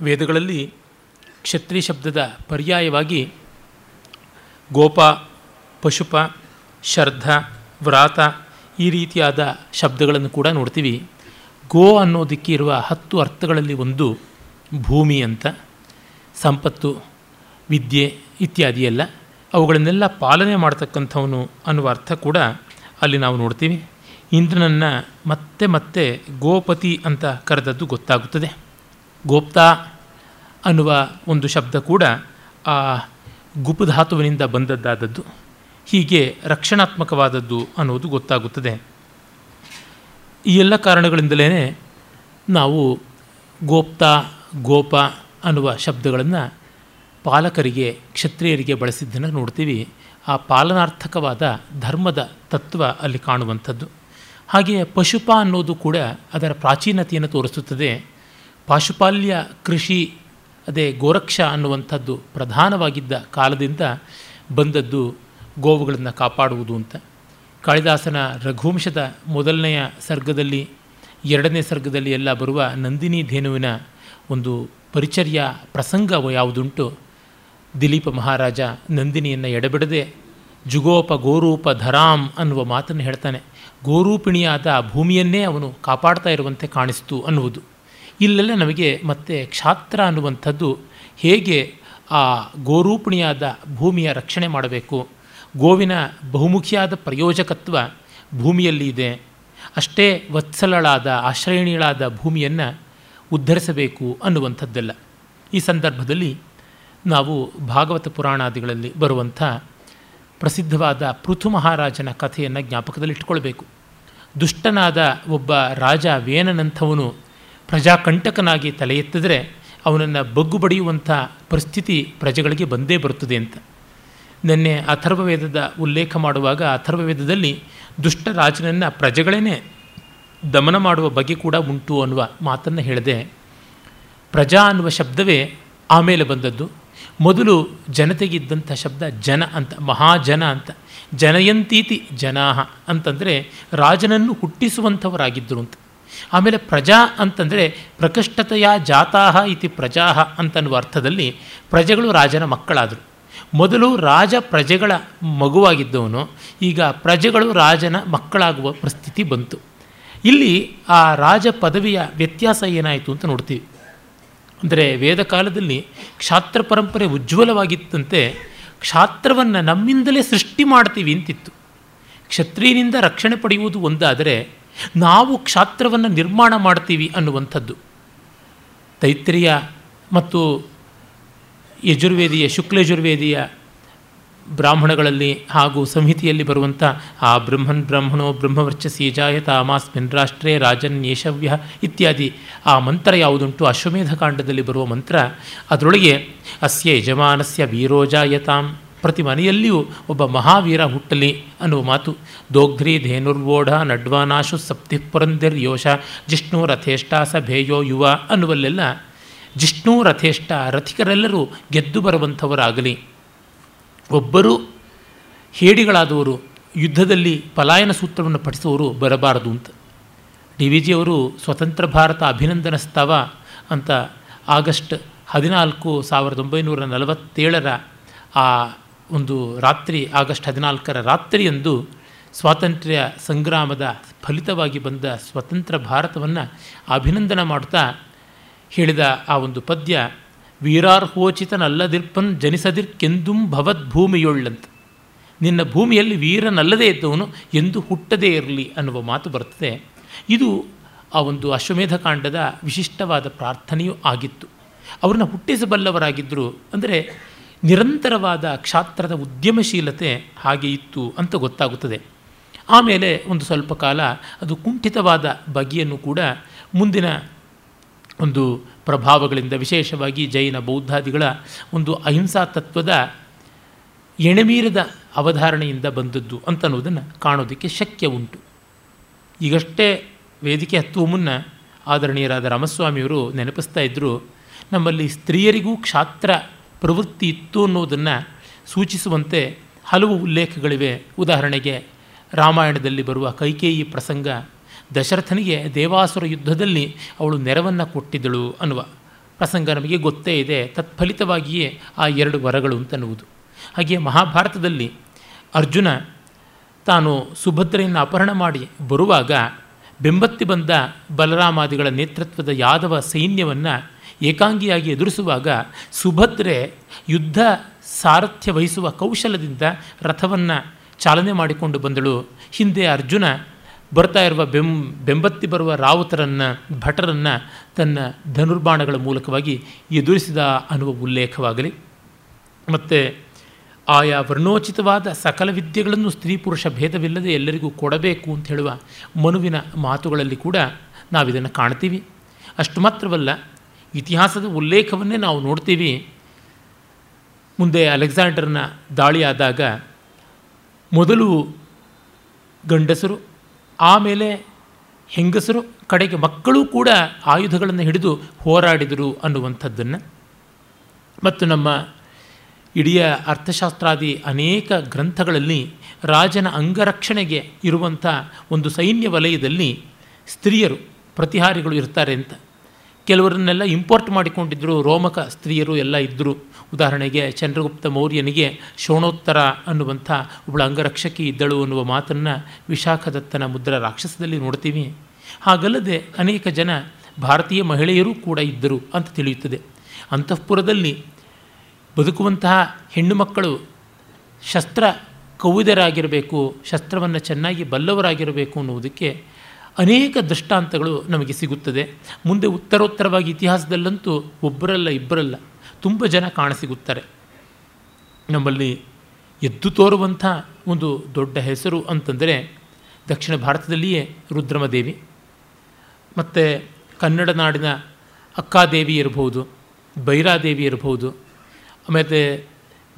ವೇದಗಳಲ್ಲಿ ಕ್ಷತ್ರಿ ಶಬ್ದದ ಪರ್ಯಾಯವಾಗಿ ಗೋಪ, ಪಶುಪ, ಶರ್ಧ, ವ್ರಾತ ಈ ರೀತಿಯಾದ ಶಬ್ದಗಳನ್ನು ಕೂಡ ನೋಡ್ತೀವಿ. ಗೋ ಅನ್ನೋದಕ್ಕೆ ಇರುವ ಹತ್ತು ಅರ್ಥಗಳಲ್ಲಿ ಒಂದು ಭೂಮಿ ಅಂತ, ಸಂಪತ್ತು, ವಿದ್ಯೆ ಇತ್ಯಾದಿ ಎಲ್ಲ. ಅವುಗಳನ್ನೆಲ್ಲ ಪಾಲನೆ ಮಾಡ್ತಕ್ಕಂಥವನು ಅನ್ನುವ ಅರ್ಥ ಕೂಡ ಅಲ್ಲಿ ನಾವು ನೋಡ್ತೀವಿ. ಇಂದ್ರನನ್ನು ಮತ್ತೆ ಮತ್ತೆ ಗೋಪತಿ ಅಂತ ಕರೆದದ್ದು ಗೊತ್ತಾಗುತ್ತದೆ. ಗೋಪ್ತಾ ಅನ್ನುವ ಒಂದು ಶಬ್ದ ಕೂಡ ಆ ಗುಪಧಾತುವಿನಿಂದ ಬಂದದ್ದಾದದ್ದು. ಹೀಗೆ ರಕ್ಷಣಾತ್ಮಕವಾದದ್ದು ಅನ್ನೋದು ಗೊತ್ತಾಗುತ್ತದೆ. ಈ ಎಲ್ಲ ಕಾರಣಗಳಿಂದಲೇ ನಾವು ಗೋಪ್ತ, ಗೋಪ ಅನ್ನುವ ಶಬ್ದಗಳನ್ನು ಪಾಲಕರಿಗೆ, ಕ್ಷತ್ರಿಯರಿಗೆ ಬಳಸಿದ್ದನ್ನು ನೋಡ್ತೀವಿ. ಆ ಪಾಲನಾರ್ಥಕವಾದ ಧರ್ಮದ ತತ್ವ ಅಲ್ಲಿ ಕಾಣುವಂಥದ್ದು. ಹಾಗೆಯೇ ಪಶುಪ ಅನ್ನೋದು ಕೂಡ ಅದರ ಪ್ರಾಚೀನತೆಯನ್ನು ತೋರಿಸುತ್ತದೆ. ಪಾಶುಪಾಲ್ಯ ಕೃಷಿ, ಅದೇ ಗೋರಕ್ಷ ಅನ್ನುವಂಥದ್ದು ಪ್ರಧಾನವಾಗಿದ್ದ ಕಾಲದಿಂದ ಬಂದದ್ದು ಗೋವುಗಳನ್ನು ಕಾಪಾಡುವುದು ಅಂತ. ಕಾಳಿದಾಸನ ರಘುವಂಶದ ಮೊದಲನೆಯ ಸರ್ಗದಲ್ಲಿ, ಎರಡನೇ ಸರ್ಗದಲ್ಲಿ ಎಲ್ಲ ಬರುವ ನಂದಿನಿ ಧೇನುವಿನ ಒಂದು ಪರಿಚರ್ಯ ಪ್ರಸಂಗ ಯಾವುದುಂಟು, ದಿಲೀಪ ಮಹಾರಾಜ ನಂದಿನಿಯನ್ನು ಎಡಬಿಡದೆ ಜುಗೋಪ ಗೋರೂಪ ಧರಾಮ್ ಅನ್ನುವ ಮಾತನ್ನು ಹೇಳ್ತಾನೆ. ಗೋರೂಪಿಣಿಯಾದ ಭೂಮಿಯನ್ನೇ ಅವನು ಕಾಪಾಡ್ತಾ ಇರುವಂತೆ ಕಾಣಿಸ್ತು ಅನ್ನುವುದು. ಇಲ್ಲೆಲ್ಲ ನಮಗೆ ಮತ್ತೆ ಕ್ಷಾತ್ರ ಅನ್ನುವಂಥದ್ದು ಹೇಗೆ ಆ ಗೋರೂಪಣಿಯಾದ ಭೂಮಿಯ ರಕ್ಷಣೆ ಮಾಡಬೇಕು? ಗೋವಿನ ಬಹುಮುಖಿಯಾದ ಪ್ರಯೋಜಕತ್ವ ಭೂಮಿಯಲ್ಲಿ ಇದೆ. ಅಷ್ಟೇ ವತ್ಸಲಳಾದ, ಆಶ್ರಯಣಿಗಳಾದ ಭೂಮಿಯನ್ನು ಉದ್ಧರಿಸಬೇಕು ಅನ್ನುವಂಥದ್ದಲ್ಲ. ಈ ಸಂದರ್ಭದಲ್ಲಿ ನಾವು ಭಾಗವತ ಪುರಾಣಾದಿಗಳಲ್ಲಿ ಬರುವಂಥ ಪ್ರಸಿದ್ಧವಾದ ಪೃಥು ಮಹಾರಾಜನ ಕಥೆಯನ್ನು ಜ್ಞಾಪಕದಲ್ಲಿಟ್ಟುಕೊಳ್ಬೇಕು. ದುಷ್ಟನಾದ ಒಬ್ಬ ರಾಜ ವೇನನಂಥವನು ಪ್ರಜಾಕಂಟಕನಾಗಿ ತಲೆ ಎತ್ತಿದ್ರೆ ಅವನನ್ನು ಬಗ್ಗು ಬಡಿಯುವಂಥ ಪರಿಸ್ಥಿತಿ ಪ್ರಜೆಗಳಿಗೆ ಬಂದೇ ಬರುತ್ತದೆ ಅಂತ. ನಿನ್ನೆ ಅಥರ್ವವೇದದ ಉಲ್ಲೇಖ ಮಾಡುವಾಗ ಅಥರ್ವವೇದದಲ್ಲಿ ದುಷ್ಟ ರಾಜನನ್ನು ಪ್ರಜೆಗಳೇ ದಮನ ಮಾಡುವ ಬಗೆ ಕೂಡ ಉಂಟು ಅನ್ನುವ ಮಾತನ್ನು ಹೇಳಿದೆ. ಪ್ರಜಾ ಅನ್ನುವ ಶಬ್ದವೇ ಆಮೇಲೆ ಬಂದದ್ದು. ಮೊದಲು ಜನತೆಗಿದ್ದಂಥ ಶಬ್ದ ಜನ ಅಂತ, ಮಹಾಜನ ಅಂತ. ಜನಯಂತೀತಿ ಜನಾಹ ಅಂತಂದರೆ ರಾಜನನ್ನು ಹುಟ್ಟಿಸುವಂಥವರಾಗಿದ್ದರು ಅಂತ. ಆಮೇಲೆ ಪ್ರಜಾ ಅಂತಂದರೆ ಪ್ರಕೃಷ್ಟತೆಯ ಜಾತಾಹ ಇತಿ ಪ್ರಜಾಹ ಅಂತನ್ನುವ ಅರ್ಥದಲ್ಲಿ ಪ್ರಜೆಗಳು ರಾಜನ ಮಕ್ಕಳಾದರು. ಮೊದಲು ರಾಜ ಪ್ರಜೆಗಳ ಮಗುವಾಗಿದ್ದವನು, ಈಗ ಪ್ರಜೆಗಳು ರಾಜನ ಮಕ್ಕಳಾಗುವ ಪರಿಸ್ಥಿತಿ ಬಂತು. ಇಲ್ಲಿ ಆ ರಾಜ ಪದವಿಯ ವ್ಯತ್ಯಾಸ ಏನಾಯಿತು ಅಂತ ನೋಡ್ತೀವಿ. ಅಂದರೆ ವೇದ ಕಾಲದಲ್ಲಿ ಕ್ಷಾತ್ರ ಪರಂಪರೆ ಉಜ್ವಲವಾಗಿತ್ತಂತೆ ಕ್ಷಾತ್ರವನ್ನು ನಮ್ಮಿಂದಲೇ ಸೃಷ್ಟಿ ಮಾಡ್ತೀವಿ ಅಂತಿತ್ತು. ಕ್ಷತ್ರಿಯನಿಂದ ರಕ್ಷಣೆ ಪಡೆಯುವುದು ಒಂದಾದರೆ ನಾವು ಕ್ಷಾತ್ರವನ್ನು ನಿರ್ಮಾಣ ಮಾಡ್ತೀವಿ ಅನ್ನುವಂಥದ್ದು. ತೈತ್ರಿಯ ಮತ್ತು ಯಜುರ್ವೇದಿಯ, ಶುಕ್ಲಯಜುರ್ವೇದಿಯ ಬ್ರಾಹ್ಮಣಗಳಲ್ಲಿ ಹಾಗೂ ಸಂಹಿತೆಯಲ್ಲಿ ಬರುವಂಥ ಆ ಬ್ರಹ್ಮನ್ ಬ್ರಹ್ಮಣೋ ಬ್ರಹ್ಮವರ್ಚಸಿ ಜಾಯತ ಅಮಾಸ್ಮಿನ್ ರಾಷ್ಟ್ರೇ ರಾಜನ್ ಯೇಷವ್ಯ ಇತ್ಯಾದಿ ಆ ಮಂತ್ರ ಯಾವುದುಂಟು? ಅಶ್ವಮೇಧ ಕಾಂಡದಲ್ಲಿ ಬರುವ ಮಂತ್ರ. ಅದರೊಳಗೆ ಅಸ್ಯ ಯಜಮಾನಸ್ಯ ವೀರೋಜಾಯತಾಂ ಪ್ರತಿ ಮನೆಯಲ್ಲಿಯೂ ಒಬ್ಬ ಮಹಾವೀರ ಹುಟ್ಟಲಿ ಅನ್ನುವ ಮಾತು. ದೋಗ್ಧ್ರಿ ಧೇನುರ್ವೋಢ ನಡ್ವಾನಾಶು ಸಪ್ತಿ ಪುರಂದಿರ್ ಯೋಷ ಜಿಷ್ಣು ರಥೇಷ್ಠಾಸ ಭೇಯೋ ಯುವ ಅನ್ನುವಲ್ಲೆಲ್ಲ ಜಿಷ್ಣು ರಥೇಷ್ಟ ರಥಿಕರೆಲ್ಲರೂ ಗೆದ್ದು ಬರುವಂಥವರಾಗಲಿ. ಒಬ್ಬರು ಹೇಡಿಗಳಾದವರು ಯುದ್ಧದಲ್ಲಿ ಪಲಾಯನ ಸೂತ್ರವನ್ನು ಪಠಿಸುವವರು ಬರಬಾರದು ಅಂತ. ಡಿ ವಿ ಜಿಯವರು ಸ್ವತಂತ್ರ ಭಾರತ ಅಭಿನಂದನ ಸ್ತವ ಅಂತ ಆಗಸ್ಟ್ ಹದಿನಾಲ್ಕು ಸಾವಿರದ ಒಂಬೈನೂರ ನಲವತ್ತೇಳರ ಆ ಒಂದು ರಾತ್ರಿ, ಆಗಸ್ಟ್ ಹದಿನಾಲ್ಕರ ರಾತ್ರಿಯಂದು ಸ್ವಾತಂತ್ರ್ಯ ಸಂಗ್ರಾಮದ ಫಲಿತವಾಗಿ ಬಂದ ಸ್ವತಂತ್ರ ಭಾರತವನ್ನು ಅಭಿನಂದನ ಮಾಡುತ್ತಾ ಹೇಳಿದ ಆ ಒಂದು ಪದ್ಯ, ವೀರಾರ್ಹೋಚಿತನಲ್ಲದಿರ್ಪನ್ ಜನಿಸದಿರ್ ಕೆಂದುಂ ಭವದ್ಭೂಮಿಯೊಳ್ಳಂತ. ನಿನ್ನ ಭೂಮಿಯಲ್ಲಿ ವೀರನಲ್ಲದೇ ಇದ್ದವನು ಎಂದು ಹುಟ್ಟದೇ ಇರಲಿ ಅನ್ನುವ ಮಾತು ಬರ್ತದೆ ಇದು ಆ ಒಂದು ಅಶ್ವಮೇಧ ಕಾಂಡದ ವಿಶಿಷ್ಟವಾದ ಪ್ರಾರ್ಥನೆಯೂ ಆಗಿತ್ತು. ಅವ್ರನ್ನ ಹುಟ್ಟಿಸಬಲ್ಲವರಾಗಿದ್ದರು ಅಂದರೆ ನಿರಂತರವಾದ ಕ್ಷಾತ್ರದ ಉದ್ಯಮಶೀಲತೆ ಹಾಗೆ ಇತ್ತು ಅಂತ ಗೊತ್ತಾಗುತ್ತದೆ. ಆಮೇಲೆ ಒಂದು ಸ್ವಲ್ಪ ಕಾಲ ಅದು ಕುಂಠಿತವಾದ ಬಗೆಯನ್ನು ಕೂಡ ಮುಂದಿನ ಒಂದು ಪ್ರಭಾವಗಳಿಂದ ವಿಶೇಷವಾಗಿ ಜೈನ ಬೌದ್ಧಾದಿಗಳ ಒಂದು ಅಹಿಂಸಾ ತತ್ವದ ಎಣೆಮೀರದ ಅವಧಾರಣೆಯಿಂದ ಬಂದದ್ದು ಅಂತನ್ನುವುದನ್ನು ಕಾಣೋದಕ್ಕೆ ಶಕ್ಯ ಉಂಟು. ಈಗಷ್ಟೇ ವೇದಿಕೆ ಹತ್ತುವ ಮುನ್ನ ಆದರಣೀಯರಾದ ರಾಮಸ್ವಾಮಿಯವರು ನೆನಪಿಸ್ತಾ ಇದ್ದರು ನಮ್ಮಲ್ಲಿ ಸ್ತ್ರೀಯರಿಗೂ ಕ್ಷಾತ್ರ ಪ್ರವೃತ್ತಿ ಇತ್ತು ಅನ್ನೋದನ್ನು ಸೂಚಿಸುವಂತೆ ಹಲವು ಉಲ್ಲೇಖಗಳಿವೆ. ಉದಾಹರಣೆಗೆ, ರಾಮಾಯಣದಲ್ಲಿ ಬರುವ ಕೈಕೇಯಿ ಪ್ರಸಂಗ, ದಶರಥನಿಗೆ ದೇವಾಸುರ ಯುದ್ಧದಲ್ಲಿ ಅವಳು ನೆರವನ್ನು ಕೊಟ್ಟಿದ್ದಳು ಅನ್ನುವ ಪ್ರಸಂಗ ನಮಗೆ ಗೊತ್ತೇ ಇದೆ. ತತ್ಫಲಿತವಾಗಿಯೇ ಆ ಎರಡು ವರಗಳು ಅಂತನ್ನುವುದು. ಹಾಗೆಯೇ ಮಹಾಭಾರತದಲ್ಲಿ ಅರ್ಜುನ ತಾನು ಸುಭದ್ರೆಯನ್ನು ಅಪಹರಣ ಮಾಡಿ ಬರುವಾಗ ಬೆಂಬತ್ತಿ ಬಂದ ಬಲರಾಮಾದಿಗಳ ನೇತೃತ್ವದ ಯಾದವ ಸೈನ್ಯವನ್ನು ಏಕಾಂಗಿಯಾಗಿ ಎದುರಿಸುವಾಗ ಸುಭದ್ರೆ ಯುದ್ಧ ಸಾರಥ್ಯ ವಹಿಸುವ ಕೌಶಲದಿಂದ ರಥವನ್ನು ಚಾಲನೆ ಮಾಡಿಕೊಂಡು ಬಂದಳು. ಹಿಂದೆ ಅರ್ಜುನ ಬರ್ತಾ ಇರುವ ಬೆಂ, ಬೆಂಬತ್ತಿ ಬರುವ ರಾವುತರನ್ನು, ಭಟರನ್ನು ತನ್ನ ಧನುರ್ಬಾಣಗಳ ಮೂಲಕವಾಗಿ ಎದುರಿಸಿದ ಅನ್ನುವ ಉಲ್ಲೇಖವಾಗಲಿ. ಮತ್ತು ಆಯಾ ವರ್ಣೋಚಿತವಾದ ಸಕಲ ವಿದ್ಯೆಗಳನ್ನು ಸ್ತ್ರೀ ಪುರುಷ ಭೇದವಿಲ್ಲದೆ ಎಲ್ಲರಿಗೂ ಕೊಡಬೇಕು ಅಂತ ಹೇಳುವ ಮನುವಿನ ಮಾತುಗಳಲ್ಲಿ ಕೂಡ ನಾವಿದನ್ನು ಕಾಣ್ತೀವಿ. ಅಷ್ಟು ಮಾತ್ರವಲ್ಲ ಇತಿಹಾಸದ ಉಲ್ಲೇಖವನ್ನೇ ನಾವು ನೋಡ್ತೀವಿ. ಮುಂದೆ ಅಲೆಕ್ಸಾಂಡರ್ನ ದಾಳಿಯಾದಾಗ ಮೊದಲು ಗಂಡಸರು, ಆಮೇಲೆ ಹೆಂಗಸರು, ಕಡೆಗೆ ಮಕ್ಕಳು ಕೂಡ ಆಯುಧಗಳನ್ನು ಹಿಡಿದು ಹೋರಾಡಿದರು ಅನ್ನುವಂಥದ್ದನ್ನು. ಮತ್ತು ನಮ್ಮ ಇಡೀ ಅರ್ಥಶಾಸ್ತ್ರಾದಿ ಅನೇಕ ಗ್ರಂಥಗಳಲ್ಲಿ ರಾಜನ ಅಂಗರಕ್ಷಣೆಗೆ ಇರುವಂಥ ಒಂದು ಸೈನ್ಯ ವಲಯದಲ್ಲಿ ಸ್ತ್ರೀಯರು, ಪ್ರತಿಹಾರಿಗಳು ಇರ್ತಾರೆ ಅಂತ. ಕೆಲವರನ್ನೆಲ್ಲ ಇಂಪೋರ್ಟ್ ಮಾಡಿಕೊಂಡಿದ್ದರು ರೋಮಕ ಸ್ತ್ರೀಯರು ಎಲ್ಲ ಇದ್ದರು ಉದಾಹರಣೆಗೆ ಚಂದ್ರಗುಪ್ತ ಮೌರ್ಯನಿಗೆ ಶೋಣೋತ್ತರ ಅನ್ನುವಂಥ ಒಬ್ಬಳ ಅಂಗರಕ್ಷಕಿ ಇದ್ದಳು ಅನ್ನುವ ಮಾತನ್ನು ವಿಶಾಖದತ್ತನ ಮುದ್ರ ರಾಕ್ಷಸದಲ್ಲಿ ನೋಡ್ತೀವಿ. ಹಾಗಲ್ಲದೆ ಅನೇಕ ಜನ ಭಾರತೀಯ ಮಹಿಳೆಯರೂ ಕೂಡ ಇದ್ದರು ಅಂತ ತಿಳಿಯುತ್ತದೆ. ಅಂತಃಪುರದಲ್ಲಿ ಬದುಕುವಂತಹ ಹೆಣ್ಣು ಮಕ್ಕಳು ಶಸ್ತ್ರ ಕವಿದರಾಗಿರಬೇಕು, ಶಸ್ತ್ರವನ್ನು ಚೆನ್ನಾಗಿ ಬಲ್ಲವರಾಗಿರಬೇಕು ಅನ್ನುವುದಕ್ಕೆ ಅನೇಕ ದೃಷ್ಟಾಂತಗಳು ನಮಗೆ ಸಿಗುತ್ತದೆ. ಮುಂದೆ ಉತ್ತರೋತ್ತರವಾಗಿ ಇತಿಹಾಸದಲ್ಲಂತೂ ಒಬ್ಬರಲ್ಲ ಇಬ್ಬರಲ್ಲ ತುಂಬ ಜನ ಕಾಣಸಿಗುತ್ತಾರೆ. ನಮ್ಮಲ್ಲಿ ಎದ್ದು ತೋರುವಂಥ ಒಂದು ದೊಡ್ಡ ಹೆಸರು ಅಂತಂದರೆ ದಕ್ಷಿಣ ಭಾರತದಲ್ಲಿಯೇ ರುದ್ರಮದೇವಿ. ಮತ್ತು ಕನ್ನಡ ನಾಡಿನ ಅಕ್ಕಾದೇವಿ ಇರಬಹುದು, ಬೈರಾದೇವಿ ಇರಬಹುದು ಆಮೇಲೆ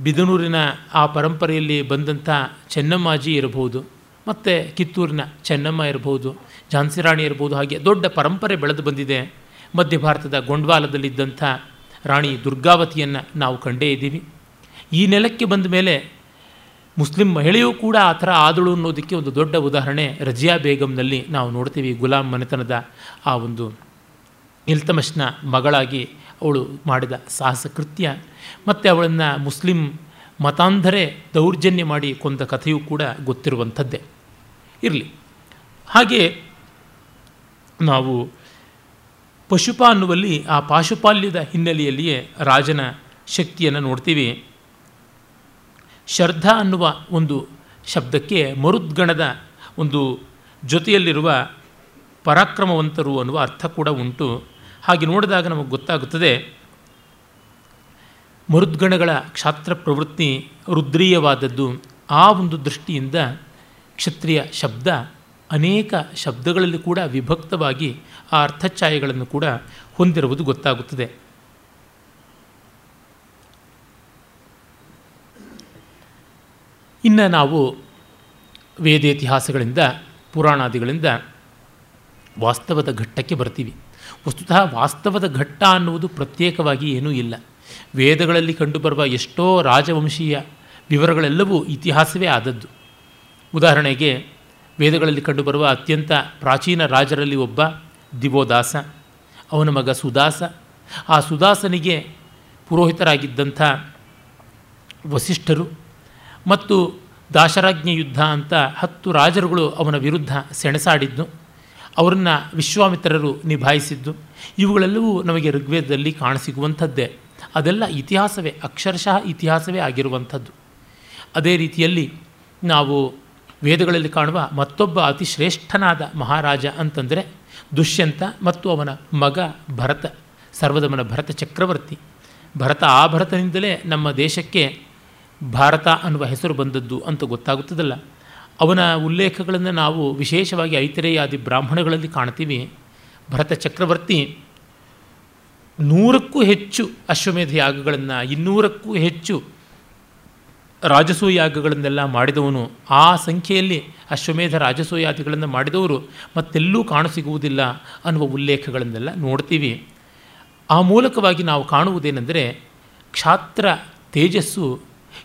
ಬಿದನೂರಿನ ಆ ಪರಂಪರೆಯಲ್ಲಿ ಬಂದಂಥ ಚೆನ್ನಮ್ಮಾಜಿ ಇರಬಹುದು, ಮತ್ತು ಕಿತ್ತೂರಿನ ಚೆನ್ನಮ್ಮ ಇರಬಹುದು ಝಾನ್ಸಿ ರಾಣಿ ಇರ್ಬೋದು, ಹಾಗೆ ದೊಡ್ಡ ಪರಂಪರೆ ಬೆಳೆದು ಬಂದಿದೆ. ಮಧ್ಯ ಭಾರತದ ಗೊಂಡ್ವಾಲದಲ್ಲಿದ್ದಂಥ ರಾಣಿ ದುರ್ಗಾವತಿಯನ್ನು ನಾವು ಕಂಡೇ ಇದ್ದೀವಿ. ಈ ನೆಲಕ್ಕೆ ಬಂದ ಮೇಲೆ ಮುಸ್ಲಿಂ ಮಹಿಳೆಯೂ ಕೂಡ ಆ ಥರ ಆದಳು ಅನ್ನೋದಕ್ಕೆ ಒಂದು ದೊಡ್ಡ ಉದಾಹರಣೆ ರಜಿಯಾ ಬೇಗಂನಲ್ಲಿ ನಾವು ನೋಡ್ತೀವಿ. ಗುಲಾಂ ಮನೆತನದ ಆ ಒಂದು ಇಲ್ತಮಶ್ನ ಮಗಳಾಗಿ ಅವಳು ಮಾಡಿದ ಸಾಹಸ ಕೃತ್ಯ. ಮತ್ತು ಅವಳನ್ನು ಮುಸ್ಲಿಂ ಮತಾಂಧರೆ ದೌರ್ಜನ್ಯ ಮಾಡಿ ಕೊಂದ ಕಥೆಯೂ ಕೂಡ ಗೊತ್ತಿರುವಂಥದ್ದೇ. ಇರಲಿ. ಹಾಗೆ ನಾವು ಪಶುಪ ಅನ್ನುವಲ್ಲಿ ಆ ಪಾಶುಪಾಲ್ಯದ ಹಿನ್ನೆಲೆಯಲ್ಲಿಯೇ ರಾಜನ ಶಕ್ತಿಯನ್ನು ನೋಡ್ತೀವಿ. ಶ್ರದ್ಧಾ ಅನ್ನುವ ಒಂದು ಶಬ್ದಕ್ಕೆ ಮರುದ್ಗಣದ ಒಂದು ಜೊತೆಯಲ್ಲಿರುವ ಪರಾಕ್ರಮವಂತರು ಅನ್ನುವ ಅರ್ಥ ಕೂಡ ಉಂಟು. ಹಾಗೆ ನೋಡಿದಾಗ ನಮಗೆ ಗೊತ್ತಾಗುತ್ತದೆ. ಮರುದ್ಗಣಗಳ ಕ್ಷಾತ್ರ ಪ್ರವೃತ್ತಿ ರುದ್ರೀಯವಾದದ್ದು ಆ ಒಂದು ದೃಷ್ಟಿಯಿಂದ ಕ್ಷತ್ರಿಯ ಶಬ್ದ ಅನೇಕ ಶಬ್ದಗಳಲ್ಲಿ ಕೂಡ ವಿಭಕ್ತವಾಗಿ ಆ ಅರ್ಥಛಾಯೆಗಳನ್ನು ಕೂಡ ಹೊಂದಿರುವುದು ಗೊತ್ತಾಗುತ್ತದೆ. ಇನ್ನು ನಾವು ವೇದೇತಿಹಾಸಗಳಿಂದ, ಪುರಾಣಾದಿಗಳಿಂದ ವಾಸ್ತವದ ಘಟ್ಟಕ್ಕೆ ಬರ್ತೀವಿ. ವಸ್ತುತಃ ವಾಸ್ತವದ ಘಟ್ಟ ಅನ್ನುವುದು ಪ್ರತ್ಯೇಕವಾಗಿ ಏನೂ ಇಲ್ಲ. ವೇದಗಳಲ್ಲಿ ಕಂಡುಬರುವ ಎಷ್ಟೋ ರಾಜವಂಶೀಯ ವಿವರಗಳೆಲ್ಲವೂ ಇತಿಹಾಸವೇ ಆದದ್ದು. ಉದಾಹರಣೆಗೆ ವೇದಗಳಲ್ಲಿ ಕಂಡುಬರುವ ಅತ್ಯಂತ ಪ್ರಾಚೀನ ರಾಜರಲ್ಲಿ ಒಬ್ಬ ದಿವೋದಾಸ. ಅವನ ಮಗ ಸುದಾಸ. ಆ ಸುದಾಸನಿಗೆ ಪುರೋಹಿತರಾಗಿದ್ದಂಥ ವಸಿಷ್ಠರು ಮತ್ತು ದಾಶರಾಜ್ಞ ಯುದ್ಧ ಅಂತ ಹತ್ತು ರಾಜರುಗಳು ಅವನ ವಿರುದ್ಧ ಸೆಣಸಾಡಿದ್ದು, ಅವರನ್ನು ವಿಶ್ವಾಮಿತ್ರರು ನಿಭಾಯಿಸಿದ್ದು. ಇವುಗಳೆಲ್ಲವೂ ನಮಗೆ ಋಗ್ವೇದದಲ್ಲಿ ಕಾಣಸಿಗುವಂಥದ್ದೇ. ಅದೆಲ್ಲ ಇತಿಹಾಸವೇ, ಅಕ್ಷರಶಃ ಇತಿಹಾಸವೇ ಆಗಿರುವಂಥದ್ದು. ಅದೇ ರೀತಿಯಲ್ಲಿ ನಾವು ವೇದಗಳಲ್ಲಿ ಕಾಣುವ ಮತ್ತೊಬ್ಬ ಅತಿ ಶ್ರೇಷ್ಠನಾದ ಮಹಾರಾಜ ಅಂತಂದರೆ ದುಷ್ಯಂತ ಮತ್ತು ಅವನ ಮಗ ಭರತ ಸರ್ವದಮನ ಭರತ ಚಕ್ರವರ್ತಿ. ಭರತ ಆ ಭರತನಿಂದಲೇ ನಮ್ಮ ದೇಶಕ್ಕೆ ಭಾರತ ಅನ್ನುವ ಹೆಸರು ಬಂದದ್ದು ಅಂತ ಗೊತ್ತಾಗುತ್ತದಲ್ಲ. ಅವನ ಉಲ್ಲೇಖಗಳನ್ನು ನಾವು ವಿಶೇಷವಾಗಿ ಐತರೇಯಾದಿ ಬ್ರಾಹ್ಮಣಗಳಲ್ಲಿ ಕಾಣ್ತೀವಿ. ಭರತ ಚಕ್ರವರ್ತಿ ನೂರಕ್ಕೂ ಹೆಚ್ಚು ಅಶ್ವಮೇಧ ಯಾಗಗಳನ್ನು, ಇನ್ನೂರಕ್ಕೂ ಹೆಚ್ಚು ರಾಜಸೂಯಾಗಗಳನ್ನೆಲ್ಲ ಮಾಡಿದವನು, ಆ ಸಂಖ್ಯೆಯಲ್ಲಿ ಅಶ್ವಮೇಧ ರಾಜಸೂಯಾದಿಗಳನ್ನು ಮಾಡಿದವರು ಮತ್ತೆಲ್ಲೂ ಕಾಣಸಿಗುವುದಿಲ್ಲ ಅನ್ನುವ ಉಲ್ಲೇಖಗಳನ್ನೆಲ್ಲ ನೋಡ್ತೀವಿ. ಆ ಮೂಲಕವಾಗಿ ನಾವು ಕಾಣುವುದೇನೆಂದರೆ ಕ್ಷಾತ್ರ ತೇಜಸ್ಸು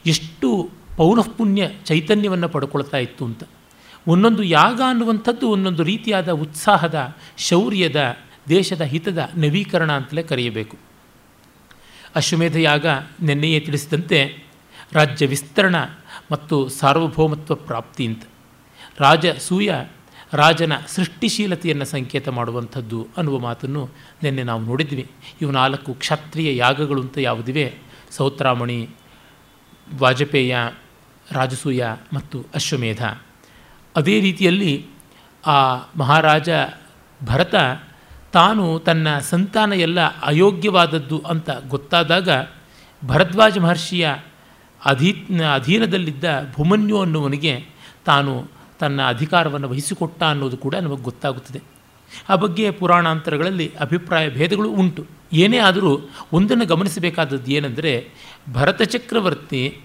ಎಷ್ಟು ಪೌನಃಪುಣ್ಯ ಚೈತನ್ಯವನ್ನು ಪಡ್ಕೊಳ್ತಾ ಇತ್ತು ಅಂತ. ಒಂದೊಂದು ಯಾಗ ಅನ್ನುವಂಥದ್ದು ಒಂದೊಂದು ರೀತಿಯಾದ ಉತ್ಸಾಹದ, ಶೌರ್ಯದ, ದೇಶದ ಹಿತದ ನವೀಕರಣ ಅಂತಲೇ ಕರೆಯಬೇಕು. ಅಶ್ವಮೇಧ ಯಾಗ ನಿನ್ನೆಯೇ ತಿಳಿಸಿದಂತೆ ರಾಜ್ಯ ವಿಸ್ತರಣ ಮತ್ತು ಸಾರ್ವಭೌಮತ್ವ ಪ್ರಾಪ್ತಿ ಅಂತ. ರಾಜಸೂಯ ರಾಜನ ಸೃಷ್ಟಿಶೀಲತೆಯನ್ನು ಸಂಕೇತ ಮಾಡುವಂಥದ್ದು ಅನ್ನುವ ಮಾತನ್ನು ನಿನ್ನೆ ನಾವು ನೋಡಿದ್ವಿ. ಇವು ನಾಲ್ಕು ಕ್ಷತ್ರಿಯ ಯಾಗಗಳು ಅಂತ ಯಾವುದಿವೆ? ಸೌತ್ರಾಮಣಿ, ವಾಜಪೇಯ, ರಾಜಸೂಯ ಮತ್ತು ಅಶ್ವಮೇಧ. ಅದೇ ರೀತಿಯಲ್ಲಿ ಆ ಮಹಾರಾಜ ಭರತ ತಾನು ತನ್ನ ಸಂತಾನ ಎಲ್ಲ ಅಯೋಗ್ಯವಾದದ್ದು ಅಂತ ಗೊತ್ತಾದಾಗ ಭರದ್ವಾಜ ಮಹರ್ಷಿಯ ಅಧೀ, ಅಧೀನದಲ್ಲಿದ್ದ ಭೂಮನ್ಯು ಅನ್ನುವನಿಗೆ ತಾನು ತನ್ನ ಅಧಿಕಾರವನ್ನು ವಹಿಸಿಕೊಟ್ಟ ಅನ್ನೋದು ಕೂಡ ನಮಗೆ ಗೊತ್ತಾಗುತ್ತದೆ. ಆ ಬಗ್ಗೆ ಪುರಾಣಾಂತರಗಳಲ್ಲಿ ಅಭಿಪ್ರಾಯ ಭೇದಗಳು ಉಂಟು. ಏನೇ ಆದರೂ ಒಂದನ್ನು ಗಮನಿಸಬೇಕಾದದ್ದು ಏನೆಂದರೆ, ಭರತ ಚಕ್ರವರ್ತಿ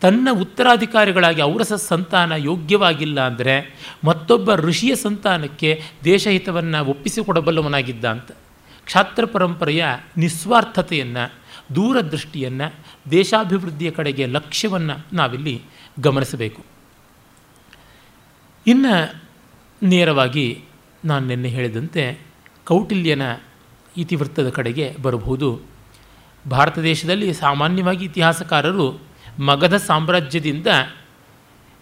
ತನ್ನ ಉತ್ತರಾಧಿಕಾರಿಗಳಾಗಿ ಔರಸ ಸಂತಾನ ಯೋಗ್ಯವಾಗಿಲ್ಲ ಅಂದರೆ ಮತ್ತೊಬ್ಬ ಋಷಿಯ ಸಂತಾನಕ್ಕೆ ದೇಶಹಿತವನ್ನು ಒಪ್ಪಿಸಿಕೊಡಬಲ್ಲವನಾಗಿದ್ದ ಅಂತ. ಕ್ಷಾತ್ರ ಪರಂಪರೆಯ ನಿಸ್ವಾರ್ಥತೆಯನ್ನು, ದೂರದೃಷ್ಟಿಯನ್ನು ದೇಶಾಭಿವೃದ್ಧಿಯ ಕಡೆಗೆ ಲಕ್ಷ್ಯವನ್ನು ನಾವಿಲ್ಲಿ ಗಮನಿಸಬೇಕು. ಇನ್ನು ನೇರವಾಗಿ ನಾನು ನಿನ್ನೆ ಹೇಳಿದಂತೆ ಕೌಟಿಲ್ಯನ ಇತಿವೃತ್ತದ ಕಡೆಗೆ ಬರಬಹುದು. ಭಾರತ ದೇಶದಲ್ಲಿ ಸಾಮಾನ್ಯವಾಗಿ ಇತಿಹಾಸಕಾರರು ಮಗಧ ಸಾಮ್ರಾಜ್ಯದಿಂದ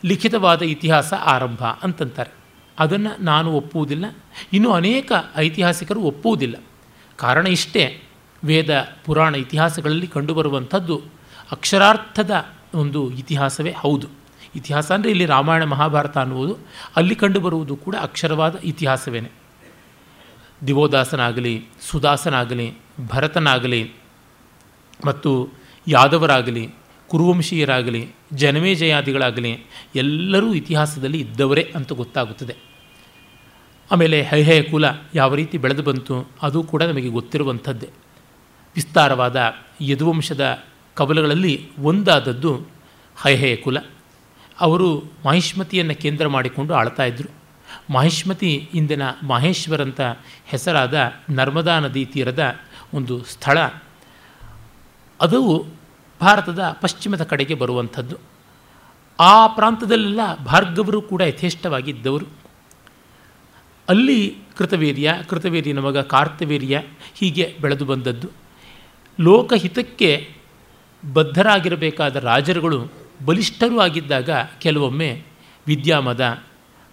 ಲಿಖಿತವಾದ ಇತಿಹಾಸ ಆರಂಭ ಅಂತಂತಾರೆ. ಅದನ್ನು ನಾನು ಒಪ್ಪುವುದಿಲ್ಲ. ಇನ್ನೂ ಅನೇಕ ಐತಿಹಾಸಿಕರು ಒಪ್ಪುವುದಿಲ್ಲ. ಕಾರಣ ಇಷ್ಟೇ. ವೇದ ಪುರಾಣ ಇತಿಹಾಸಗಳಲ್ಲಿ ಕಂಡುಬರುವಂಥದ್ದು ಅಕ್ಷರಾರ್ಥದ ಒಂದು ಇತಿಹಾಸವೇ ಹೌದು. ಇತಿಹಾಸ ಅಂದರೆ ಇಲ್ಲಿ ರಾಮಾಯಣ, ಮಹಾಭಾರತ ಅನ್ನುವುದು, ಅಲ್ಲಿ ಕಂಡುಬರುವುದು ಕೂಡ ಅಕ್ಷರವಾದ ಇತಿಹಾಸವೇ ದಿವೋದಾಸನಾಗಲಿ, ಸುದಾಸನಾಗಲಿ, ಭರತನಾಗಲಿ ಮತ್ತು ಯಾದವರಾಗಲಿ, ಕುರುವಂಶೀಯರಾಗಲಿ ಜನಮೇಜಯಾದಿಗಳಾಗಲಿ ಎಲ್ಲರೂ ಇತಿಹಾಸದಲ್ಲಿ ಇದ್ದವರೇ ಅಂತ ಗೊತ್ತಾಗುತ್ತದೆ. ಆಮೇಲೆ ಹೈಹಯ ಕುಲ ಯಾವ ರೀತಿ ಬೆಳೆದು ಬಂತು ಅದು ಕೂಡ ನಮಗೆ ಗೊತ್ತಿರುವಂಥದ್ದೇ. ವಿಸ್ತಾರವಾದ ಯದುವಂಶದ ಕವಲಗಳಲ್ಲಿ ಒಂದಾದದ್ದು ಹೈಹಯ ಕುಲ. ಅವರು ಮಹಿಷ್ಮತಿಯನ್ನು ಕೇಂದ್ರ ಮಾಡಿಕೊಂಡು ಆಳ್ತಾ ಇದ್ದರು ಮಹಿಷ್ಮತಿ ಇಂದಿನ ಮಾಹೇಶ್ವರಂತ ಹೆಸರಾದ ನರ್ಮದಾ ನದಿ ತೀರದ ಒಂದು ಸ್ಥಳ. ಅದು ಭಾರತದ ಪಶ್ಚಿಮದ ಕಡೆಗೆ ಬರುವಂಥದ್ದು. ಆ ಪ್ರಾಂತದಲ್ಲೆಲ್ಲ ಭಾರ್ಗವರು ಕೂಡ ಯಥೇಷ್ಟವಾಗಿದ್ದವರು. ಅಲ್ಲಿ ಕೃತವೀರ್ಯ ಕೃತವೀರ್ಯನ ಮಗ ಕಾರ್ತವೀರ್ಯ ಹೀಗೆ ಬೆಳೆದು ಬಂದದ್ದು. ಲೋಕಹಿತಕ್ಕೆ ಬದ್ಧರಾಗಿರಬೇಕಾದ ರಾಜರುಗಳು ಬಲಿಷ್ಠರು ಆಗಿದ್ದಾಗ ಕೆಲವೊಮ್ಮೆ ವಿದ್ಯಾಮದ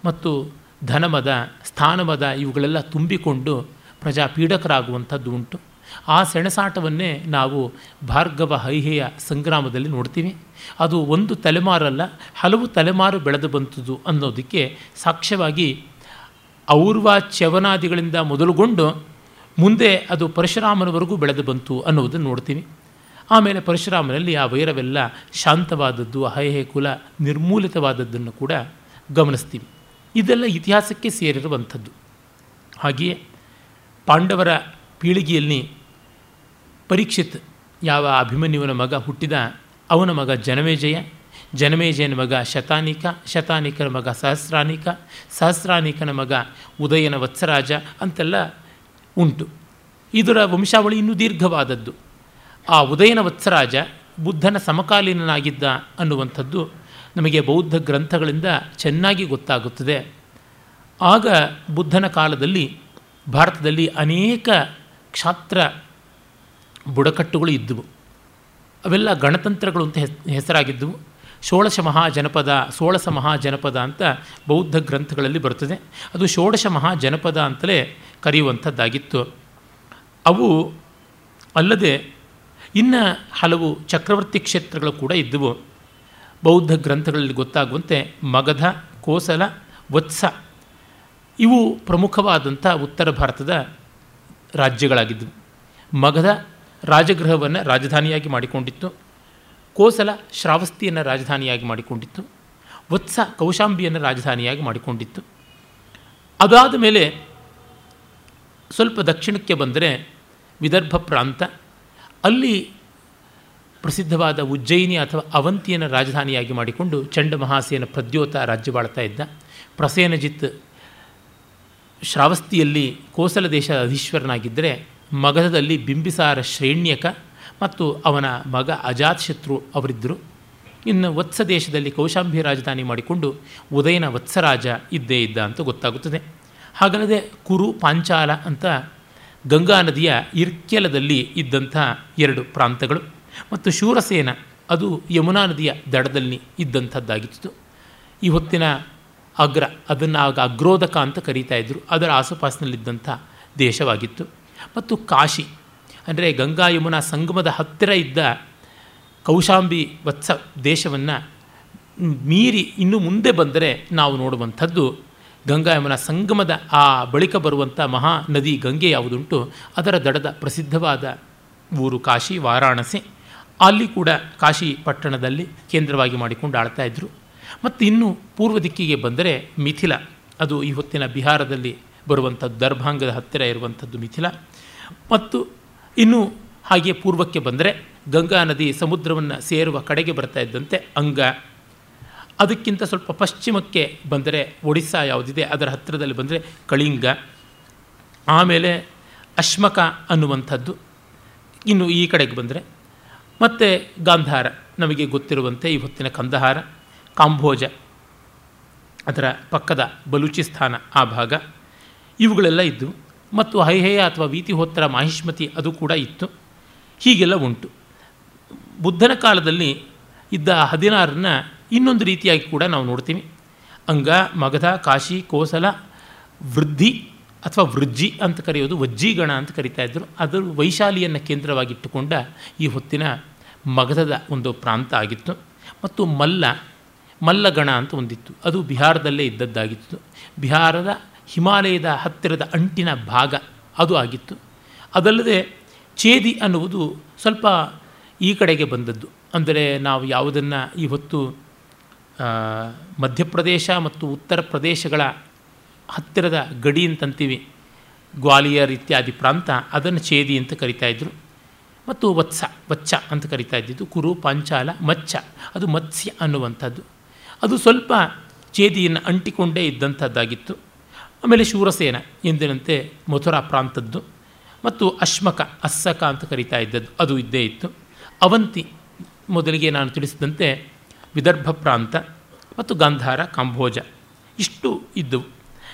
ಮತ್ತು ಧನಮದ, ಸ್ಥಾನಮದ ಇವುಗಳೆಲ್ಲ ತುಂಬಿಕೊಂಡು ಪ್ರಜಾಪೀಡಕರಾಗುವಂಥದ್ದು ಉಂಟು. ಆ ಸೆಣಸಾಟವನ್ನೇ ನಾವು ಭಾರ್ಗವ ಹೈಹೆಯ ಸಂಗ್ರಾಮದಲ್ಲಿ ನೋಡ್ತೀವಿ. ಅದು ಒಂದು ತಲೆಮಾರಲ್ಲ, ಹಲವು ತಲೆಮಾರು ಬೆಳೆದು ಬಂತದ್ದು ಅನ್ನೋದಕ್ಕೆ ಸಾಕ್ಷ್ಯವಾಗಿ ಔರ್ವ ಚ್ಯವನಾದಿಗಳಿಂದ ಮೊದಲುಗೊಂಡು ಮುಂದೆ ಅದು ಪರಶುರಾಮನವರೆಗೂ ಬೆಳೆದು ಬಂತು ಅನ್ನೋದನ್ನು ನೋಡ್ತೀವಿ ಆಮೇಲೆ ಪರಶುರಾಮನಲ್ಲಿ ಆ ವೈರವೆಲ್ಲ ಶಾಂತವಾದದ್ದು ಅಹಯೇ ಕುಲ ನಿರ್ಮೂಲಿತವಾದದ್ದನ್ನು ಕೂಡ ಗಮನಿಸ್ತೀವಿ ಇದೆಲ್ಲ ಇತಿಹಾಸಕ್ಕೆ ಸೇರಿರುವಂಥದ್ದು. ಹಾಗೆಯೇ ಪಾಂಡವರ ಪೀಳಿಗೆಯಲ್ಲಿ ಪರೀಕ್ಷಿತ್ ಯಾವ ಅಭಿಮನ್ಯುವನ ಮಗ ಹುಟ್ಟಿದ ಅವನ ಮಗ ಜನಮೇಜಯ, ಜನಮೇಜಯನ ಮಗ ಶತಾನಿಕ, ಶತಾನಿಕನ ಮಗ ಸಹಸ್ರಾನಿಕ, ಸಹಸ್ರಾನಿಕನ ಮಗ ಉದಯನ ವತ್ಸರಾಜ ಅಂತೆಲ್ಲ ಉಂಟು. ಇದರ ವಂಶಾವಳಿ ಇನ್ನೂ ದೀರ್ಘವಾದದ್ದು. ಆ ಉದಯನ ವತ್ಸರಾಜ ಬುದ್ಧನ ಸಮಕಾಲೀನನಾಗಿದ್ದ ಅನ್ನುವಂಥದ್ದು ನಮಗೆ ಬೌದ್ಧ ಗ್ರಂಥಗಳಿಂದ ಚೆನ್ನಾಗಿ ಗೊತ್ತಾಗುತ್ತದೆ. ಆಗ ಬುದ್ಧನ ಕಾಲದಲ್ಲಿ ಭಾರತದಲ್ಲಿ ಅನೇಕ ಕ್ಷಾತ್ರ ಬುಡಕಟ್ಟುಗಳು ಇದ್ದವು. ಅವೆಲ್ಲ ಗಣತಂತ್ರಗಳು ಅಂತ ಹೆಸರಾಗಿದ್ದವು. ಷೋಡಶ ಮಹಾಜನಪದ, ಸೋಳಸ ಮಹಾಜನಪದ ಅಂತ ಬೌದ್ಧ ಗ್ರಂಥಗಳಲ್ಲಿ ಬರುತ್ತದೆ. ಅದು ಷೋಡಶ ಮಹಾಜನಪದ ಅಂತಲೇ ಕರೆಯುವಂಥದ್ದಾಗಿತ್ತು. ಅವು ಅಲ್ಲದೆ ಇನ್ನು ಹಲವು ಚಕ್ರವರ್ತಿ ಕ್ಷೇತ್ರಗಳು ಕೂಡ ಇದ್ದವು. ಬೌದ್ಧ ಗ್ರಂಥಗಳಲ್ಲಿ ಗೊತ್ತಾಗುವಂತೆ ಮಗಧ, ಕೋಸಲ, ವತ್ಸ ಇವು ಪ್ರಮುಖವಾದಂಥ ಉತ್ತರ ಭಾರತದ ರಾಜ್ಯಗಳಾಗಿದ್ದವು ಮಗಧ ರಾಜಗೃಹವನ್ನು ರಾಜಧಾನಿಯಾಗಿ ಮಾಡಿಕೊಂಡಿತ್ತು. ಕೋಸಲ ಶ್ರಾವಸ್ತಿಯನ್ನು ರಾಜಧಾನಿಯಾಗಿ ಮಾಡಿಕೊಂಡಿತ್ತು. ವತ್ಸ ಕೌಶಾಂಬಿಯನ್ನು ರಾಜಧಾನಿಯಾಗಿ ಮಾಡಿಕೊಂಡಿತ್ತು. ಅದಾದ ಮೇಲೆ ಸ್ವಲ್ಪ ದಕ್ಷಿಣಕ್ಕೆ ಬಂದರೆ ವಿದರ್ಭ ಪ್ರಾಂತ. ಅಲ್ಲಿ ಪ್ರಸಿದ್ಧವಾದ ಉಜ್ಜಯಿನಿ ಅಥವಾ ಅವಂತಿಯನ್ನು ರಾಜಧಾನಿಯಾಗಿ ಮಾಡಿಕೊಂಡು ಚಂಡಮಹಾಸೇನ ಪ್ರದ್ಯೋತ ರಾಜ್ಯವಾಳ್ತಾ ಇದ್ದ. ಪ್ರಸೇನಜಿತ್ ಶ್ರಾವಸ್ತಿಯಲ್ಲಿ ಕೋಸಲ ದೇಶದ ಅಧೀಶ್ವರನಾಗಿದ್ದರೆ ಮಗಧದಲ್ಲಿ ಬಿಂಬಿಸಾರ ಶ್ರೇಣ್ಯಕ ಮತ್ತು ಅವನ ಮಗ ಅಜಾತಶತ್ರು ಅವರಿದ್ದರು. ಇನ್ನು ವತ್ಸ ದೇಶದಲ್ಲಿ ಕೌಶಾಂಬಿ ರಾಜಧಾನಿ ಮಾಡಿಕೊಂಡು ಉದಯನ ವತ್ಸರಾಜ ಇದ್ದೇ ಇದ್ದ ಅಂತ ಗೊತ್ತಾಗುತ್ತದೆ. ಹಾಗಲ್ಲದೆ ಕುರು ಪಾಂಚಾಲ ಅಂತ ಗಂಗಾ ನದಿಯ ಇರ್ಕೆಲದಲ್ಲಿ ಇದ್ದಂಥ ಎರಡು ಪ್ರಾಂತಗಳು ಮತ್ತು ಶೂರಸೇನ ಅದು ಯಮುನಾ ನದಿಯ ದಡದಲ್ಲಿ ಇದ್ದಂಥದ್ದಾಗಿತ್ತು. ಈ ಹೊತ್ತಿನ ಅಗ್ರ ಅದನ್ನು ಆಗ ಅಗ್ರೋದಕ ಅಂತ ಕರೀತಾ ಇದ್ದರು ಅದರ ಆಸುಪಾಸಿನಲ್ಲಿದ್ದಂಥ ದೇಶವಾಗಿತ್ತು. ಮತ್ತು ಕಾಶಿ ಅಂದರೆ ಗಂಗಾ ಯಮುನಾ ಸಂಗಮದ ಹತ್ತಿರ ಇದ್ದ ಕೌಶಾಂಬಿ ವತ್ಸ ದೇಶವನ್ನು ಮೀರಿ ಇನ್ನು ಮುಂದೆ ಬಂದರೆ ನಾವು ನೋಡುವಂಥದ್ದು ಗಂಗಾ ಯಮುನಾ ಸಂಗಮದ ಆ ಬಳಿಕ ಬರುವಂಥ ಮಹಾ ನದಿ ಗಂಗೆ ಯಾವುದುಂಟು, ಅದರ ದಡದ ಪ್ರಸಿದ್ಧವಾದ ಊರು ಕಾಶಿ, ವಾರಾಣಸಿ. ಅಲ್ಲಿ ಕೂಡ ಕಾಶಿ ಪಟ್ಟಣದಲ್ಲಿ ಕೇಂದ್ರವಾಗಿ ಮಾಡಿಕೊಂಡು ಆಳ್ತಾ ಇದ್ದರು ಮತ್ತು ಇನ್ನು ಪೂರ್ವ ದಿಕ್ಕಿಗೆ ಬಂದರೆ ಮಿಥಿಲ. ಅದು ಈ ಹೊತ್ತಿನ ಬಿಹಾರದಲ್ಲಿ ಬರುವಂಥದ್ದು, ದರ್ಭಾಂಗದ ಹತ್ತಿರ ಇರುವಂಥದ್ದು ಮಿಥಿಲ. ಮತ್ತು ಇನ್ನು ಹಾಗೆ ಪೂರ್ವಕ್ಕೆ ಬಂದರೆ ಗಂಗಾ ನದಿ ಸಮುದ್ರವನ್ನು ಸೇರುವ ಕಡೆಗೆ ಬರ್ತಾ ಇದ್ದಂತೆ ಅಂಗ. ಅದಕ್ಕಿಂತ ಸ್ವಲ್ಪ ಪಶ್ಚಿಮಕ್ಕೆ ಬಂದರೆ ಒಡಿಸ್ಸಾ ಯಾವುದಿದೆ, ಅದರ ಹತ್ತಿರದಲ್ಲಿ ಬಂದರೆ ಕಳಿಂಗ. ಆಮೇಲೆ ಅಶ್ಮಕ ಅನ್ನುವಂಥದ್ದು ಇನ್ನು ಈ ಕಡೆಗೆ ಬಂದರೆ. ಮತ್ತು ಗಾಂಧಾರ, ನಮಗೆ ಗೊತ್ತಿರುವಂತೆ ಈ ಹೊತ್ತಿನ ಕಂದಹಾರ ಕಾಂಬೋಜ ಅದರ ಪಕ್ಕದ ಬಲೂಚಿಸ್ತಾನ ಆ ಭಾಗ, ಇವುಗಳೆಲ್ಲ ಇದ್ದವು ಮತ್ತು ಹೈಹಯ ಅಥವಾ ವೀತಿಹೋತ್ರ ಮಾಹಿಷ್ಮತಿ ಅದು ಕೂಡ ಇತ್ತು. ಹೀಗೆಲ್ಲ ಉಂಟು. ಬುದ್ಧನ ಕಾಲದಲ್ಲಿ ಇದ್ದ ಹದಿನಾರನ್ನ ಇನ್ನೊಂದು ರೀತಿಯಾಗಿ ಕೂಡ ನಾವು ನೋಡ್ತೀವಿ. ಅಂಗ, ಮಗಧ, ಕಾಶಿ, ಕೋಸಲ, ವೃದ್ಧಿ ಅಥವಾ ವೃಜ್ಜಿ ಅಂತ ಕರೆಯೋದು ವಜ್ಜಿಗಣ ಅಂತ ಕರಿತಾ ಇದ್ದರು ಅದು ವೈಶಾಲಿಯನ್ನು ಕೇಂದ್ರವಾಗಿಟ್ಟುಕೊಂಡ ಈ ಹೊತ್ತಿನ ಮಗಧದ ಒಂದು ಪ್ರಾಂತ ಆಗಿತ್ತು. ಮತ್ತು ಮಲ್ಲ, ಮಲ್ಲಗಣ ಅಂತ ಒಂದಿತ್ತು. ಅದು ಬಿಹಾರದಲ್ಲೇ ಇದ್ದದ್ದಾಗಿತ್ತು. ಬಿಹಾರದ ಹಿಮಾಲಯದ ಹತ್ತಿರದ ಅಂಟಿನ ಭಾಗ ಅದು ಆಗಿತ್ತು. ಅದಲ್ಲದೆ ಚೇದಿ ಅನ್ನುವುದು ಸ್ವಲ್ಪ ಈ ಕಡೆಗೆ ಬಂದದ್ದು. ಅಂದರೆ ನಾವು ಯಾವುದನ್ನು ಇವತ್ತು ಮಧ್ಯಪ್ರದೇಶ ಮತ್ತು ಉತ್ತರ ಪ್ರದೇಶಗಳ ಹತ್ತಿರದ ಗಡಿ ಅಂತಂತೀವಿ, ಗ್ವಾಲಿಯರ್ ಇತ್ಯಾದಿ ಪ್ರಾಂತ, ಅದನ್ನು ಚೇದಿ ಅಂತ ಕರಿತಾ ಇದ್ದರು ಮತ್ತು ವತ್ಸ ವಚ್ಚ ಅಂತ ಕರಿತಾ ಇದ್ದಿದ್ದು, ಕುರು, ಪಾಂಚಾಲ, ಮಚ್ಚ, ಅದು ಮತ್ಸ್ಯ ಅನ್ನುವಂಥದ್ದು. ಅದು ಸ್ವಲ್ಪ ಛೇದಿಯನ್ನು ಅಂಟಿಕೊಂಡೇ ಇದ್ದಂಥದ್ದಾಗಿತ್ತು. ಆಮೇಲೆ ಶೂರಸೇನ ಎಂದಿನಂತೆ ಮಥುರಾ ಪ್ರಾಂತದ್ದು ಮತ್ತು ಅಶ್ಮಕ, ಅಸ್ಸಕ ಅಂತ ಕರಿತಾ ಇದ್ದದ್ದು. ಅದು ಇದ್ದೇ ಇತ್ತು. ಅವಂತಿ ಮೊದಲಿಗೆ ನಾನು ತಿಳಿಸಿದಂತೆ ವಿದರ್ಭ ಪ್ರಾಂತ ಮತ್ತು ಗಾಂಧಾರ, ಕಾಂಬೋಜ ಇಷ್ಟು ಇದ್ದವು.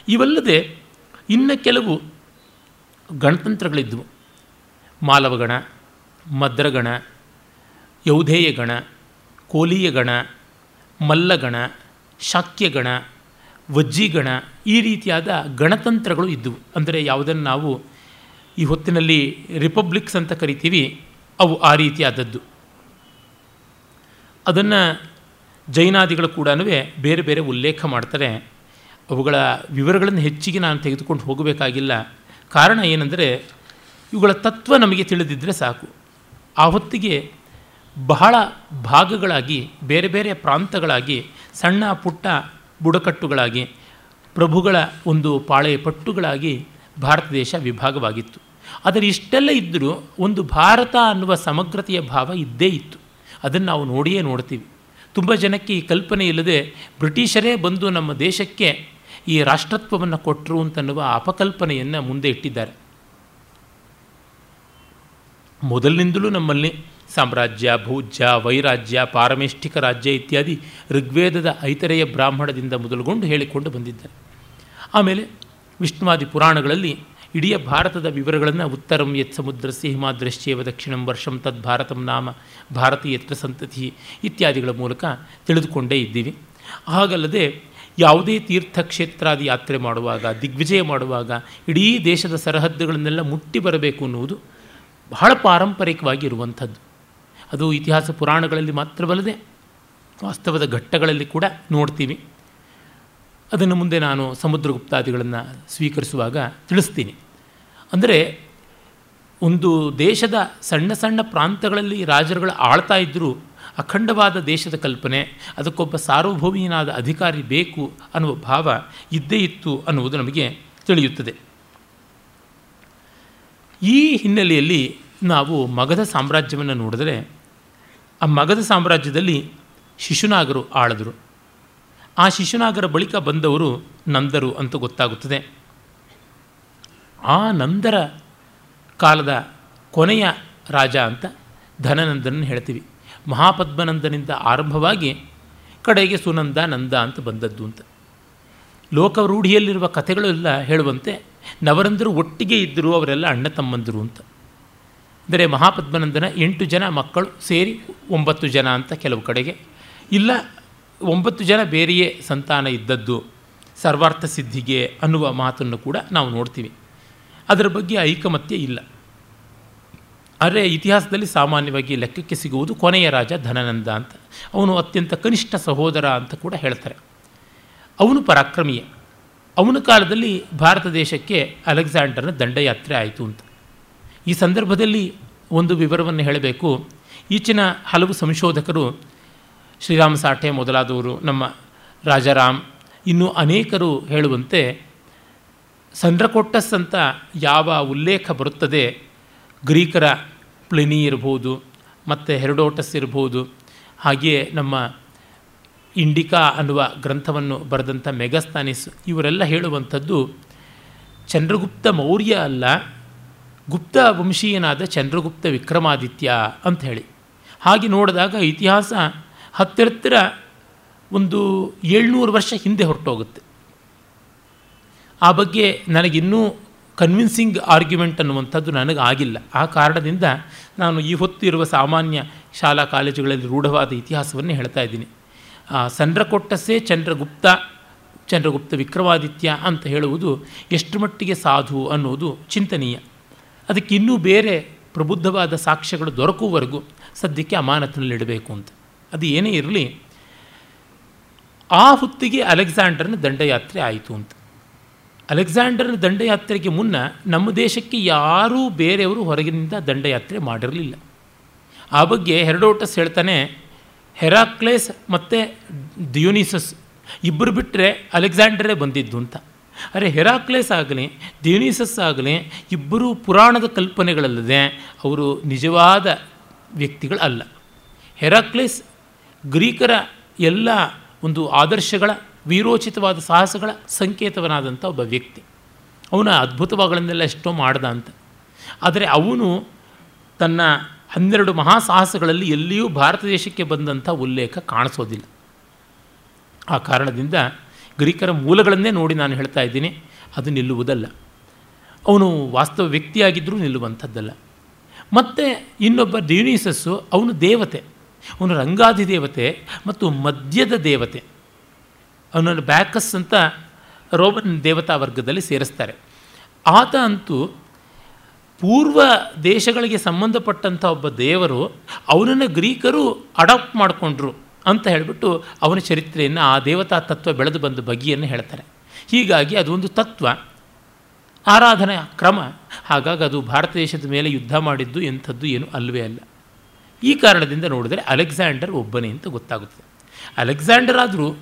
ಇವಲ್ಲದೆ ಇನ್ನು ಕೆಲವು ಗಣತಂತ್ರಗಳಿದ್ದವು ಮಾಲವಗಣ, ಮದ್ರಗಣ, ಯೌಧೇಯಗಣ, ಕೋಲೀಯಗಣ, ಮಲ್ಲಗಣ, ಶಾಕ್ಯಗಣ ವಜ್ಜಿಗಣ ಈ ರೀತಿಯಾದ ಗಣತಂತ್ರಗಳು ಇದ್ದವು. ಅಂದರೆ ಯಾವುದನ್ನು ನಾವು ಈ ಹೊತ್ತಿನಲ್ಲಿ ರಿಪಬ್ಲಿಕ್ಸ್ ಅಂತ ಕರಿತೀವಿ, ಅವು ಆ ರೀತಿಯಾದದ್ದು. ಅದನ್ನು ಜೈನಾದಿಗಳು ಕೂಡ ಬೇರೆ ಬೇರೆ ಉಲ್ಲೇಖ ಮಾಡ್ತಾರೆ. ಅವುಗಳ ವಿವರಗಳನ್ನು ಹೆಚ್ಚಿಗೆ ನಾನು ತೆಗೆದುಕೊಂಡು ಹೋಗಬೇಕಾಗಿಲ್ಲ. ಕಾರಣ ಏನೆಂದರೆ, ಇವುಗಳ ತತ್ವ ನಮಗೆ ತಿಳಿದಿದ್ದರೆ ಸಾಕು. ಆ ಹೊತ್ತಿಗೆ ಬಹಳ ಭಾಗಗಳಾಗಿ, ಬೇರೆ ಬೇರೆ ಪ್ರಾಂತಗಳಾಗಿ, ಸಣ್ಣ ಪುಟ್ಟ ಬುಡಕಟ್ಟುಗಳಾಗಿ, ಪ್ರಭುಗಳ ಒಂದು ಪಾಳೆಯ ಪಟ್ಟುಗಳಾಗಿ ಭಾರತ ದೇಶ ವಿಭಾಗವಾಗಿತ್ತು. ಆದರೆ ಇಷ್ಟೆಲ್ಲ ಇದ್ದರೂ ಒಂದು ಭಾರತ ಅನ್ನುವ ಸಮಗ್ರತೆಯ ಭಾವ ಇದ್ದೇ ಇತ್ತು. ಅದನ್ನು ನಾವು ನೋಡಿಯೇ ನೋಡ್ತೀವಿ. ತುಂಬ ಜನಕ್ಕೆ ಈ ಕಲ್ಪನೆ ಇಲ್ಲದೆ ಬ್ರಿಟಿಷರೇ ಬಂದು ನಮ್ಮ ದೇಶಕ್ಕೆ ಈ ರಾಷ್ಟ್ರತ್ವವನ್ನು ಕೊಟ್ಟರು ಅಂತನ್ನುವ ಅಪಕಲ್ಪನೆಯನ್ನು ಮುಂದೆ ಇಟ್ಟಿದ್ದಾರೆ. ಮೊದಲಿನಿಂದಲೂ ನಮ್ಮಲ್ಲಿ ಸಾಮ್ರಾಜ್ಯ, ಭೂಜ್ಯ, ವೈರಾಜ್ಯ, ಪಾರಮೇಷ್ಠಿಕ ರಾಜ್ಯ ಇತ್ಯಾದಿ ಋಗ್ವೇದದ ಐತರೆಯ ಬ್ರಾಹ್ಮಣದಿಂದ ಮೊದಲುಗೊಂಡು ಹೇಳಿಕೊಂಡು ಬಂದಿದ್ದಾರೆ. ಆಮೇಲೆ ವಿಷ್ಣುವಾದಿ ಪುರಾಣಗಳಲ್ಲಿ ಇಡೀ ಭಾರತದ ವಿವರಗಳನ್ನು ಉತ್ತರಂ ಯತ್ ಸಮುದ್ರಸ್ಯ ಹಿಮಾದೃಶ್ಯವ ದಕ್ಷಿಣಂ ವರ್ಷಂ ತದ್ ಭಾರತಂ ನಾಮ ಭಾರತೀಯತ್ರ ಸಂತತಿ ಇತ್ಯಾದಿಗಳ ಮೂಲಕ ತಿಳಿದುಕೊಂಡೇ ಇದ್ದೀವಿ. ಹಾಗಲ್ಲದೆ ಯಾವುದೇ ತೀರ್ಥಕ್ಷೇತ್ರಾದಿ ಯಾತ್ರೆ ಮಾಡುವಾಗ, ದಿಗ್ವಿಜಯ ಮಾಡುವಾಗ ಇಡೀ ದೇಶದ ಸರಹದ್ದುಗಳನ್ನೆಲ್ಲ ಮುಟ್ಟಿ ಬರಬೇಕು ಅನ್ನುವುದು ಬಹಳ ಪಾರಂಪರಿಕವಾಗಿ ಇರುವಂಥದ್ದು. ಅದು ಇತಿಹಾಸ ಪುರಾಣಗಳಲ್ಲಿ ಮಾತ್ರವಲ್ಲದೆ ವಾಸ್ತವದ ಘಟ್ಟಗಳಲ್ಲಿ ಕೂಡ ನೋಡ್ತೀವಿ. ಅದನ್ನು ಮುಂದೆ ನಾನು ಸಮುದ್ರಗುಪ್ತಾದಿಗಳನ್ನು ಸ್ವೀಕರಿಸುವಾಗ ತಿಳಿಸ್ತೀನಿ. ಅಂದರೆ ಒಂದು ದೇಶದ ಸಣ್ಣ ಸಣ್ಣ ಪ್ರಾಂತಗಳಲ್ಲಿ ರಾಜರುಗಳು ಆಳ್ತಾ ಇದ್ದರೂ ಅಖಂಡವಾದ ದೇಶದ ಕಲ್ಪನೆ, ಅದಕ್ಕೊಬ್ಬ ಸಾರ್ವಭೌಮಿಯನಾದ ಅಧಿಕಾರಿ ಬೇಕು ಅನ್ನುವ ಭಾವ ಇದ್ದೇ ಇತ್ತು ಅನ್ನುವುದು ನಮಗೆ ತಿಳಿಯುತ್ತದೆ. ಈ ಹಿನ್ನೆಲೆಯಲ್ಲಿ ನಾವು ಮಗಧ ಸಾಮ್ರಾಜ್ಯವನ್ನು ನೋಡಿದರೆ ಆ ಮಗಧ ಸಾಮ್ರಾಜ್ಯದಲ್ಲಿ ಶಿಶುನಾಗರು ಆಳಿದರು. ಆ ಶಿಶುನಾಗರ ಬಳಿಕ ಬಂದವರು ನಂದರು ಅಂತ ಗೊತ್ತಾಗುತ್ತದೆ. ಆ ನಂದರ ಕಾಲದ ಕೊನೆಯ ರಾಜ ಅಂತ ಧನನಂದನನ್ನು ಹೇಳ್ತೀವಿ. ಮಹಾಪದ್ಮನಂದನಿಂದ ಆರಂಭವಾಗಿ ಕಡೆಗೆ ಸುನಂದ, ನಂದ ಅಂತ ಬಂದದ್ದು ಅಂತ. ಲೋಕರೂಢಿಯಲ್ಲಿರುವ ಕಥೆಗಳೆಲ್ಲ ಹೇಳುವಂತೆ ನವರಂದರು ಒಟ್ಟಿಗೆ ಇದ್ದರು ಅವರೆಲ್ಲ ಅಣ್ಣ ತಮ್ಮಂದರು ಅಂತ. ಅಂದರೆ ಮಹಾಪದ್ಮನಂದನ ಎಂಟು ಜನ ಮಕ್ಕಳು ಸೇರಿ ಒಂಬತ್ತು ಜನ ಅಂತ ಕೆಲವು ಕಡೆಗೆ. ಇಲ್ಲ, ಒಂಬತ್ತು ಜನ ಬೇರೆಯೇ ಸಂತಾನ ಇದ್ದದ್ದು, ಸರ್ವಾರ್ಥ ಸಿದ್ಧಿಗೆ ಅನ್ನುವ ಮಾತನ್ನು ಕೂಡ ನಾವು ನೋಡ್ತೀವಿ. ಅದರ ಬಗ್ಗೆ ಐಕಮತ್ಯ ಇಲ್ಲ. ಆದರೆ ಇತಿಹಾಸದಲ್ಲಿ ಸಾಮಾನ್ಯವಾಗಿ ಲೆಕ್ಕಕ್ಕೆ ಸಿಗುವುದು ಕೊನೆಯ ರಾಜ ಧನನಂದ ಅಂತ. ಅವನು ಅತ್ಯಂತ ಕನಿಷ್ಠ ಸಹೋದರ ಅಂತ ಕೂಡ ಹೇಳ್ತಾರೆ. ಅವನು ಪರಾಕ್ರಮೀಯ. ಅವನ ಕಾಲದಲ್ಲಿ ಭಾರತ ದೇಶಕ್ಕೆ ಅಲೆಕ್ಸಾಂಡರ್ನ ದಂಡಯಾತ್ರೆ ಆಯಿತು ಅಂತ. ಈ ಸಂದರ್ಭದಲ್ಲಿ ಒಂದು ವಿವರವನ್ನು ಹೇಳಬೇಕು. ಈಚಿನ ಹಲವು ಸಂಶೋಧಕರು ಶ್ರೀರಾಮ ಸಾಠೆ ಮೊದಲಾದವರು, ನಮ್ಮ ರಾಜಾರಾಮ್, ಇನ್ನೂ ಅನೇಕರು ಹೇಳುವಂತೆ ಸಂಡ್ರಕೊಟ್ಟಸ್ ಅಂತ ಯಾವ ಉಲ್ಲೇಖ ಬರುತ್ತದೆ? ಗ್ರೀಕರ ಪ್ಲಿನಿ ಇರ್ಬೋದು, ಮತ್ತು ಹೆರಡೋಟಸ್ ಇರ್ಬೋದು, ಹಾಗೆಯೇ ನಮ್ಮ ಇಂಡಿಕಾ ಅನ್ನುವ ಗ್ರಂಥವನ್ನು ಬರೆದಂಥ ಮೆಗಸ್ತಾನಿಸ್ ಇವರೆಲ್ಲ ಹೇಳುವಂಥದ್ದು ಚಂದ್ರಗುಪ್ತ ಮೌರ್ಯ ಅಲ್ಲ. ಗುಪ್ತ ವಂಶೀಯನಾದ ಚಂದ್ರಗುಪ್ತ ವಿಕ್ರಮಾದಿತ್ಯ ಅಂತ ಹೇಳಿ ಹಾಗೆ ನೋಡಿದಾಗ ಇತಿಹಾಸ ಹತ್ತಿರತ್ತಿರ ಒಂದು ಏಳ್ನೂರು ವರ್ಷ ಹಿಂದೆ ಹೊರಟೋಗುತ್ತೆ. ಆ ಬಗ್ಗೆ ನನಗಿನ್ನೂ ಕನ್ವಿನ್ಸಿಂಗ್ ಆರ್ಗ್ಯುಮೆಂಟ್ ಅನ್ನುವಂಥದ್ದು ನನಗೆ ಆಗಿಲ್ಲ ಆ ಕಾರಣದಿಂದ ನಾನು ಈ ಹೊತ್ತು ಇರುವ ಸಾಮಾನ್ಯ ಶಾಲಾ ಕಾಲೇಜುಗಳಲ್ಲಿ ರೂಢವಾದ ಇತಿಹಾಸವನ್ನು ಹೇಳ್ತಾ ಇದ್ದೀನಿ. ಸಂಡ್ರಕೊಟ್ಟಸೇ ಚಂದ್ರಗುಪ್ತ ಚಂದ್ರಗುಪ್ತ ವಿಕ್ರಮಾದಿತ್ಯ ಅಂತ ಹೇಳುವುದು ಎಷ್ಟು ಮಟ್ಟಿಗೆ ಸಾಧು ಅನ್ನೋದು ಚಿಂತನೀಯ. ಅದಕ್ಕೆ ಇನ್ನೂ ಬೇರೆ ಪ್ರಬುದ್ಧವಾದ ಸಾಕ್ಷ್ಯಗಳು ದೊರಕುವವರೆಗೂ ಸದ್ಯಕ್ಕೆ ಅಮಾನತಿನಲ್ಲಿಡಬೇಕು ಅಂತ. ಅದು ಏನೇ ಇರಲಿ, ಆ ಹೊತ್ತಿಗೆ ಅಲೆಕ್ಸಾಂಡರ್ನ ದಂಡಯಾತ್ರೆ ಆಯಿತು ಅಂತ. ಅಲೆಕ್ಸಾಂಡರ್ನ ದಂಡಯಾತ್ರೆಗೆ ಮುನ್ನ ನಮ್ಮ ದೇಶಕ್ಕೆ ಯಾರೂ ಬೇರೆಯವರು ಹೊರಗಿನಿಂದ ದಂಡಯಾತ್ರೆ ಮಾಡಿರಲಿಲ್ಲ. ಆ ಬಗ್ಗೆ ಹೆರಡೋಟಸ್ ಹೇಳ್ತಾನೆ, ಹೆರಾಕ್ಲೇಸ್ ಮತ್ತು ಡಿಯೋನಿಸಸ್ ಇಬ್ಬರು ಬಿಟ್ಟರೆ ಅಲೆಕ್ಸಾಂಡರೇ ಬಂದಿದ್ದು ಅಂತ. ಅರೆ ಹೆರಾಕ್ಲೇಸ್ ಆಗಲಿ ದೇನೀಸಸ್ ಆಗಲಿ ಇಬ್ಬರೂ ಪುರಾಣದ ಕಲ್ಪನೆಗಳಲ್ಲದೆ ಅವರು ನಿಜವಾದ ವ್ಯಕ್ತಿಗಳಲ್ಲ. ಹೆರಾಕ್ಲೇಸ್ ಗ್ರೀಕರ ಎಲ್ಲ ಒಂದು ಆದರ್ಶಗಳ, ವೀರೋಚಿತವಾದ ಸಾಹಸಗಳ ಸಂಕೇತವನಾದಂಥ ಒಬ್ಬ ವ್ಯಕ್ತಿ. ಅವನ ಅದ್ಭುತವಾಗಳನ್ನೆಲ್ಲ ಎಷ್ಟೋ ಮಾಡ್ದ ಅಂತ. ಆದರೆ ಅವನು ತನ್ನ ಹನ್ನೆರಡು ಮಹಾಸಾಹಸಗಳಲ್ಲಿ ಎಲ್ಲಿಯೂ ಭಾರತ ದೇಶಕ್ಕೆ ಬಂದಂಥ ಉಲ್ಲೇಖ ಕಾಣಿಸೋದಿಲ್ಲ. ಆ ಕಾರಣದಿಂದ ಗ್ರೀಕರ ಮೂಲಗಳನ್ನೇ ನೋಡಿ ನಾನು ಹೇಳ್ತಾ ಇದ್ದೀನಿ, ಅದು ನಿಲ್ಲುವುದಲ್ಲ. ಅವನು ವಾಸ್ತವ ವ್ಯಕ್ತಿಯಾಗಿದ್ದರೂ ನಿಲ್ಲುವಂಥದ್ದಲ್ಲ. ಮತ್ತು ಇನ್ನೊಬ್ಬ ಡ್ಯೂನೀಸಸ್ಸು ಅವನು ದೇವತೆ, ಅವನು ರಂಗಾದಿ ದೇವತೆ ಮತ್ತು ಮದ್ಯದ ದೇವತೆ. ಅವನನ್ನು ಬ್ಯಾಕಸ್ ಅಂತ ರೋಮನ್ ದೇವತಾ ವರ್ಗದಲ್ಲಿ ಸೇರಿಸ್ತಾರೆ. ಆತ ಅಂತೂ ಪೂರ್ವ ದೇಶಗಳಿಗೆ ಸಂಬಂಧಪಟ್ಟಂಥ ಒಬ್ಬ ದೇವರು ಅವನನ್ನು ಗ್ರೀಕರು ಅಡಾಪ್ಟ್ ಮಾಡಿಕೊಂಡ್ರು. ಅಂತ ಹೇಳಿಬಿಟ್ಟು ಅವನ ಚರಿತ್ರೆಯನ್ನು ಆ ದೇವತಾ ತತ್ವ ಬೆಳೆದು ಬಂದ ಬಗೆಯನ್ನು ಹೇಳ್ತಾರೆ. ಹೀಗಾಗಿ ಅದೊಂದು ತತ್ವ ಆರಾಧನೆ ಕ್ರಮ. ಹಾಗಾಗಿ ಅದು ಭಾರತ ದೇಶದ ಮೇಲೆ ಯುದ್ಧ ಮಾಡಿದ್ದು ಎಂಥದ್ದು ಏನು ಅಲ್ಲವೇ ಅಲ್ಲ. ಈ ಕಾರಣದಿಂದ ನೋಡಿದರೆ ಅಲೆಕ್ಸಾಂಡರ್ ಒಬ್ಬನೇ ಅಂತ ಗೊತ್ತಾಗುತ್ತದೆ. ಅಲೆಕ್ಸಾಂಡರ್ ಆದರೂ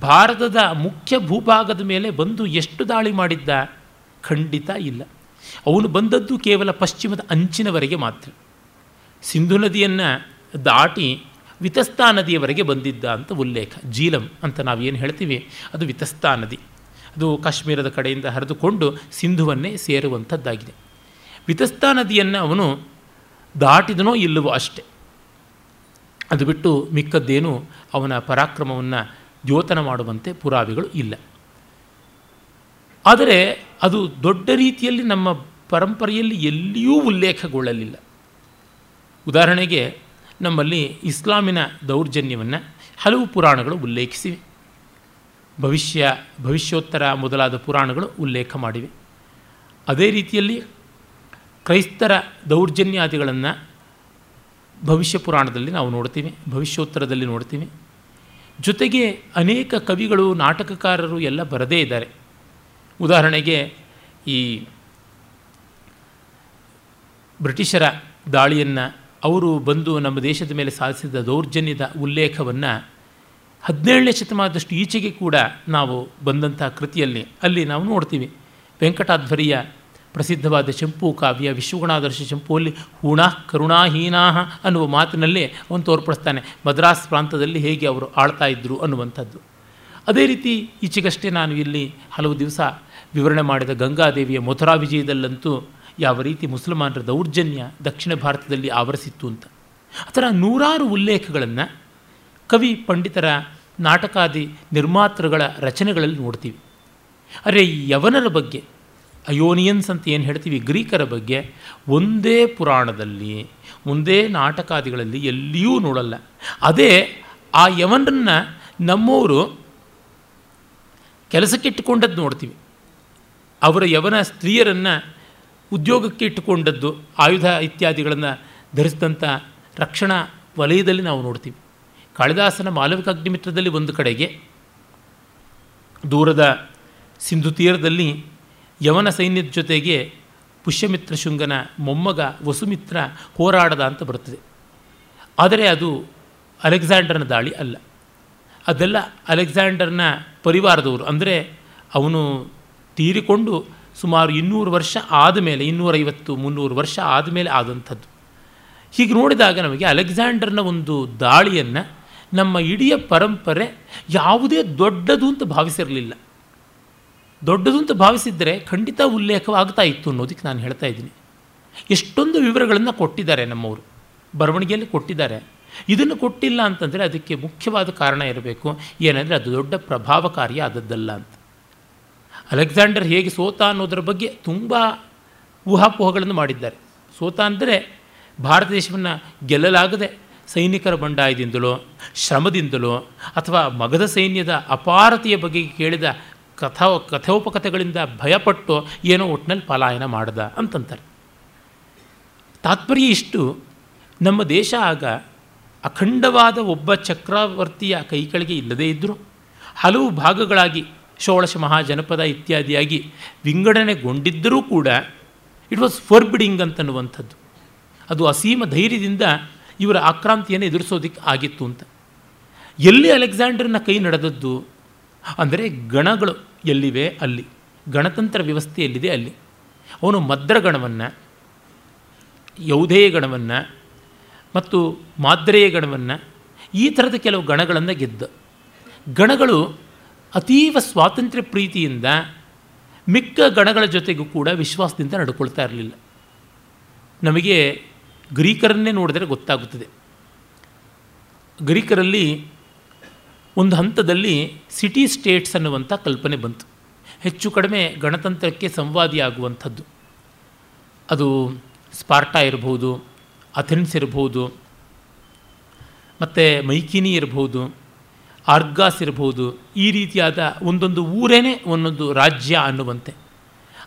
ಭಾರತದ ಮುಖ್ಯ ಭೂಭಾಗದ ಮೇಲೆ ಬಂದು ಎಷ್ಟು ದಾಳಿ ಮಾಡಿದ್ದ? ಖಂಡಿತ ಇಲ್ಲ. ಅವನು ಬಂದದ್ದು ಕೇವಲ ಪಶ್ಚಿಮದ ಅಂಚಿನವರೆಗೆ ಮಾತ್ರ. ಸಿಂಧು ನದಿಯನ್ನು ದಾಟಿ ವಿತಸ್ತಾ ನದಿಯವರೆಗೆ ಬಂದಿದ್ದ ಅಂತ ಉಲ್ಲೇಖ. ಜೀಲಂ ಅಂತ ನಾವೇನು ಹೇಳ್ತೀವಿ? ಅದು ವಿತಸ್ತಾ ನದಿ. ಅದು ಕಾಶ್ಮೀರದ ಕಡೆಯಿಂದ ಹರಿದುಕೊಂಡು ಸಿಂಧುವನ್ನೇ ಸೇರುವಂಥದ್ದಾಗಿದೆ. ವಿತಸ್ತಾ ನದಿಯನ್ನು ಅವನು ದಾಟಿದನೋ ಇಲ್ಲವೋ ಅಷ್ಟೆ. ಅದು ಬಿಟ್ಟು ಮಿಕ್ಕದ್ದೇನು ಅವನ ಪರಾಕ್ರಮವನ್ನು ದ್ಯೋತನ ಮಾಡುವಂತೆ ಪುರಾವೆಗಳು ಇಲ್ಲ. ಆದರೆ ಅದು ದೊಡ್ಡ ರೀತಿಯಲ್ಲಿ ನಮ್ಮ ಪರಂಪರೆಯಲ್ಲಿ ಎಲ್ಲಿಯೂ ಉಲ್ಲೇಖಗೊಳ್ಳಲಿಲ್ಲ. ಉದಾಹರಣೆಗೆ ನಮ್ಮಲ್ಲಿ ಇಸ್ಲಾಮಿನ ದೌರ್ಜನ್ಯವನ್ನು ಹಲವು ಪುರಾಣಗಳು ಉಲ್ಲೇಖಿಸಿವೆ. ಭವಿಷ್ಯ, ಭವಿಷ್ಯೋತ್ತರ ಮೊದಲಾದ ಪುರಾಣಗಳು ಉಲ್ಲೇಖ ಮಾಡಿವೆ. ಅದೇ ರೀತಿಯಲ್ಲಿ ಕ್ರೈಸ್ತರ ದೌರ್ಜನ್ಯಾದಿಗಳನ್ನು ಭವಿಷ್ಯ ಪುರಾಣದಲ್ಲಿ ನಾವು ನೋಡ್ತೀವಿ, ಭವಿಷ್ಯೋತ್ತರದಲ್ಲಿ ನೋಡ್ತೀವಿ. ಜೊತೆಗೆ ಅನೇಕ ಕವಿಗಳು, ನಾಟಕಕಾರರು ಎಲ್ಲ ಬರದೇ ಇದ್ದಾರೆ. ಉದಾಹರಣೆಗೆ ಈ ಬ್ರಿಟಿಷರ ದಾಳಿಯನ್ನು ಅವರು ಬಂದು ನಮ್ಮ ದೇಶದ ಮೇಲೆ ಸಾಧಿಸಿದ ದೌರ್ಜನ್ಯದ ಉಲ್ಲೇಖವನ್ನು ಹದಿನೇಳನೇ ಶತಮಾನದಷ್ಟು ಈಚೆಗೆ ಕೂಡ ನಾವು ಬಂದಂಥ ಕೃತಿಯಲ್ಲಿ ಅಲ್ಲಿ ನಾವು ನೋಡ್ತೀವಿ. ವೆಂಕಟಾಧ್ವರಿಯ ಪ್ರಸಿದ್ಧವಾದ ಚಂಪು ಕಾವ್ಯ, ವಿಶ್ವಗುಣಾದರ್ಶ ಚಂಪುವಲ್ಲಿ ಹೂಣಾ ಕರುಣಾಹೀನಾ ಅನ್ನುವ ಮಾತಿನಲ್ಲಿ ಅವನು ತೋರ್ಪಡಿಸ್ತಾನೆ. ಮದ್ರಾಸ್ ಪ್ರಾಂತದಲ್ಲಿ ಹೇಗೆ ಅವರು ಆಳ್ತಾ ಇದ್ದರು ಅನ್ನುವಂಥದ್ದು. ಅದೇ ರೀತಿ ಈಚೆಗಷ್ಟೇ ನಾನು ಇಲ್ಲಿ ಹಲವು ದಿವಸ ವಿವರಣೆ ಮಾಡಿದ ಗಂಗಾದೇವಿಯ ಮಥುರಾ ವಿಜಯದಲ್ಲಂತೂ ಯಾವ ರೀತಿ ಮುಸಲ್ಮಾನರ ದೌರ್ಜನ್ಯ ದಕ್ಷಿಣ ಭಾರತದಲ್ಲಿ ಆವರಿಸಿತ್ತು ಅಂತ. ಆ ಥರ ನೂರಾರು ಉಲ್ಲೇಖಗಳನ್ನು ಕವಿ, ಪಂಡಿತರ, ನಾಟಕಾದಿ ನಿರ್ಮಾತೃಗಳ ರಚನೆಗಳಲ್ಲಿ ನೋಡ್ತೀವಿ. ಅರೆ ಯವನರ ಬಗ್ಗೆ, ಅಯೋನಿಯನ್ಸ್ ಅಂತ ಏನು ಹೇಳ್ತೀವಿ, ಗ್ರೀಕರ ಬಗ್ಗೆ ಒಂದೇ ಪುರಾಣದಲ್ಲಿ, ಒಂದೇ ನಾಟಕಾದಿಗಳಲ್ಲಿ ಎಲ್ಲಿಯೂ ನೋಡಲ್ಲ. ಅದೇ ಆ ಯವನರನ್ನು ನಮ್ಮವರು ಕೆಲಸಕ್ಕಿಟ್ಟುಕೊಂಡದ್ದು ನೋಡ್ತೀವಿ. ಅವರ ಯವನ ಸ್ತ್ರೀಯರನ್ನು ಉದ್ಯೋಗಕ್ಕೆ ಇಟ್ಟುಕೊಂಡದ್ದು ಆಯುಧ ಇತ್ಯಾದಿಗಳನ್ನು ಧರಿಸಿದಂಥ ರಕ್ಷಣಾ ವಲಯದಲ್ಲಿ ನಾವು ನೋಡ್ತೀವಿ. ಕಾಳಿದಾಸನ ಮಾಲವಿಕ ಅಗ್ನಿಮಿತ್ರದಲ್ಲಿ ಒಂದು ಕಡೆಗೆ, ದೂರದ ಸಿಂಧು ತೀರದಲ್ಲಿ ಯವನ ಸೈನ್ಯದ ಜೊತೆಗೆ ಪುಷ್ಯಮಿತ್ರ ಶೃಂಗನ ಮೊಮ್ಮಗ ವಸುಮಿತ್ರ ಹೋರಾಡದ ಅಂತ ಬರುತ್ತದೆ. ಆದರೆ ಅದು ಅಲೆಕ್ಸಾಂಡರ್ನ ದಾಳಿ ಅಲ್ಲ. ಅದೆಲ್ಲ ಅಲೆಕ್ಸಾಂಡರ್ನ ಪರಿವಾರದವರು, ಅಂದರೆ ಅವನು ತೀರಿಕೊಂಡು ಸುಮಾರು ಇನ್ನೂರು ವರ್ಷ ಆದಮೇಲೆ, ಇನ್ನೂರೈವತ್ತು, ಮುನ್ನೂರು ವರ್ಷ ಆದಮೇಲೆ ಆದಂಥದ್ದು. ಹೀಗೆ ನೋಡಿದಾಗ ನಮಗೆ ಅಲೆಕ್ಸಾಂಡರ್ನ ಒಂದು ದಾಳಿಯನ್ನು ನಮ್ಮ ಇಡೀ ಪರಂಪರೆ ಯಾವುದೇ ದೊಡ್ಡದು ಅಂತ ಭಾವಿಸಿರಲಿಲ್ಲ. ದೊಡ್ಡದು ಅಂತ ಭಾವಿಸಿದರೆ ಖಂಡಿತ ಉಲ್ಲೇಖವಾಗ್ತಾ ಇತ್ತು ಅನ್ನೋದಕ್ಕೆ ನಾನು ಹೇಳ್ತಾ ಇದ್ದೀನಿ. ಎಷ್ಟೊಂದು ವಿವರಗಳನ್ನು ಕೊಟ್ಟಿದ್ದಾರೆ ನಮ್ಮವರು. ಬರವಣಿಗೆಯಲ್ಲಿ ಕೊಟ್ಟಿದ್ದಾರೆ. ಇದನ್ನು ಕೊಟ್ಟಿಲ್ಲ ಅಂತಂದರೆ ಅದಕ್ಕೆ ಮುಖ್ಯವಾದ ಕಾರಣ ಇರಬೇಕು. ಏನಂದರೆ ಅದು ದೊಡ್ಡ ಪ್ರಭಾವಕಾರಿ ಆದದ್ದಲ್ಲ ಅಂತ. ಅಲೆಕ್ಸಾಂಡರ್ ಹೇಗೆ ಸೋತ ಅನ್ನೋದರ ಬಗ್ಗೆ ತುಂಬ ಊಹಾಪೋಹಗಳನ್ನು ಮಾಡಿದ್ದಾರೆ. ಸೋತ ಅಂದರೆ ಭಾರತ ದೇಶವನ್ನು ಗೆಲ್ಲಲಾಗದೆ ಸೈನಿಕರ ಬಂಡಾಯದಿಂದಲೋ, ಶ್ರಮದಿಂದಲೋ ಅಥವಾ ಮಗಧ ಸೈನ್ಯದ ಅಪಾರತೆಯ ಬಗ್ಗೆ ಕೇಳಿದ ಕಥಾ, ಕಥೋಪಕಥೆಗಳಿಂದ ಭಯಪಟ್ಟು ಏನೋ ಒಟ್ಟಿನಲ್ಲಿ ಪಲಾಯನ ಮಾಡ್ದ ಅಂತಂತಾರೆ. ತಾತ್ಪರ್ಯ ಇಷ್ಟು, ನಮ್ಮ ದೇಶ ಆಗ ಅಖಂಡವಾದ ಒಬ್ಬ ಚಕ್ರವರ್ತಿಯ ಕೈಕಳಿಗೆ ಇಲ್ಲದೇ ಇದ್ದರೂ ಹಲವು ಭಾಗಗಳಾಗಿ ಷೋಡಶ ಮಹಾಜನಪದ ಇತ್ಯಾದಿಯಾಗಿ ವಿಂಗಡಣೆಗೊಂಡಿದ್ದರೂ ಕೂಡ ಇಟ್ ವಾಸ್ ಫರ್ಬಿಡಿಂಗ್ ಅಂತನ್ನುವಂಥದ್ದು. ಅದು ಅಸೀಮ ಧೈರ್ಯದಿಂದ ಇವರ ಆಕ್ರಾಂತಿಯನ್ನು ಎದುರಿಸೋದಕ್ಕೆ ಆಗಿತ್ತು ಅಂತ. ಎಲ್ಲಿ ಅಲೆಕ್ಸಾಂಡರ್ನ ಕೈ ನಡೆದದ್ದು? ಅಂದರೆ ಗಣಗಳು ಎಲ್ಲಿವೆ? ಅಲ್ಲಿ. ಗಣತಂತ್ರ ವ್ಯವಸ್ಥೆ ಎಲ್ಲಿದೆ? ಅಲ್ಲಿ. ಅವನು ಮದ್ರಗಣವನ್ನು ಯೌಧೇಯ ಗಣವನ್ನು ಮತ್ತು ಮಾದ್ರೇಯ ಗಣವನ್ನು ಈ ಥರದ ಕೆಲವು ಗಣಗಳನ್ನು ಗೆದ್ದ. ಗಣಗಳು ಅತೀವ ಸ್ವಾತಂತ್ರ್ಯ ಪ್ರೀತಿಯಿಂದ ಮಿಕ್ಕ ಗಣಗಳ ಜೊತೆಗೂ ಕೂಡ ವಿಶ್ವಾಸದಿಂದ ನಡ್ಕೊಳ್ತಾ ಇರಲಿಲ್ಲ. ನಮಗೆ ಗ್ರೀಕರನ್ನೇ ನೋಡಿದರೆ ಗೊತ್ತಾಗುತ್ತದೆ. ಗ್ರೀಕರಲ್ಲಿ ಒಂದು ಹಂತದಲ್ಲಿ ಸಿಟಿ ಸ್ಟೇಟ್ಸ್ ಅನ್ನುವಂಥ ಕಲ್ಪನೆ ಬಂತು. ಹೆಚ್ಚು ಕಡಿಮೆ ಗಣತಂತ್ರಕ್ಕೆ ಸಂವಾದಿಯಾಗುವಂಥದ್ದು ಅದು ಸ್ಪಾರ್ಟಾ ಇರ್ಬೋದು, ಅಥೆನ್ಸ್ ಇರ್ಬೋದು, ಮತ್ತು ಮೈಕಿನಿ ಇರ್ಬೋದು ಆರ್ಗಾಸ್ ಇರಬಹುದು. ಈ ರೀತಿಯಾದ ಒಂದೊಂದು ಊರೇನೇ ಒಂದೊಂದು ರಾಜ್ಯ ಅನ್ನುವಂತೆ.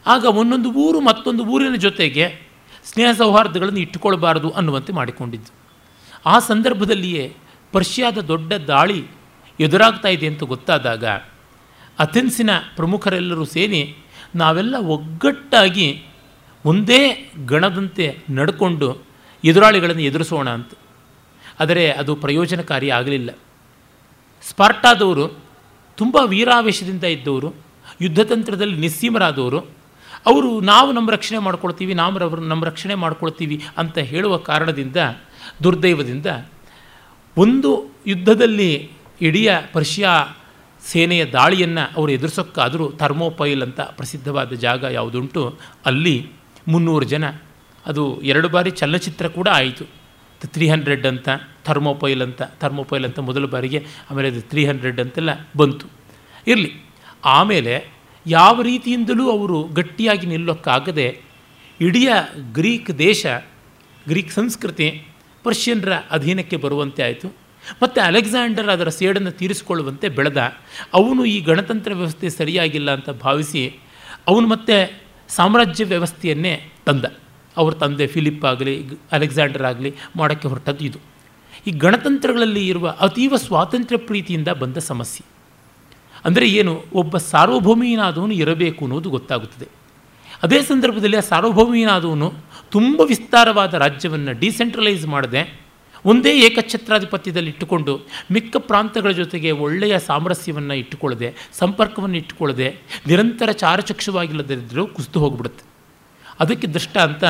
ಆಗ ಒಂದೊಂದು ಊರು ಮತ್ತೊಂದು ಊರಿನ ಜೊತೆಗೆ ಸ್ನೇಹ ಸೌಹಾರ್ದಗಳನ್ನು ಇಟ್ಟುಕೊಳ್ಬಾರ್ದು ಅನ್ನುವಂತೆ ಮಾಡಿಕೊಂಡಿದ್ದು. ಆ ಸಂದರ್ಭದಲ್ಲಿಯೇ ಪರ್ಷಿಯಾದ ದೊಡ್ಡ ದಾಳಿ ಎದುರಾಗ್ತಾ ಇದೆ ಅಂತ ಗೊತ್ತಾದಾಗ ಅಥೆನ್ಸಿನ ಪ್ರಮುಖರೆಲ್ಲರೂ ಸೇರಿ ನಾವೆಲ್ಲ ಒಗ್ಗಟ್ಟಾಗಿ ಒಂದೇ ಗಣದಂತೆ ನಡ್ಕೊಂಡು ಎದುರಾಳಿಗಳನ್ನು ಎದುರಿಸೋಣ ಅಂತ. ಆದರೆ ಅದು ಪ್ರಯೋಜನಕಾರಿ ಆಗಲಿಲ್ಲ. ಸ್ಪಾರ್ಟಾದವರು ತುಂಬ ವೀರಾವೇಶದಿಂದ ಇದ್ದವರು, ಯುದ್ಧತಂತ್ರದಲ್ಲಿ ನಿಸ್ಸೀಮರಾದವರು, ಅವರು ನಾವು ನಮ್ಮ ರಕ್ಷಣೆ ಮಾಡ್ಕೊಳ್ತೀವಿ, ನಾವು ನಮ್ಮ ರಕ್ಷಣೆ ಮಾಡ್ಕೊಳ್ತೀವಿ ಅಂತ ಹೇಳುವ ಕಾರಣದಿಂದ, ದುರ್ದೈವದಿಂದ ಒಂದು ಯುದ್ಧದಲ್ಲಿ ಇಡೀ ಪರ್ಷಿಯಾ ಸೇನೆಯ ದಾಳಿಯನ್ನು ಅವರು ಎದುರಿಸೋಕ್ಕಾದರೂ ಥರ್ಮೋಪೈಲ್ ಅಂತ ಪ್ರಸಿದ್ಧವಾದ ಜಾಗ ಯಾವುದುಂಟು, ಅಲ್ಲಿ ಮುನ್ನೂರು ಜನ, ಅದು ಎರಡು ಬಾರಿ ಚಲನಚಿತ್ರ ಕೂಡ ಆಯಿತು. ತ್ರೀ ಹಂಡ್ರೆಡ್ ಅಂತ ಥರ್ಮೋಪೈಲ್ ಅಂತ ಥರ್ಮೋಪೈಲ್ ಅಂತ ಮೊದಲ ಬಾರಿಗೆ, ಆಮೇಲೆ ಅದು ತ್ರೀ ಹಂಡ್ರೆಡ್ ಅಂತೆಲ್ಲ ಬಂತು. ಇರಲಿ. ಆಮೇಲೆ ಯಾವ ರೀತಿಯಿಂದಲೂ ಅವರು ಗಟ್ಟಿಯಾಗಿ ನಿಲ್ಲೋಕ್ಕಾಗದೆ ಇಡೀ ಗ್ರೀಕ್ ದೇಶ, ಗ್ರೀಕ್ ಸಂಸ್ಕೃತಿ ಪರ್ಷಿಯನ್ರ ಅಧೀನಕ್ಕೆ ಬರುವಂತೆ ಆಯಿತು. ಮತ್ತು ಅಲೆಕ್ಸಾಂಡರ್ ಅದರ ಸೇಡನ್ನು ತೀರಿಸಿಕೊಳ್ಳುವಂತೆ ಬೆಳೆದ, ಅವನು ಈ ಗಣತಂತ್ರ ವ್ಯವಸ್ಥೆ ಸರಿಯಾಗಿಲ್ಲ ಅಂತ ಭಾವಿಸಿ ಅವನು ಮತ್ತೆ ಸಾಮ್ರಾಜ್ಯ ವ್ಯವಸ್ಥೆಯನ್ನೇ ತಂದ. ಅವ್ರ ತಂದೆ ಫಿಲಿಪ್ ಆಗಲಿ, ಅಲೆಕ್ಸಾಂಡರ್ ಆಗಲಿ ಮಾಡೋಕ್ಕೆ ಹೊರಟದ್ದು ಇದು. ಈ ಗಣತಂತ್ರಗಳಲ್ಲಿ ಇರುವ ಅತೀವ ಸ್ವಾತಂತ್ರ್ಯ ಪ್ರೀತಿಯಿಂದ ಬಂದ ಸಮಸ್ಯೆ. ಅಂದರೆ ಏನು, ಒಬ್ಬ ಸಾರ್ವಭೌಮಿಯನಾದವನು ಇರಬೇಕು ಅನ್ನೋದು ಗೊತ್ತಾಗುತ್ತದೆ. ಅದೇ ಸಂದರ್ಭದಲ್ಲಿ ಆ ಸಾರ್ವಭೌಮಿಯನಾದವನು ತುಂಬ ವಿಸ್ತಾರವಾದ ರಾಜ್ಯವನ್ನು ಡಿಸೆಂಟ್ರಲೈಸ್ ಮಾಡದೆ ಒಂದೇ ಏಕಛತ್ರಾಧಿಪತ್ಯದಲ್ಲಿ ಇಟ್ಟುಕೊಂಡು ಮಿಕ್ಕ ಪ್ರಾಂತಗಳ ಜೊತೆಗೆ ಒಳ್ಳೆಯ ಸಾಮರಸ್ಯವನ್ನು ಇಟ್ಟುಕೊಳ್ಳದೆ, ಸಂಪರ್ಕವನ್ನು ಇಟ್ಟುಕೊಳ್ಳದೆ ನಿರಂತರ ಚಾರಚಕ್ಷವಾಗಿಲ್ಲದಿದ್ದರೂ ಕುಸಿದು ಹೋಗ್ಬಿಡುತ್ತೆ. ಅದಕ್ಕೆ ದೃಷ್ಟ ಅಂತ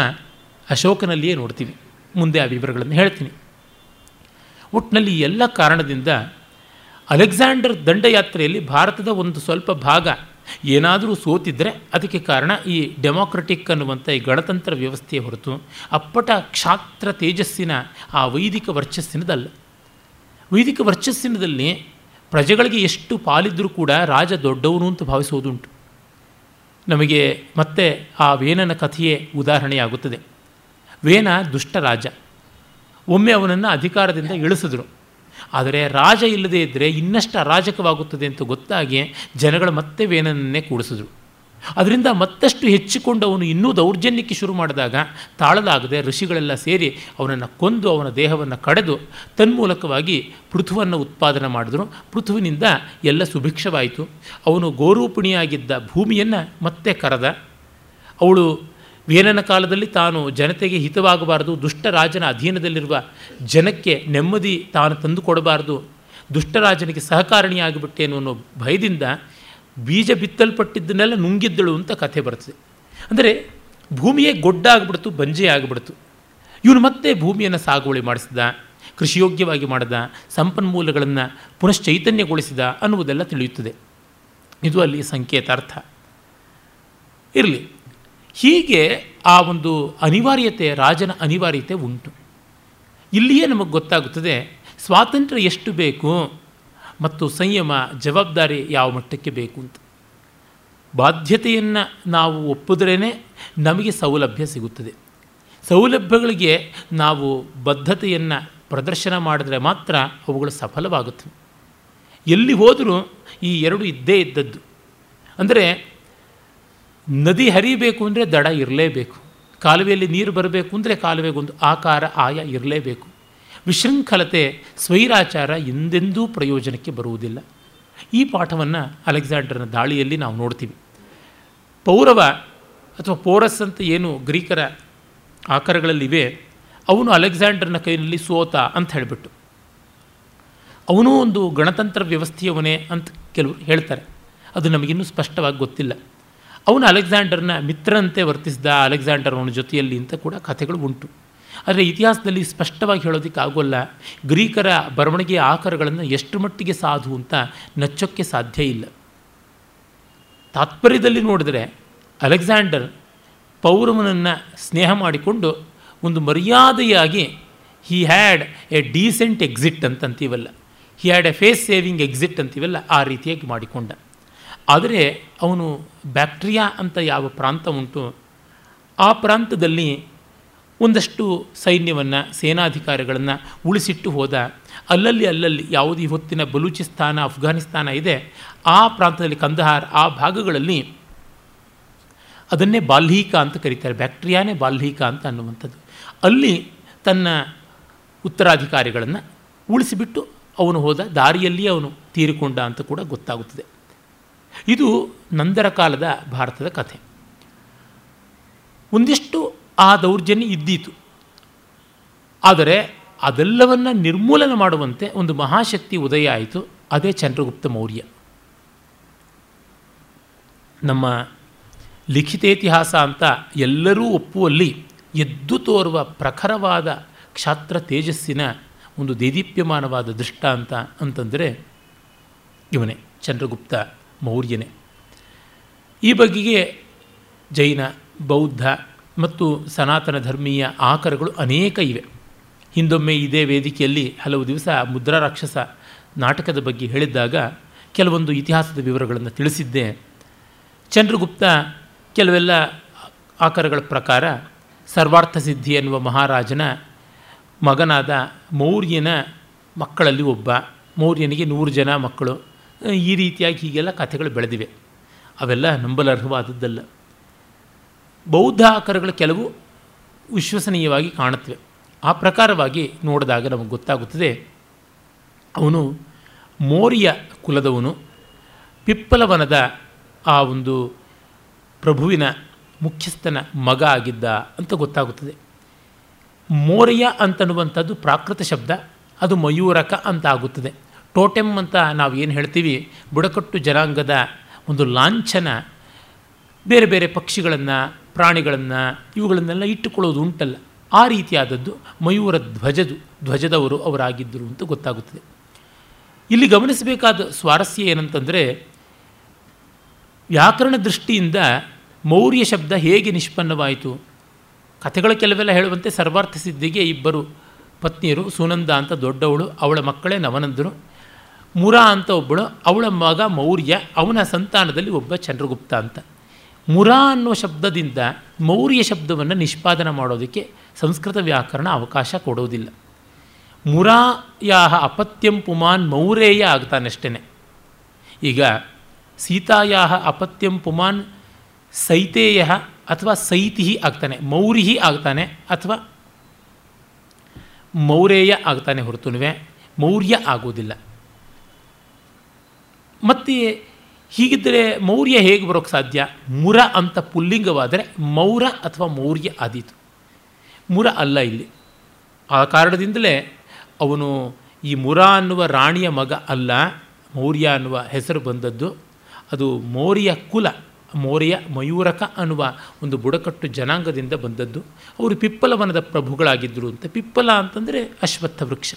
ಅಶೋಕನಲ್ಲಿಯೇ ನೋಡ್ತೀವಿ. ಮುಂದೆ ಆ ವಿವರಗಳನ್ನು ಹೇಳ್ತೀನಿ. ಒಟ್ಟಿನಲ್ಲಿ ಎಲ್ಲ ಕಾರಣದಿಂದ ಅಲೆಕ್ಸಾಂಡರ್ ದಂಡಯಾತ್ರೆಯಲ್ಲಿ ಭಾರತದ ಒಂದು ಸ್ವಲ್ಪ ಭಾಗ ಏನಾದರೂ ಸೋತಿದ್ದರೆ ಅದಕ್ಕೆ ಕಾರಣ ಈ ಡೆಮಾಕ್ರೆಟಿಕ್ ಅನ್ನುವಂಥ ಈ ಗಣತಂತ್ರ ವ್ಯವಸ್ಥೆಯ ಹೊರತು ಅಪ್ಪಟ ಕ್ಷಾತ್ರ ತೇಜಸ್ಸಿನ ಆ ವೈದಿಕ ವರ್ಚಸ್ಸಿನದಲ್ಲ. ವೈದಿಕ ವರ್ಚಸ್ಸಿನದಲ್ಲಿ ಪ್ರಜೆಗಳಿಗೆ ಎಷ್ಟು ಪಾಲಿದ್ದರೂ ಕೂಡ ರಾಜ ದೊಡ್ಡವನು ಅಂತ ಭಾವಿಸೋದುಂಟು. ನಮಗೆ ಮತ್ತೆ ಆ ವೇನನ ಕಥೆಯೇ ಉದಾಹರಣೆಯಾಗುತ್ತದೆ. ವೇನ ದುಷ್ಟ ರಾಜ. ಒಮ್ಮೆ ಅವನನ್ನು ಅಧಿಕಾರದಿಂದ ಇಳಿಸಿದ್ರು. ಆದರೆ ರಾಜ ಇಲ್ಲದೇ ಇದ್ದರೆ ಇನ್ನಷ್ಟು ಅರಾಜಕವಾಗುತ್ತದೆ ಅಂತ ಗೊತ್ತಾಗಿ ಜನಗಳು ಮತ್ತೆ ವೇನನನ್ನೇ ಕೂಡಿಸಿದ್ರು. ಅದರಿಂದ ಮತ್ತಷ್ಟು ಹೆಚ್ಚಿಕೊಂಡು ಅವನು ಇನ್ನೂ ದೌರ್ಜನ್ಯಕ್ಕೆ ಶುರು ಮಾಡಿದಾಗ ತಾಳಲಾಗದೆ ಋಷಿಗಳೆಲ್ಲ ಸೇರಿ ಅವನನ್ನು ಕೊಂದು ಅವನ ದೇಹವನ್ನು ಕಡೆದು ತನ್ಮೂಲಕವಾಗಿ ಪೃಥುವನ್ನು ಉತ್ಪಾದನೆ ಮಾಡಿದ್ರು. ಪೃಥುವಿನಿಂದ ಎಲ್ಲ ಸುಭಿಕ್ಷವಾಯಿತು. ಅವನು ಗೋರೂಪಿಣಿಯಾಗಿದ್ದ ಭೂಮಿಯನ್ನು ಮತ್ತೆ ಕರೆದ. ಅವಳು ವೇನನ ಕಾಲದಲ್ಲಿ ತಾನು ಜನತೆಗೆ ಹಿತವಾಗಬಾರದು, ದುಷ್ಟ ರಾಜನ ಅಧೀನದಲ್ಲಿರುವ ಜನಕ್ಕೆ ನೆಮ್ಮದಿ ತಾನು ತಂದುಕೊಡಬಾರದು ದುಷ್ಟರಾಜನಿಗೆ ಸಹಕಾರಣಿಯಾಗಿಬಿಟ್ಟೇನು ಅನ್ನೋ ಭಯದಿಂದ ಬೀಜ ಬಿತ್ತಲ್ಪಟ್ಟಿದ್ದನ್ನೆಲ್ಲ ನುಂಗಿದ್ದಳು ಅಂತ ಕಥೆ ಬರ್ತದೆ. ಅಂದರೆ ಭೂಮಿಯೇ ಗೊಡ್ಡ ಆಗಿಬಿಡ್ತು, ಬಂಜೆ ಆಗಿಬಿಡ್ತು. ಇವನು ಮತ್ತೆ ಭೂಮಿಯನ್ನು ಸಾಗುವಳಿ ಮಾಡಿಸಿದ, ಕೃಷಿಯೋಗ್ಯವಾಗಿ ಮಾಡಿದ, ಸಂಪನ್ಮೂಲಗಳನ್ನು ಪುನಶ್ಚೈತನ್ಯಗೊಳಿಸಿದ ಅನ್ನುವುದೆಲ್ಲ ತಿಳಿಯುತ್ತದೆ. ಇದು ಅಲ್ಲಿ ಸಂಕೇತಾರ್ಥ. ಇರಲಿ. ಹೀಗೆ ಆ ಒಂದು ಅನಿವಾರ್ಯತೆ, ರಾಜನ ಅನಿವಾರ್ಯತೆ ಉಂಟು. ಇಲ್ಲಿಯೇ ನಮಗೆ ಗೊತ್ತಾಗುತ್ತದೆ, ಸ್ವಾತಂತ್ರ್ಯ ಎಷ್ಟು ಬೇಕು? ಮತ್ತು ಸಂಯಮ ಜವಾಬ್ದಾರಿ ಯಾವ ಮಟ್ಟಕ್ಕೆ ಬೇಕು ಅಂತ. ಬಾಧ್ಯತೆಯನ್ನು ನಾವು ಒಪ್ಪಿದ್ರೇ ನಮಗೆ ಸೌಲಭ್ಯ ಸಿಗುತ್ತದೆ. ಸೌಲಭ್ಯಗಳಿಗೆ ನಾವು ಬದ್ಧತೆಯನ್ನು ಪ್ರದರ್ಶನ ಮಾಡಿದ್ರೆ ಮಾತ್ರ ಅವುಗಳು ಸಫಲವಾಗುತ್ತವೆ. ಎಲ್ಲಿ ಹೋದರೂ ಈ ಎರಡು ಇದ್ದೇ ಇದ್ದದ್ದು. ಅಂದರೆ ನದಿ ಹರಿಬೇಕು ಅಂದರೆ ದಡ ಇರಲೇಬೇಕು. ಕಾಲುವೆಯಲ್ಲಿ ನೀರು ಬರಬೇಕು ಅಂದರೆ ಕಾಲುವೆಗೊಂದು ಆಕಾರ ಆಯ ಇರಲೇಬೇಕು. ವಿಶೃಂಖಲತೆ, ಸ್ವೈರಾಚಾರ ಎಂದೆಂದೂ ಪ್ರಯೋಜನಕ್ಕೆ ಬರುವುದಿಲ್ಲ. ಈ ಪಾಠವನ್ನು ಅಲೆಕ್ಸಾಂಡರ್ನ ದಾಳಿಯಲ್ಲಿ ನಾವು ನೋಡ್ತೀವಿ. ಪೌರವ ಅಥವಾ ಪೋರಸ್ ಅಂತ ಏನು ಗ್ರೀಕರ ಆಕಾರಗಳಲ್ಲಿವೆ, ಅವನು ಅಲೆಕ್ಸಾಂಡರ್ನ ಕೈಯಲ್ಲಿ ಸೋತ ಅಂತ ಹೇಳಿಬಿಟ್ಟು. ಅವನೂ ಒಂದು ಗಣತಂತ್ರ ವ್ಯವಸ್ಥೆಯವನೇ ಅಂತ ಕೆಲವರು ಹೇಳ್ತಾರೆ. ಅದು ನಮಗಿನ್ನೂ ಸ್ಪಷ್ಟವಾಗಿ ಗೊತ್ತಿಲ್ಲ. ಅವನು ಅಲೆಕ್ಸಾಂಡರ್ನ ಮಿತ್ರನಂತೆ ವರ್ತಿಸಿದ ಅಲೆಕ್ಸಾಂಡರ್ ಅವನ ಜೊತೆಯಲ್ಲಿ ಅಂತ ಕೂಡ ಕಥೆಗಳು ಉಂಟು. ಆದರೆ ಇತಿಹಾಸದಲ್ಲಿ ಸ್ಪಷ್ಟವಾಗಿ ಹೇಳೋದಕ್ಕಾಗೋಲ್ಲ ಗ್ರೀಕರ ಬರವಣಿಗೆಯ ಆಕಾರಗಳನ್ನು ಎಷ್ಟು ಮಟ್ಟಿಗೆ ಸಾಧು ಅಂತ ನಚ್ಚೋಕ್ಕೆ ಸಾಧ್ಯ ಇಲ್ಲ. ತಾತ್ಪರ್ಯದಲ್ಲಿ ನೋಡಿದರೆ ಅಲೆಕ್ಸಾಂಡರ್ ಪೌರವನನ್ನು ಸ್ನೇಹ ಮಾಡಿಕೊಂಡು ಒಂದು ಮರ್ಯಾದೆಯಾಗಿ he had a decent exit ಅಂತಂತೀವಲ್ಲ. He had a face saving exit ಅಂತೀವಲ್ಲ, ಆ ರೀತಿಯಾಗಿ ಮಾಡಿಕೊಂಡ. ಆದರೆ ಅವನು ಬ್ಯಾಕ್ಟ್ರಿಯಾ ಅಂತ ಯಾವ ಪ್ರಾಂತ ಉಂಟು, ಆ ಪ್ರಾಂತದಲ್ಲಿ ಒಂದಷ್ಟು ಸೈನ್ಯವನ್ನು, ಸೇನಾಧಿಕಾರಿಗಳನ್ನು ಉಳಿಸಿಟ್ಟು ಹೋದ. ಅಲ್ಲಲ್ಲಿ ಅಲ್ಲಲ್ಲಿ ಯಾವುದು ಹೊತ್ತಿನ ಬಲೂಚಿಸ್ತಾನ, ಅಫ್ಘಾನಿಸ್ತಾನ ಇದೆ. ಆ ಪ್ರಾಂತದಲ್ಲಿ ಕಂದಹಾರ್, ಆ ಭಾಗಗಳಲ್ಲಿ ಅದನ್ನೇ ಬಾಲ್ಹೀಕ ಅಂತ ಕರೀತಾರೆ. ಬ್ಯಾಕ್ಟ್ರಿಯಾನೇ ಬಾಲ್ಹೀಕ ಅಂತ ಅನ್ನುವಂಥದ್ದು. ಅಲ್ಲಿ ತನ್ನ ಉತ್ತರಾಧಿಕಾರಿಗಳನ್ನು ಉಳಿಸಿಬಿಟ್ಟು ಅವನು ಹೋದ. ದಾರಿಯಲ್ಲಿ ಅವನು ತೀರಿಕೊಂಡ ಅಂತ ಕೂಡ ಗೊತ್ತಾಗುತ್ತದೆ. ಇದು ನಂದರ ಕಾಲದ ಭಾರತದ ಕಥೆ. ಒಂದಿಷ್ಟು ಆ ದೌರ್ಜನ್ಯ ಇದ್ದೀತು. ಆದರೆ ಅದೆಲ್ಲವನ್ನು ನಿರ್ಮೂಲನೆ ಮಾಡುವಂತೆ ಒಂದು ಮಹಾಶಕ್ತಿ ಉದಯ ಆಯಿತು. ಅದೇ ಚಂದ್ರಗುಪ್ತ ಮೌರ್ಯ. ನಮ್ಮ ಲಿಖಿತೇತಿಹಾಸ ಅಂತ ಎಲ್ಲರೂ ಒಪ್ಪುವಲ್ಲಿ ಎದ್ದು ತೋರುವ ಪ್ರಖರವಾದ ಕ್ಷಾತ್ರ ತೇಜಸ್ಸಿನ ಒಂದು ದೇದೀಪ್ಯಮಾನವಾದ ದೃಷ್ಟಾಂತ ಅಂತಂದರೆ ಇವನೇ ಚಂದ್ರಗುಪ್ತ ಮೌರ್ಯನೇ. ಈ ಬಗೆಗೆ ಜೈನ, ಬೌದ್ಧ ಮತ್ತು ಸನಾತನ ಧರ್ಮೀಯ ಆಕರಗಳು ಅನೇಕ ಇವೆ. ಹಿಂದೊಮ್ಮೆ ಇದೇ ವೇದಿಕೆಯಲ್ಲಿ ಹಲವು ದಿವಸ ಮುದ್ರಾ ರಾಕ್ಷಸ ನಾಟಕದ ಬಗ್ಗೆ ಹೇಳಿದ್ದಾಗ ಕೆಲವೊಂದು ಇತಿಹಾಸದ ವಿವರಗಳನ್ನು ತಿಳಿಸಿದ್ದೆ. ಚಂದ್ರಗುಪ್ತ ಕೆಲವೆಲ್ಲ ಆಕರಗಳ ಪ್ರಕಾರ ಸರ್ವಾರ್ಥ ಸಿದ್ಧಿ ಎನ್ನುವ ಮಹಾರಾಜನ ಮಗನಾದ ಮೌರ್ಯನ ಮಕ್ಕಳಲ್ಲಿ ಒಬ್ಬ, ಮೌರ್ಯನಿಗೆ ನೂರು ಜನ ಮಕ್ಕಳು. ಈ ರೀತಿಯಾಗಿ ಹೀಗೆಲ್ಲ ಕಥೆಗಳು ಬೆಳೆದಿವೆ. ಅವೆಲ್ಲ ನಂಬಲರ್ಹವಾದದ್ದಲ್ಲ. ಬೌದ್ಧ ಆಕಾರಗಳು ಕೆಲವು ವಿಶ್ವಸನೀಯವಾಗಿ ಕಾಣುತ್ತವೆ. ಆ ಪ್ರಕಾರವಾಗಿ ನೋಡಿದಾಗ ನಮಗೆ ಗೊತ್ತಾಗುತ್ತದೆ, ಅವನು ಮೌರ್ಯ ಕುಲದವನು. ಪಿಪ್ಪಲವನದ ಆ ಒಂದು ಪ್ರಭುವಿನ ಮುಖ್ಯಸ್ಥನ ಮಗ ಆಗಿದ್ದ ಅಂತ ಗೊತ್ತಾಗುತ್ತದೆ. ಮೋರಿಯ ಅಂತನ್ನುವಂಥದ್ದು ಪ್ರಾಕೃತ ಶಬ್ದ, ಅದು ಮಯೂರಕ ಅಂತ ಆಗುತ್ತದೆ. ಟೋಟೆಮ್ ಅಂತ ನಾವು ಏನು ಹೇಳ್ತೀವಿ, ಬುಡಕಟ್ಟು ಜನಾಂಗದ ಒಂದು ಲಾಂಛನ ಬೇರೆ ಬೇರೆ ಪಕ್ಷಿಗಳನ್ನು ಪ್ರಾಣಿಗಳನ್ನು ಇವುಗಳನ್ನೆಲ್ಲ ಇಟ್ಟುಕೊಳ್ಳೋದು ಉಂಟಲ್ಲ. ಆ ರೀತಿಯಾದದ್ದು ಮಯೂರ ಧ್ವಜದು, ಧ್ವಜದವರು ಅವರಾಗಿದ್ದರು ಅಂತ ಗೊತ್ತಾಗುತ್ತದೆ. ಇಲ್ಲಿ ಗಮನಿಸಬೇಕಾದ ಸ್ವಾರಸ್ಯ ಏನಂತಂದರೆ, ವ್ಯಾಕರಣ ದೃಷ್ಟಿಯಿಂದ ಮೌರ್ಯ ಶಬ್ದ ಹೇಗೆ ನಿಷ್ಪನ್ನವಾಯಿತು? ಕಥೆಗಳ ಕೆಲವೆಲ್ಲ ಹೇಳುವಂತೆ ಸರ್ವಾರ್ಥ ಸಿದ್ಧಿಗೆ ಇಬ್ಬರು ಪತ್ನಿಯರು ಸುನಂದ ಅಂತ ದೊಡ್ಡವಳು, ಅವಳ ಮಕ್ಕಳೇ ನವನಂದರು. ಮುರಾ ಅಂತ ಒಬ್ಬಳು, ಅವಳ ಮಗ ಮೌರ್ಯ, ಅವನ ಸಂತಾನದಲ್ಲಿ ಒಬ್ಬ ಚಂದ್ರಗುಪ್ತ ಅಂತ. ಮುರ ಅನ್ನೋ ಶಬ್ದದಿಂದ ಮೌರ್ಯ ಶಬ್ದವನ್ನು ನಿಷ್ಪಾದನೆ ಮಾಡೋದಕ್ಕೆ ಸಂಸ್ಕೃತ ವ್ಯಾಕರಣ ಅವಕಾಶ ಕೊಡೋದಿಲ್ಲ. ಮುರಾಯಾಹ ಅಪತ್ಯಂ ಪುಮಾನ್ ಮೌರೇಯ ಆಗ್ತಾನಷ್ಟೇ ಈಗ ಸೀತಾಯಾಹ ಅಪತ್ಯಂ ಪುಮಾನ್ ಸೈತೇಯ ಅಥವಾ ಸೈತಿ ಆಗ್ತಾನೆ, ಮೌರಿಹಿ ಆಗ್ತಾನೆ ಅಥವಾ ಮೌರೇಯ ಆಗ್ತಾನೆ ಹೊರತುನುವೆ, ಮೌರ್ಯ ಆಗೋದಿಲ್ಲ. ಮತ್ತು ಹೀಗಿದ್ದರೆ ಮೌರ್ಯ ಹೇಗೆ ಬರೋಕ್ಕೆ ಸಾಧ್ಯ? ಮುರ ಅಂತ ಪುಲ್ಲಿಂಗವಾದರೆ ಮೌರ ಅಥವಾ ಮೌರ್ಯ ಆದೀತು. ಮುರ ಅಲ್ಲ ಇಲ್ಲಿ. ಆ ಕಾರಣದಿಂದಲೇ ಅವನು ಈ ಮುರ ಅನ್ನುವ ರಾಣಿಯ ಮಗ ಅಲ್ಲ, ಮೌರ್ಯ ಅನ್ನುವ ಹೆಸರು ಬಂದದ್ದು. ಅದು ಮೌರ್ಯ ಕುಲ, ಮೌರ್ಯ ಮಯೂರಕ ಅನ್ನುವ ಒಂದು ಬುಡಕಟ್ಟು ಜನಾಂಗದಿಂದ ಬಂದದ್ದು. ಅವರು ಪಿಪ್ಪಲವನದ ಪ್ರಭುಗಳಾಗಿದ್ದರು ಅಂತ. ಪಿಪ್ಪಲ ಅಂತಂದರೆ ಅಶ್ವತ್ಥ ವೃಕ್ಷ.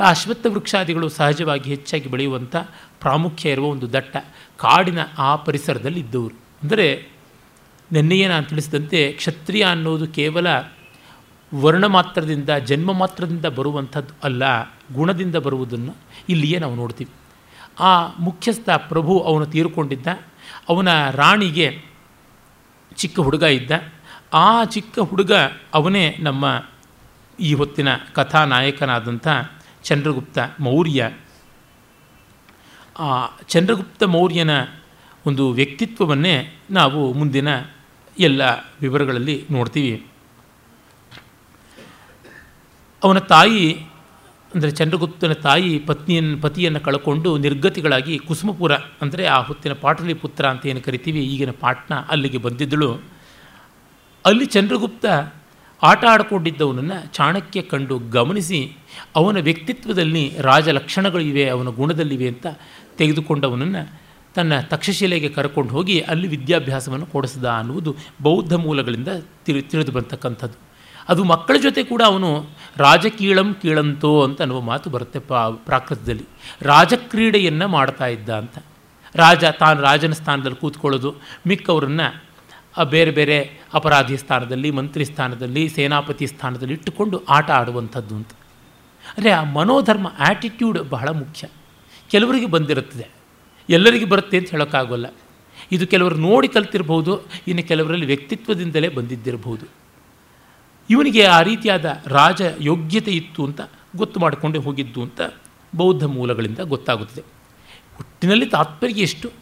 ಆ ಅಶ್ವತ್ಥ ವೃಕ್ಷಾದಿಗಳು ಸಹಜವಾಗಿ ಹೆಚ್ಚಾಗಿ ಬೆಳೆಯುವಂಥ ಪ್ರಾಮುಖ್ಯ ಇರುವ ಒಂದು ದಟ್ಟ. ಕಾಡಿನ ಆ ಪರಿಸರದಲ್ಲಿ ಇದ್ದವರು. ಅಂದರೆ ನಿನ್ನೆಯೇ ನಾನು ತಿಳಿಸಿದಂತೆ ಕ್ಷತ್ರಿಯ ಅನ್ನೋದು ಕೇವಲ ವರ್ಣ ಮಾತ್ರದಿಂದ, ಜನ್ಮ ಮಾತ್ರದಿಂದ ಬರುವಂಥದ್ದು ಅಲ್ಲ, ಗುಣದಿಂದ ಬರುವುದನ್ನು ಇಲ್ಲಿಯೇ ನಾವು ನೋಡ್ತೀವಿ. ಆ ಮುಖ್ಯಸ್ಥ ಪ್ರಭು ಅವನು ತೀರಿಕೊಂಡಿದ್ದ, ಅವನ ರಾಣಿಗೆ ಚಿಕ್ಕ ಹುಡುಗ ಇದ್ದ. ಆ ಚಿಕ್ಕ ಹುಡುಗ ಅವನೇ ನಮ್ಮ ಈ ಹೊತ್ತಿನ ಕಥಾನಾಯಕನಾದಂಥ ಚಂದ್ರಗುಪ್ತ ಮೌರ್ಯ. ಆ ಚಂದ್ರಗುಪ್ತ ಮೌರ್ಯನ ಒಂದು ವ್ಯಕ್ತಿತ್ವವನ್ನೇ ನಾವು ಮುಂದಿನ ಎಲ್ಲ ವಿವರಗಳಲ್ಲಿ ನೋಡ್ತೀವಿ. ಅವನ ತಾಯಿ, ಅಂದರೆ ಚಂದ್ರಗುಪ್ತನ ತಾಯಿ ಪತ್ನಿಯನ್ನು ಪತಿಯನ್ನು ಕಳ್ಕೊಂಡು ನಿರ್ಗತಿಗಳಾಗಿ ಕುಸುಮಪುರ, ಅಂದರೆ ಆ ಹೊತ್ತಿನ ಪಾಟಲಿಪುತ್ರ ಅಂತ ಏನು ಕರಿತೀವಿ, ಈಗಿನ ಪಾಟ್ನ ಅಲ್ಲಿಗೆ ಬಂದಿದ್ದಳು. ಅಲ್ಲಿ ಚಂದ್ರಗುಪ್ತ ಆಟ ಆಡಿಕೊಂಡಿದ್ದವನನ್ನು ಚಾಣಕ್ಯ ಕಂಡು ಗಮನಿಸಿ ಅವನ ವ್ಯಕ್ತಿತ್ವದಲ್ಲಿ ರಾಜ ಲಕ್ಷಣಗಳಿವೆ ಅವನ ಗುಣದಲ್ಲಿವೆ ಅಂತ ತೆಗೆದುಕೊಂಡವನನ್ನು ತನ್ನ ತಕ್ಷಶಿಲೆಗೆ ಕರ್ಕೊಂಡು ಹೋಗಿ ಅಲ್ಲಿ ವಿದ್ಯಾಭ್ಯಾಸವನ್ನು ಕೊಡಿಸಿದ ಅನ್ನುವುದು ಬೌದ್ಧ ಮೂಲಗಳಿಂದ ತಿಳಿ, ತಿಳಿದು ಬಂತಕ್ಕಂಥದ್ದು. ಅದು ಮಕ್ಕಳ ಜೊತೆ ಕೂಡ ಅವನು ರಾಜಕೀಳಂ ಕೀಳಂತೋ ಅಂತ ಅನ್ನುವ ಮಾತು ಬರುತ್ತೆ ಪಾ ಪ್ರಾಕೃತದಲ್ಲಿ. ರಾಜಕ್ರೀಡೆಯನ್ನು ಮಾಡ್ತಾ ಇದ್ದ ಅಂತ. ರಾಜ ತಾನು ರಾಜನ ಸ್ಥಾನದಲ್ಲಿ ಕೂತ್ಕೊಳ್ಳೋದು, ಮಿಕ್ಕವರನ್ನು ಬೇರೆ ಬೇರೆ ಅಪರಾಧಿ ಸ್ಥಾನದಲ್ಲಿ, ಮಂತ್ರಿ ಸ್ಥಾನದಲ್ಲಿ, ಸೇನಾಪತಿ ಸ್ಥಾನದಲ್ಲಿ ಇಟ್ಟುಕೊಂಡು ಆಟ ಆಡುವಂಥದ್ದು ಅಂತ. ಅಂದರೆ ಆ ಮನೋಧರ್ಮ ಆ್ಯಟಿಟ್ಯೂಡ್ ಬಹಳ ಮುಖ್ಯ. ಕೆಲವರಿಗೆ ಬಂದಿರುತ್ತದೆ. ಎಲ್ಲರಿಗೂ ಬರುತ್ತೆ ಅಂತ ಹೇಳೋಕ್ಕಾಗೋಲ್ಲ. ಇದು ಕೆಲವರು ನೋಡಿ ಕಲ್ತಿರ್ಬೋದು, ಇನ್ನು ಕೆಲವರಲ್ಲಿ ವ್ಯಕ್ತಿತ್ವದಿಂದಲೇ ಬಂದಿದ್ದಿರಬಹುದು ಇವನಿಗೆ ಆ ರೀತಿಯಾದ ರಾಜ ಯೋಗ್ಯತೆ ಇತ್ತು ಅಂತ ಗೊತ್ತು ಮಾಡಿಕೊಂಡೇ ಹೋಗಿದ್ದು ಅಂತ ಬೌದ್ಧ ಮೂಲಗಳಿಂದ ಗೊತ್ತಾಗುತ್ತದೆ. ಒಟ್ಟಿನಲ್ಲಿ ತಾತ್ಪರ್ಯ ಎಷ್ಟು?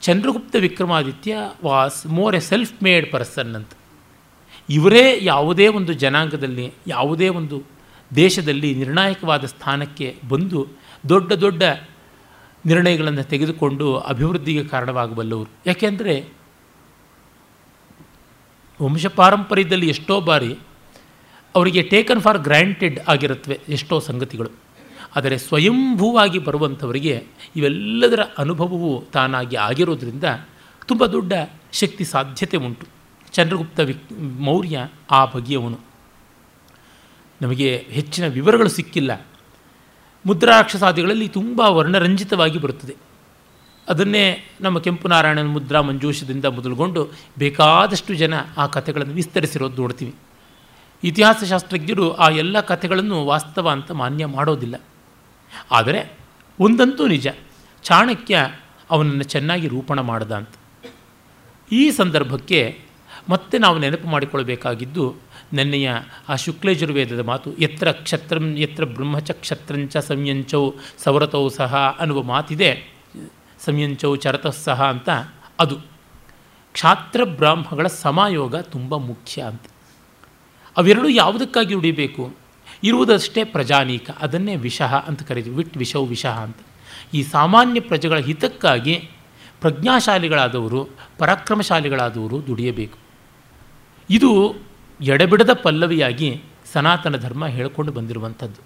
Chandragupta Vikramaditya was more a self made person ಅಂತ. ಇವರೇ ಯಾವುದೇ ಒಂದು ಜನಾಂಗದಲ್ಲಿ, ಯಾವುದೇ ಒಂದು ದೇಶದಲ್ಲಿ ನಿರ್ಣಾಯಕವಾದ ಸ್ಥಾನಕ್ಕೆ ಬಂದು ದೊಡ್ಡ ದೊಡ್ಡ ನಿರ್ಣಯಗಳನ್ನು ತೆಗೆದುಕೊಂಡು ಅಭಿವೃದ್ಧಿಗೆ ಕಾರಣವಾಗಬಲ್ಲವರು. ಯಾಕೆಂದರೆ ವಂಶ ಪಾರಂಪರ್ಯದಲ್ಲಿ ಎಷ್ಟೋ ಬಾರಿ ಅವರಿಗೆ ಟೇಕನ್ ಫಾರ್ ಗ್ರ್ಯಾಂಟೆಡ್ ಆಗಿರುತ್ತವೆ ಎಷ್ಟೋ ಸಂಗತಿಗಳು. ಆದರೆ ಸ್ವಯಂಭೂವಾಗಿ ಬರುವಂಥವರಿಗೆ ಇವೆಲ್ಲದರ ಅನುಭವವು ತಾನಾಗಿ ಆಗಿರೋದ್ರಿಂದ ತುಂಬ ದೊಡ್ಡ ಶಕ್ತಿ ಸಾಧ್ಯತೆ ಉಂಟು. ಚಂದ್ರಗುಪ್ತ ವಿಕ್ ಮೌರ್ಯ ಆ ಬಗೆಯವನು. ನಮಗೆ ಹೆಚ್ಚಿನ ವಿವರಗಳು ಸಿಕ್ಕಿಲ್ಲ. ಮುದ್ರಾಕ್ಷಸಾದಿಗಳಲ್ಲಿ ತುಂಬ ವರ್ಣರಂಜಿತವಾಗಿ ಬರುತ್ತದೆ. ಅದನ್ನೇ ನಮ್ಮ ಕೆಂಪು ನಾರಾಯಣನ ಮುದ್ರಾ ಮಂಜೂಷದಿಂದ ಮೊದಲುಗೊಂಡು ಬೇಕಾದಷ್ಟು ಜನ ಆ ಕಥೆಗಳನ್ನು ವಿಸ್ತರಿಸಿರೋದು ನೋಡ್ತೀವಿ. ಇತಿಹಾಸ ಶಾಸ್ತ್ರಜ್ಞರು ಆ ಎಲ್ಲ ಕಥೆಗಳನ್ನು ವಾಸ್ತವ ಅಂತ ಮಾನ್ಯ ಮಾಡೋದಿಲ್ಲ. ಆದರೆ ಒಂದಂತೂ ನಿಜ. ಚಾಣಕ್ಯ ಅವನನ್ನು ಚೆನ್ನಾಗಿ ರೂಪಣ ಮಾಡ್ದ ಅಂತ. ಈ ಸಂದರ್ಭಕ್ಕೆ ಮತ್ತೆ ನಾವು ನೆನಪು ಮಾಡಿಕೊಳ್ಬೇಕಾಗಿದ್ದು ನೆನ್ನೆಯ ಆ ಶುಕ್ಲೇಜುರ್ವೇದದ ಮಾತು ಎತ್ರ ಕ್ಷತ್ರಂ ಎತ್ರ ಬ್ರಹ್ಮಚ ಕ್ಷತ್ರಂಚ ಸಂಯಂಚೌ ಸವರತೌ ಸಹ ಅನ್ನುವ ಮಾತಿದೆ. ಸಂಯಂಚೌ ಚರತಃ ಸಹ ಅಂತ ಅದು. ಕ್ಷಾತ್ರ ಬ್ರಾಹ್ಮಗಳ ಸಮಾಯೋಗ ತುಂಬ ಮುಖ್ಯ ಅಂತ. ಅವೆರಡೂ ಯಾವುದಕ್ಕಾಗಿ ಉಡಿಬೇಕು ಇರುವುದಷ್ಟೇ ಪ್ರಜಾನೀಕ. ಅದನ್ನೇ ವಿಷಃ ಅಂತ ಕರೀತೀವಿ. ವಿಟ್ ವಿಷವು ವಿಷಃ ಅಂತ. ಈ ಸಾಮಾನ್ಯ ಪ್ರಜೆಗಳ ಹಿತಕ್ಕಾಗಿ ಪ್ರಜ್ಞಾಶಾಲಿಗಳಾದವರು, ಪರಾಕ್ರಮಶಾಲಿಗಳಾದವರು ದುಡಿಯಬೇಕು. ಇದು ಎಡಬಿಡದ ಪಲ್ಲವಿಯಾಗಿ ಸನಾತನ ಧರ್ಮ ಹೇಳಿಕೊಂಡು ಬಂದಿರುವಂಥದ್ದು.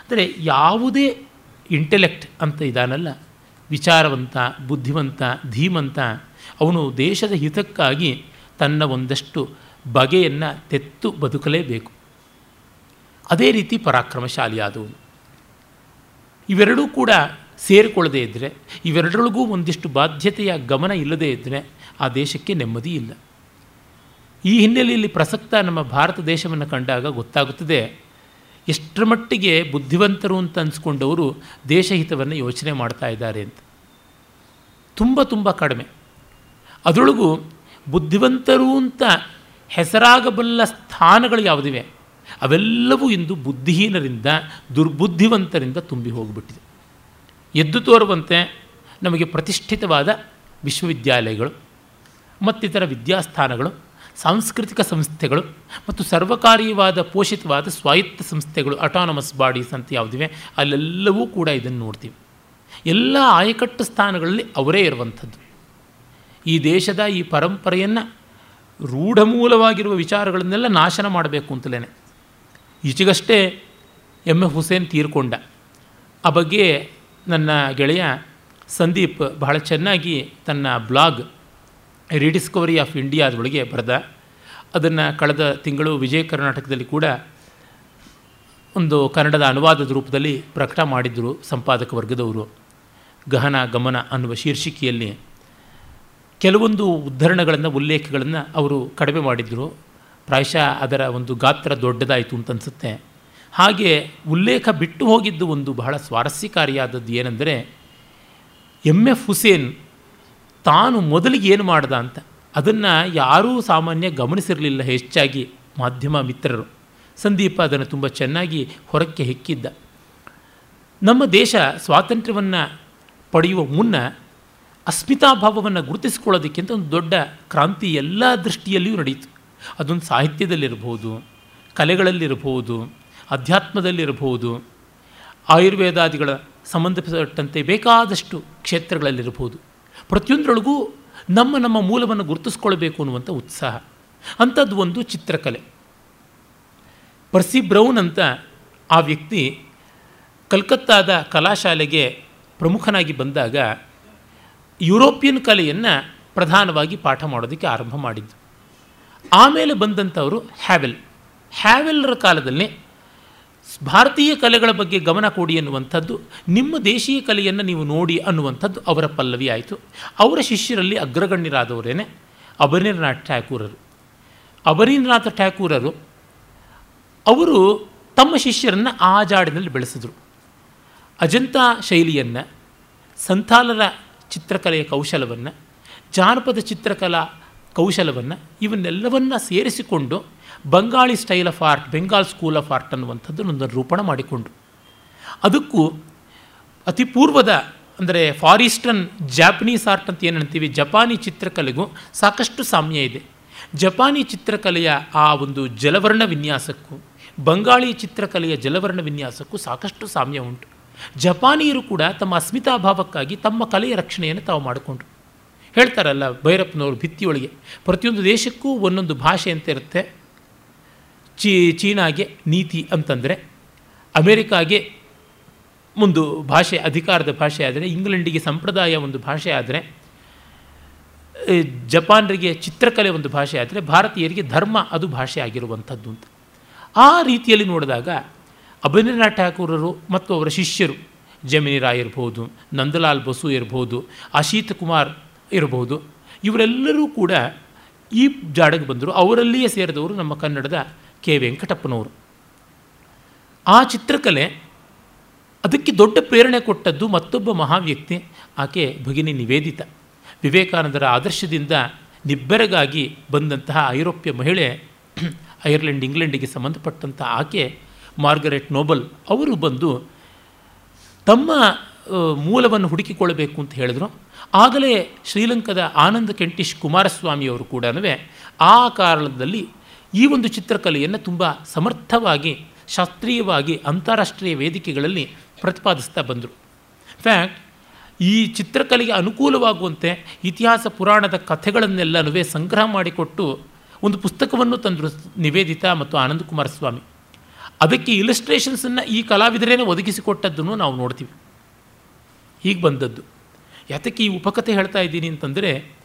ಅಂದರೆ ಯಾವುದೇ ಇಂಟೆಲೆಕ್ಟ್ ಅಂತ ಇದಾನಲ್ಲ, ವಿಚಾರವಂತ, ಬುದ್ಧಿವಂತ, ಧೀಮಂತ, ಅವನು ದೇಶದ ಹಿತಕ್ಕಾಗಿ ತನ್ನ ಒಂದಷ್ಟು ಬಗೆಯನ್ನು ತೆತ್ತು ಬದುಕಲೇಬೇಕು. ಅದೇ ರೀತಿ ಪರಾಕ್ರಮಶಾಲಿಯಾದವನು. ಇವೆರಡೂ ಕೂಡ ಸೇರಿಕೊಳ್ಳದೇ ಇದ್ದರೆ ಇವೆರಡರೊಳಗೂ ಒಂದಿಷ್ಟು ಬಾಧ್ಯತೆಯ ಗಮನ ಇಲ್ಲದೇ ಇದ್ದರೆ ಆ ದೇಶಕ್ಕೆ ನೆಮ್ಮದಿ ಇಲ್ಲ. ಈ ಹಿನ್ನೆಲೆಯಲ್ಲಿ ಪ್ರಸಕ್ತ ನಮ್ಮ ಭಾರತ ದೇಶವನ್ನು ಕಂಡಾಗ ಗೊತ್ತಾಗುತ್ತದೆ, ಎಷ್ಟರ ಮಟ್ಟಿಗೆ ಬುದ್ಧಿವಂತರು ಅಂತ ಅನಿಸ್ಕೊಂಡವರು ದೇಶಹಿತವನ್ನು ಯೋಚನೆ ಮಾಡ್ತಾ ಇದ್ದಾರೆ ಅಂತ. ತುಂಬ ತುಂಬ ಕಡಿಮೆ. ಅದರೊಳಗೂ ಬುದ್ಧಿವಂತರು ಅಂತ ಹೆಸರಾಗಬಲ್ಲ ಸ್ಥಾನಗಳು ಯಾವುದಿವೆ? ಅವೆಲ್ಲವೂ ಇಂದು ಬುದ್ಧಿಹೀನರಿಂದ, ದುರ್ಬುದ್ಧಿವಂತರಿಂದ ತುಂಬಿ ಹೋಗಿಬಿಟ್ಟಿದೆ. ಎದ್ದು ತೋರುವಂತೆ ನಮಗೆ ಪ್ರತಿಷ್ಠಿತವಾದ ವಿಶ್ವವಿದ್ಯಾಲಯಗಳು, ಮತ್ತಿತರ ವಿದ್ಯಾಸ್ಥಾನಗಳು, ಸಾಂಸ್ಕೃತಿಕ ಸಂಸ್ಥೆಗಳು ಮತ್ತು ಸರ್ವಕಾರಿಯವಾದ ಪೋಷಿತವಾದ ಸ್ವಾಯತ್ತ ಸಂಸ್ಥೆಗಳು ಅಟಾನಮಸ್ ಬಾಡೀಸ್ ಅಂತ ಯಾವುದಿವೆ, ಅಲ್ಲೆಲ್ಲವೂ ಕೂಡ ಇದನ್ನು ನೋಡ್ತೀವಿ. ಎಲ್ಲ ಆಯಕಟ್ಟು ಸ್ಥಾನಗಳಲ್ಲಿ ಅವರೇ ಇರುವಂಥದ್ದು. ಈ ದೇಶದ ಈ ಪರಂಪರೆಯನ್ನು ರೂಢಮೂಲವಾಗಿರುವ ವಿಚಾರಗಳನ್ನೆಲ್ಲ ನಾಶನ ಮಾಡಬೇಕು ಅಂತಲೇ. ಈಚೆಗಷ್ಟೇ ಎಂ ಎ ಹುಸೇನ್ ತೀರ್ಕೊಂಡ. ಆ ಬಗ್ಗೆ ನನ್ನ ಗೆಳೆಯ ಸಂದೀಪ್ ಬಹಳ ಚೆನ್ನಾಗಿ ತನ್ನ ಬ್ಲಾಗ್ ರಿಡಿಸ್ಕವರಿ ಆಫ್ ಇಂಡಿಯಾದೊಳಗೆ ಬರೆದ. ಅದನ್ನು ಕಳೆದ ತಿಂಗಳು ವಿಜಯ ಕರ್ನಾಟಕದಲ್ಲಿ ಕೂಡ ಒಂದು ಕನ್ನಡದ ಅನುವಾದದ ರೂಪದಲ್ಲಿ ಪ್ರಕಟ ಮಾಡಿದ್ದರು ಸಂಪಾದಕ ವರ್ಗದವರು. ಗಹನ ಗಮನ ಅನ್ನುವ ಶೀರ್ಷಿಕೆಯಲ್ಲಿ ಕೆಲವೊಂದು ಉದ್ಧರಣಗಳನ್ನು, ಉಲ್ಲೇಖಗಳನ್ನು ಅವರು ಕಡಿಮೆ ಮಾಡಿದರು. ಪ್ರಾಯಶಃ ಅದರ ಒಂದು ಗಾತ್ರ ದೊಡ್ಡದಾಯಿತು ಅಂತ ಅನಿಸುತ್ತೆ. ಹಾಗೆ ಉಲ್ಲೇಖ ಬಿಟ್ಟು ಹೋಗಿದ್ದು ಒಂದು ಬಹಳ ಸ್ವಾರಸ್ಯಕಾರಿಯಾದದ್ದು ಏನೆಂದರೆ ಎಂ ಎಫ್ ಹುಸೇನ್ ತಾನು ಮೊದಲಿಗೆ ಏನು ಮಾಡ್ದ ಅಂತ, ಅದನ್ನು ಯಾರೂ ಸಾಮಾನ್ಯ ಗಮನಿಸಿರಲಿಲ್ಲ ಹೆಚ್ಚಾಗಿ ಮಾಧ್ಯಮ ಮಿತ್ರರು. ಸಂದೀಪ ಅದನ್ನು ತುಂಬ ಚೆನ್ನಾಗಿ ಹೊರಕ್ಕೆ ಹೆಕ್ಕಿದ್ದ. ನಮ್ಮ ದೇಶ ಸ್ವಾತಂತ್ರ್ಯವನ್ನು ಪಡೆಯುವ ಮುನ್ನ ಅಸ್ಮಿತಾಭಾವವನ್ನು ಗುರುತಿಸಿಕೊಳ್ಳೋದಕ್ಕಿಂತ ಒಂದು ದೊಡ್ಡ ಕ್ರಾಂತಿ ಎಲ್ಲ ದೃಷ್ಟಿಯಲ್ಲಿಯೂ ನಡೆಯಿತು. ಅದೊಂದು ಸಾಹಿತ್ಯದಲ್ಲಿರ್ಬೋದು, ಕಲೆಗಳಲ್ಲಿರ್ಬೋದು, ಅಧ್ಯಾತ್ಮದಲ್ಲಿರ್ಬೋದು, ಆಯುರ್ವೇದಾದಿಗಳ ಸಂಬಂಧಪಟ್ಟಂತೆ ಬೇಕಾದಷ್ಟು ಕ್ಷೇತ್ರಗಳಲ್ಲಿರ್ಬೋದು. ಪ್ರತಿಯೊಂದರೊಳಗೂ ನಮ್ಮ ನಮ್ಮ ಮೂಲವನ್ನು ಗುರುತಿಸ್ಕೊಳ್ಬೇಕು ಅನ್ನುವಂಥ ಉತ್ಸಾಹ. ಅಂಥದ್ದು ಒಂದು ಚಿತ್ರಕಲೆ. ಪರ್ಸಿ ಬ್ರೌನ್ ಅಂತ ಆ ವ್ಯಕ್ತಿ ಕಲ್ಕತ್ತಾದ ಕಲಾಶಾಲೆಗೆ ಪ್ರಮುಖನಾಗಿ ಬಂದಾಗ ಯುರೋಪಿಯನ್ ಕಲೆಯನ್ನು ಪ್ರಧಾನವಾಗಿ ಪಾಠ ಮಾಡೋದಕ್ಕೆ ಆರಂಭ ಮಾಡಿದ್ದು. ಆಮೇಲೆ ಬಂದಂಥವರು ಹ್ಯಾವೆಲ್. ಹ್ಯಾವೆಲ್ರ ಕಾಲದಲ್ಲಿ ಭಾರತೀಯ ಕಲೆಗಳ ಬಗ್ಗೆ ಗಮನ ಕೊಡಿ ಅನ್ನುವಂಥದ್ದು, ನಿಮ್ಮ ದೇಶೀಯ ಕಲೆಯನ್ನು ನೀವು ನೋಡಿ ಅನ್ನುವಂಥದ್ದು ಅವರ ಪಲ್ಲವಿ ಆಯಿತು. ಅವರ ಶಿಷ್ಯರಲ್ಲಿ ಅಗ್ರಗಣ್ಯರಾದವರೇನೆ ಅಬರೀಂದ್ರನಾಥ್ ಠಾಕೂರರು. ಅಬರೀಂದ್ರನಾಥ ಠಾಕೂರರು ಅವರು ತಮ್ಮ ಶಿಷ್ಯರನ್ನು ಆ ಜಾಡಿನಲ್ಲಿ ಬೆಳೆಸಿದರು. ಅಜಂತಾ ಶೈಲಿಯನ್ನು ಸಂತಾಲರ ಚಿತ್ರಕಲೆಯ ಕೌಶಲವನ್ನು, ಜಾನಪದ ಚಿತ್ರಕಲಾ ಕೌಶಲವನ್ನು ಇವನ್ನೆಲ್ಲವನ್ನು ಸೇರಿಸಿಕೊಂಡು Bengali style of art Bengal school of art ಅನ್ನುವಂಥದ್ದು ಒಂದು ರೂಪಣ ಮಾಡಿಕೊಂಡು. ಅದಕ್ಕೂ ಅತಿ ಪೂರ್ವದ ಅಂದರೆ ಫಾರಿಸ್ಟನ್ ಜಾಪನೀಸ್ ಆರ್ಟ್ ಅಂತ ಏನು ಅಂತೀವಿ ಜಪಾನಿ ಚಿತ್ರಕಲೆಗೂ ಸಾಕಷ್ಟು ಸಾಮ್ಯ ಇದೆ. ಜಪಾನಿ ಚಿತ್ರಕಲೆಯ ಆ ಒಂದು ಜಲವರ್ಣ ವಿನ್ಯಾಸಕ್ಕೂ, ಬಂಗಾಳಿ ಚಿತ್ರಕಲೆಯ ಜಲವರ್ಣ ವಿನ್ಯಾಸಕ್ಕೂ ಸಾಕಷ್ಟು ಸಾಮ್ಯ ಉಂಟು. ಜಪಾನಿಯರು ಕೂಡ ತಮ್ಮ ಅಸ್ಮಿತಾಭಾವಕ್ಕಾಗಿ ತಮ್ಮ ಕಲೆಯ ರಕ್ಷಣೆಯನ್ನು ತಾವು ಮಾಡಿಕೊಂಡ್ರು. ಹೇಳ್ತಾರಲ್ಲ ಭೈರಪ್ಪನವರು ಭಿತ್ತಿಯೊಳಗೆ, ಪ್ರತಿಯೊಂದು ದೇಶಕ್ಕೂ ಒಂದೊಂದು ಭಾಷೆ ಅಂತ ಇರುತ್ತೆ. ಚೀ, ಚೀನಾಗೆ ನೀತಿ ಅಂತಂದರೆ, ಅಮೇರಿಕಾಗೆ ಒಂದು ಭಾಷೆ, ಅಧಿಕಾರದ ಭಾಷೆ ಆದರೆ, ಇಂಗ್ಲೆಂಡಿಗೆ ಸಂಪ್ರದಾಯ ಒಂದು ಭಾಷೆ ಆದರೆ ಜಪಾನರಿಗೆ ಚಿತ್ರಕಲೆ ಒಂದು ಭಾಷೆ ಆದರೆ, ಭಾರತೀಯರಿಗೆ ಧರ್ಮ ಅದು ಭಾಷೆ ಆಗಿರುವಂಥದ್ದು ಅಂತ. ಆ ರೀತಿಯಲ್ಲಿ ನೋಡಿದಾಗ ಅಭೀಂದ್ರನಾಥ್ ಠಾಕೂರರು ಮತ್ತು ಅವರ ಶಿಷ್ಯರು, ಜಮಿನಿ ರಾಯ್ ಇರ್ಬೋದು, ನಂದಲಾಲ್ ಬಸು ಇರ್ಬೋದು, ಅಶೀತ್ ಕುಮಾರ್ ಇರ್ಬೋದು ಇವರೆಲ್ಲರೂ ಕೂಡ ಈ ಜಾಡಗೆ ಬಂದರು. ಅವರಲ್ಲಿಯೇ ಸೇರಿದವರು ನಮ್ಮ ಕನ್ನಡದ ಕೆ. ವೆಂಕಟಪ್ಪನವರು. ಆ ಚಿತ್ರಕಲೆ ಅದಕ್ಕೆ ದೊಡ್ಡ ಪ್ರೇರಣೆ ಕೊಟ್ಟದ್ದು ಮತ್ತೊಬ್ಬ ಮಹಾವ್ಯಕ್ತಿ, ಆಕೆ ಭಗಿನಿ ನಿವೇದಿತ. ವಿವೇಕಾನಂದರ ಆದರ್ಶದಿಂದ ನಿಬ್ಬೆರಗಾಗಿ ಬಂದಂತಹ ಐರೋಪ್ಯ ಮಹಿಳೆ, ಐರ್ಲೆಂಡ್, ಇಂಗ್ಲೆಂಡಿಗೆ ಸಂಬಂಧಪಟ್ಟಂಥ ಆಕೆ, ಮಾರ್ಗರೆಟ್ ನೋಬಲ್ ಅವರು ಬಂದು ತಮ್ಮ ಮೂಲವನ್ನು ಹುಡುಕಿಕೊಳ್ಳಬೇಕು ಅಂತ ಹೇಳಿದ್ರು. ಆಗಲೇ ಶ್ರೀಲಂಕಾದ ಆನಂದ ಕೆಂಟಿಶ್ ಕುಮಾರಸ್ವಾಮಿಯವರು ಕೂಡ ಆ ಕಾರಣದಲ್ಲಿ ಈ ಒಂದು ಚಿತ್ರಕಲೆಯನ್ನು ತುಂಬ ಸಮರ್ಥವಾಗಿ, ಶಾಸ್ತ್ರೀಯವಾಗಿ ಅಂತಾರಾಷ್ಟ್ರೀಯ ವೇದಿಕೆಗಳಲ್ಲಿ ಪ್ರತಿಪಾದಿಸ್ತಾ ಬಂದರು. ಫ್ಯಾಕ್ಟ್ ಈ ಚಿತ್ರಕಲೆಗೆ ಅನುಕೂಲವಾಗುವಂತೆ ಇತಿಹಾಸ ಪುರಾಣದ ಕಥೆಗಳನ್ನೆಲ್ಲನೂ ಸಂಗ್ರಹ ಮಾಡಿಕೊಟ್ಟು ಒಂದು ಪುಸ್ತಕವನ್ನು ತಂದರು ನಿವೇದಿತ ಮತ್ತು ಆನಂದ ಕುಮಾರಸ್ವಾಮಿ. ಅದಕ್ಕೆ ಇಲಸ್ಟ್ರೇಷನ್ಸನ್ನು ಈ ಕಲಾವಿದರೇನೆ ಒದಗಿಸಿಕೊಟ್ಟದ್ದನ್ನು ನಾವು ನೋಡ್ತೀವಿ. ಹೀಗೆ ಬಂದದ್ದು. ಯಾತಕ್ಕೆ ಈ ಉಪಕಥೆ ಹೇಳ್ತಾ ಇದ್ದೀನಿ ಅಂತಂದರೆ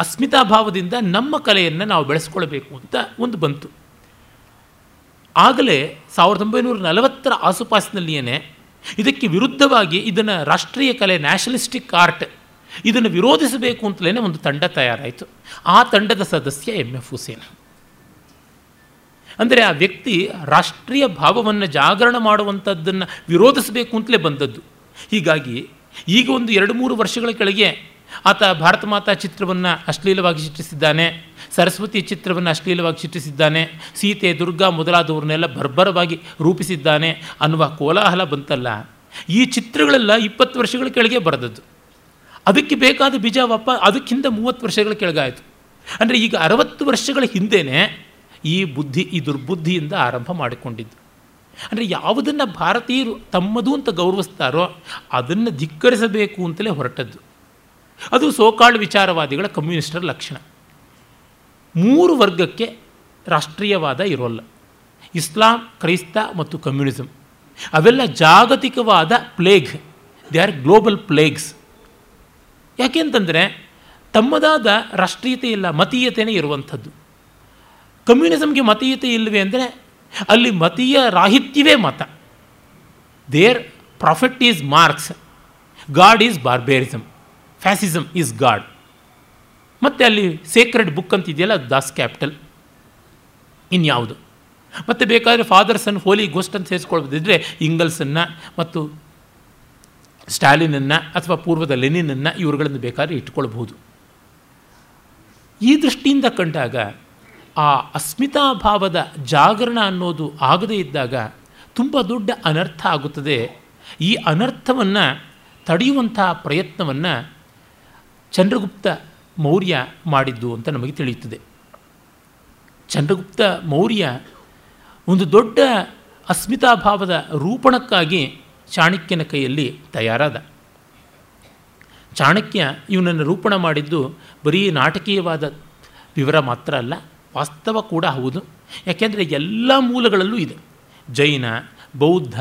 ಅಸ್ಮಿತಾಭಾವದಿಂದ ನಮ್ಮ ಕಲೆಯನ್ನು ನಾವು ಬೆಳೆಸ್ಕೊಳ್ಬೇಕು ಅಂತ ಒಂದು ಬಂತು. ಆಗಲೇ ಸಾವಿರದ ಒಂಬೈನೂರ ನಲವತ್ತರ ಆಸುಪಾಸಿನಲ್ಲಿಯೇ ಇದಕ್ಕೆ ವಿರುದ್ಧವಾಗಿ ಇದನ್ನು ರಾಷ್ಟ್ರೀಯ ಕಲೆ, ನ್ಯಾಷನಲಿಸ್ಟಿಕ್ ಆರ್ಟ್ ಇದನ್ನು ವಿರೋಧಿಸಬೇಕು ಅಂತಲೇ ಒಂದು ತಂಡ ತಯಾರಾಯಿತು. ಆ ತಂಡದ ಸದಸ್ಯ ಎಂ ಎಫ್. ಹುಸೇನ್. ಅಂದರೆ ಆ ವ್ಯಕ್ತಿ ರಾಷ್ಟ್ರೀಯ ಭಾವವನ್ನು ಜಾಗರಣ ಮಾಡುವಂಥದ್ದನ್ನು ವಿರೋಧಿಸಬೇಕು ಅಂತಲೇ ಬಂದದ್ದು. ಹೀಗಾಗಿ ಈಗ ಒಂದು ಎರಡು ಮೂರು ವರ್ಷಗಳ ಕೆಳಗೆ ಆತ ಭಾರತ ಮಾತಾ ಚಿತ್ರವನ್ನು ಅಶ್ಲೀಲವಾಗಿ ಚಿತ್ರಿಸಿದ್ದಾನೆ. ಸರಸ್ವತಿ ಚಿತ್ರವನ್ನು ಅಶ್ಲೀಲವಾಗಿ ಚಿತ್ರಿಸಿದ್ದಾನೆ. ಸೀತೆ, ದುರ್ಗಾ ಮೊದಲಾದವ್ರನ್ನೆಲ್ಲ ಬರ್ಬರವಾಗಿ ರೂಪಿಸಿದ್ದಾನೆ ಅನ್ನುವ ಕೋಲಾಹಲ ಬಂತಲ್ಲ. ಈ ಚಿತ್ರಗಳೆಲ್ಲ ಇಪ್ಪತ್ತು ವರ್ಷಗಳ ಕೆಳಗೆ ಬರೆದದ್ದು. ಅದಕ್ಕೆ ಬೇಕಾದ ಬಿಜಾವಪ್ಪ ಅದಕ್ಕಿಂತ ಮೂವತ್ತು ವರ್ಷಗಳ ಕೆಳಗಾಯಿತು. ಅಂದರೆ ಈಗ ಅರವತ್ತು ವರ್ಷಗಳ ಹಿಂದೆಯೇ ಈ ಬುದ್ಧಿ, ಈ ದುರ್ಬುದ್ಧಿಯಿಂದ ಆರಂಭ ಮಾಡಿಕೊಂಡಿದ್ದು. ಅಂದರೆ ಯಾವುದನ್ನು ಭಾರತೀಯರು ತಮ್ಮದು ಅಂತ ಗೌರವಿಸ್ತಾರೋ ಅದನ್ನು ಧಿಕ್ಕರಿಸಬೇಕು ಅಂತಲೇ ಹೊರಟದ್ದು. ಅದು ಸೋಕಾಳ್ ವಿಚಾರವಾದಿಗಳ ಕಮ್ಯುನಿಸ್ಟರ ಲಕ್ಷಣ. ಮೂರು ವರ್ಗಕ್ಕೆ ರಾಷ್ಟ್ರೀಯವಾದ ಇರೋಲ್ಲ. ಇಸ್ಲಾಂ, ಕ್ರೈಸ್ತ ಮತ್ತು ಕಮ್ಯುನಿಸಮ್ ಅವೆಲ್ಲ ಜಾಗತಿಕವಾದ plague. They are global plagues. ಯಾಕೆಂತಂದರೆ ತಮ್ಮದಾದ ರಾಷ್ಟ್ರೀಯತೆ ಇಲ್ಲ ಮತೀಯತೆಯೇ ಇರುವಂಥದ್ದು. ಕಮ್ಯುನಿಸಮ್ಗೆ ಮತೀಯತೆ ಇಲ್ಲವೇ ಅಂದರೆ ಅಲ್ಲಿ ಮತೀಯ ರಾಹಿತ್ಯವೇ ಮತ. There profit is Marx god is barbarism fascism is god ಮತ್ತು ಅಲ್ಲಿ ಸೇಕ್ರೆಡ್ ಬುಕ್ ಅಂತಿದೆಯಲ್ಲ ದಾಸ್ ಕ್ಯಾಪಿಟಲ್ ಇನ್ಯಾವುದು? ಮತ್ತು ಬೇಕಾದರೆ ಫಾದರ್ಸನ್ನು ಹೋಲಿ ಗೋಸ್ಟ್ ಅಂತ ಸೇರಿಸ್ಕೊಳ್ಬೋದಿದ್ರೆ ಇಂಗಲ್ಸನ್ನು ಮತ್ತು ಸ್ಟಾಲಿನನ್ನು ಅಥವಾ ಪೂರ್ವದ ಲೆನಿನನ್ನು ಇವರುಗಳನ್ನು ಬೇಕಾದ್ರೆ ಇಟ್ಕೊಳ್ಬಹುದು. ಈ ದೃಷ್ಟಿಯಿಂದ ಕಂಡಾಗ ಆ ಅಸ್ಮಿತಾಭಾವದ ಜಾಗರಣ ಅನ್ನೋದು ಆಗದೇ ಇದ್ದಾಗ ತುಂಬ ದೊಡ್ಡ ಅನರ್ಥ ಆಗುತ್ತದೆ. ಈ ಅನರ್ಥವನ್ನು ತಡೆಯುವಂಥ ಪ್ರಯತ್ನವನ್ನು ಚಂದ್ರಗುಪ್ತ ಮೌರ್ಯ ಮಾಡಿದ್ದು ಅಂತ ನಮಗೆ ತಿಳಿಯುತ್ತದೆ. ಚಂದ್ರಗುಪ್ತ ಮೌರ್ಯ ಒಂದು ದೊಡ್ಡ ಅಸ್ಮಿತಾಭಾವದ ರೂಪಣಕ್ಕಾಗಿ ಚಾಣಕ್ಯನ ಕೈಯಲ್ಲಿ ತಯಾರಾದ. ಚಾಣಕ್ಯ ಇವನನ್ನು ರೂಪಣ ಮಾಡಿದ್ದು ಬರೀ ನಾಟಕೀಯವಾದ ವಿವರ ಮಾತ್ರ ಅಲ್ಲ ವಾಸ್ತವ ಕೂಡ ಹೌದು. ಯಾಕೆಂದರೆ ಎಲ್ಲ ಮೂಲಗಳಲ್ಲೂ ಇದೆ. ಜೈನ, ಬೌದ್ಧ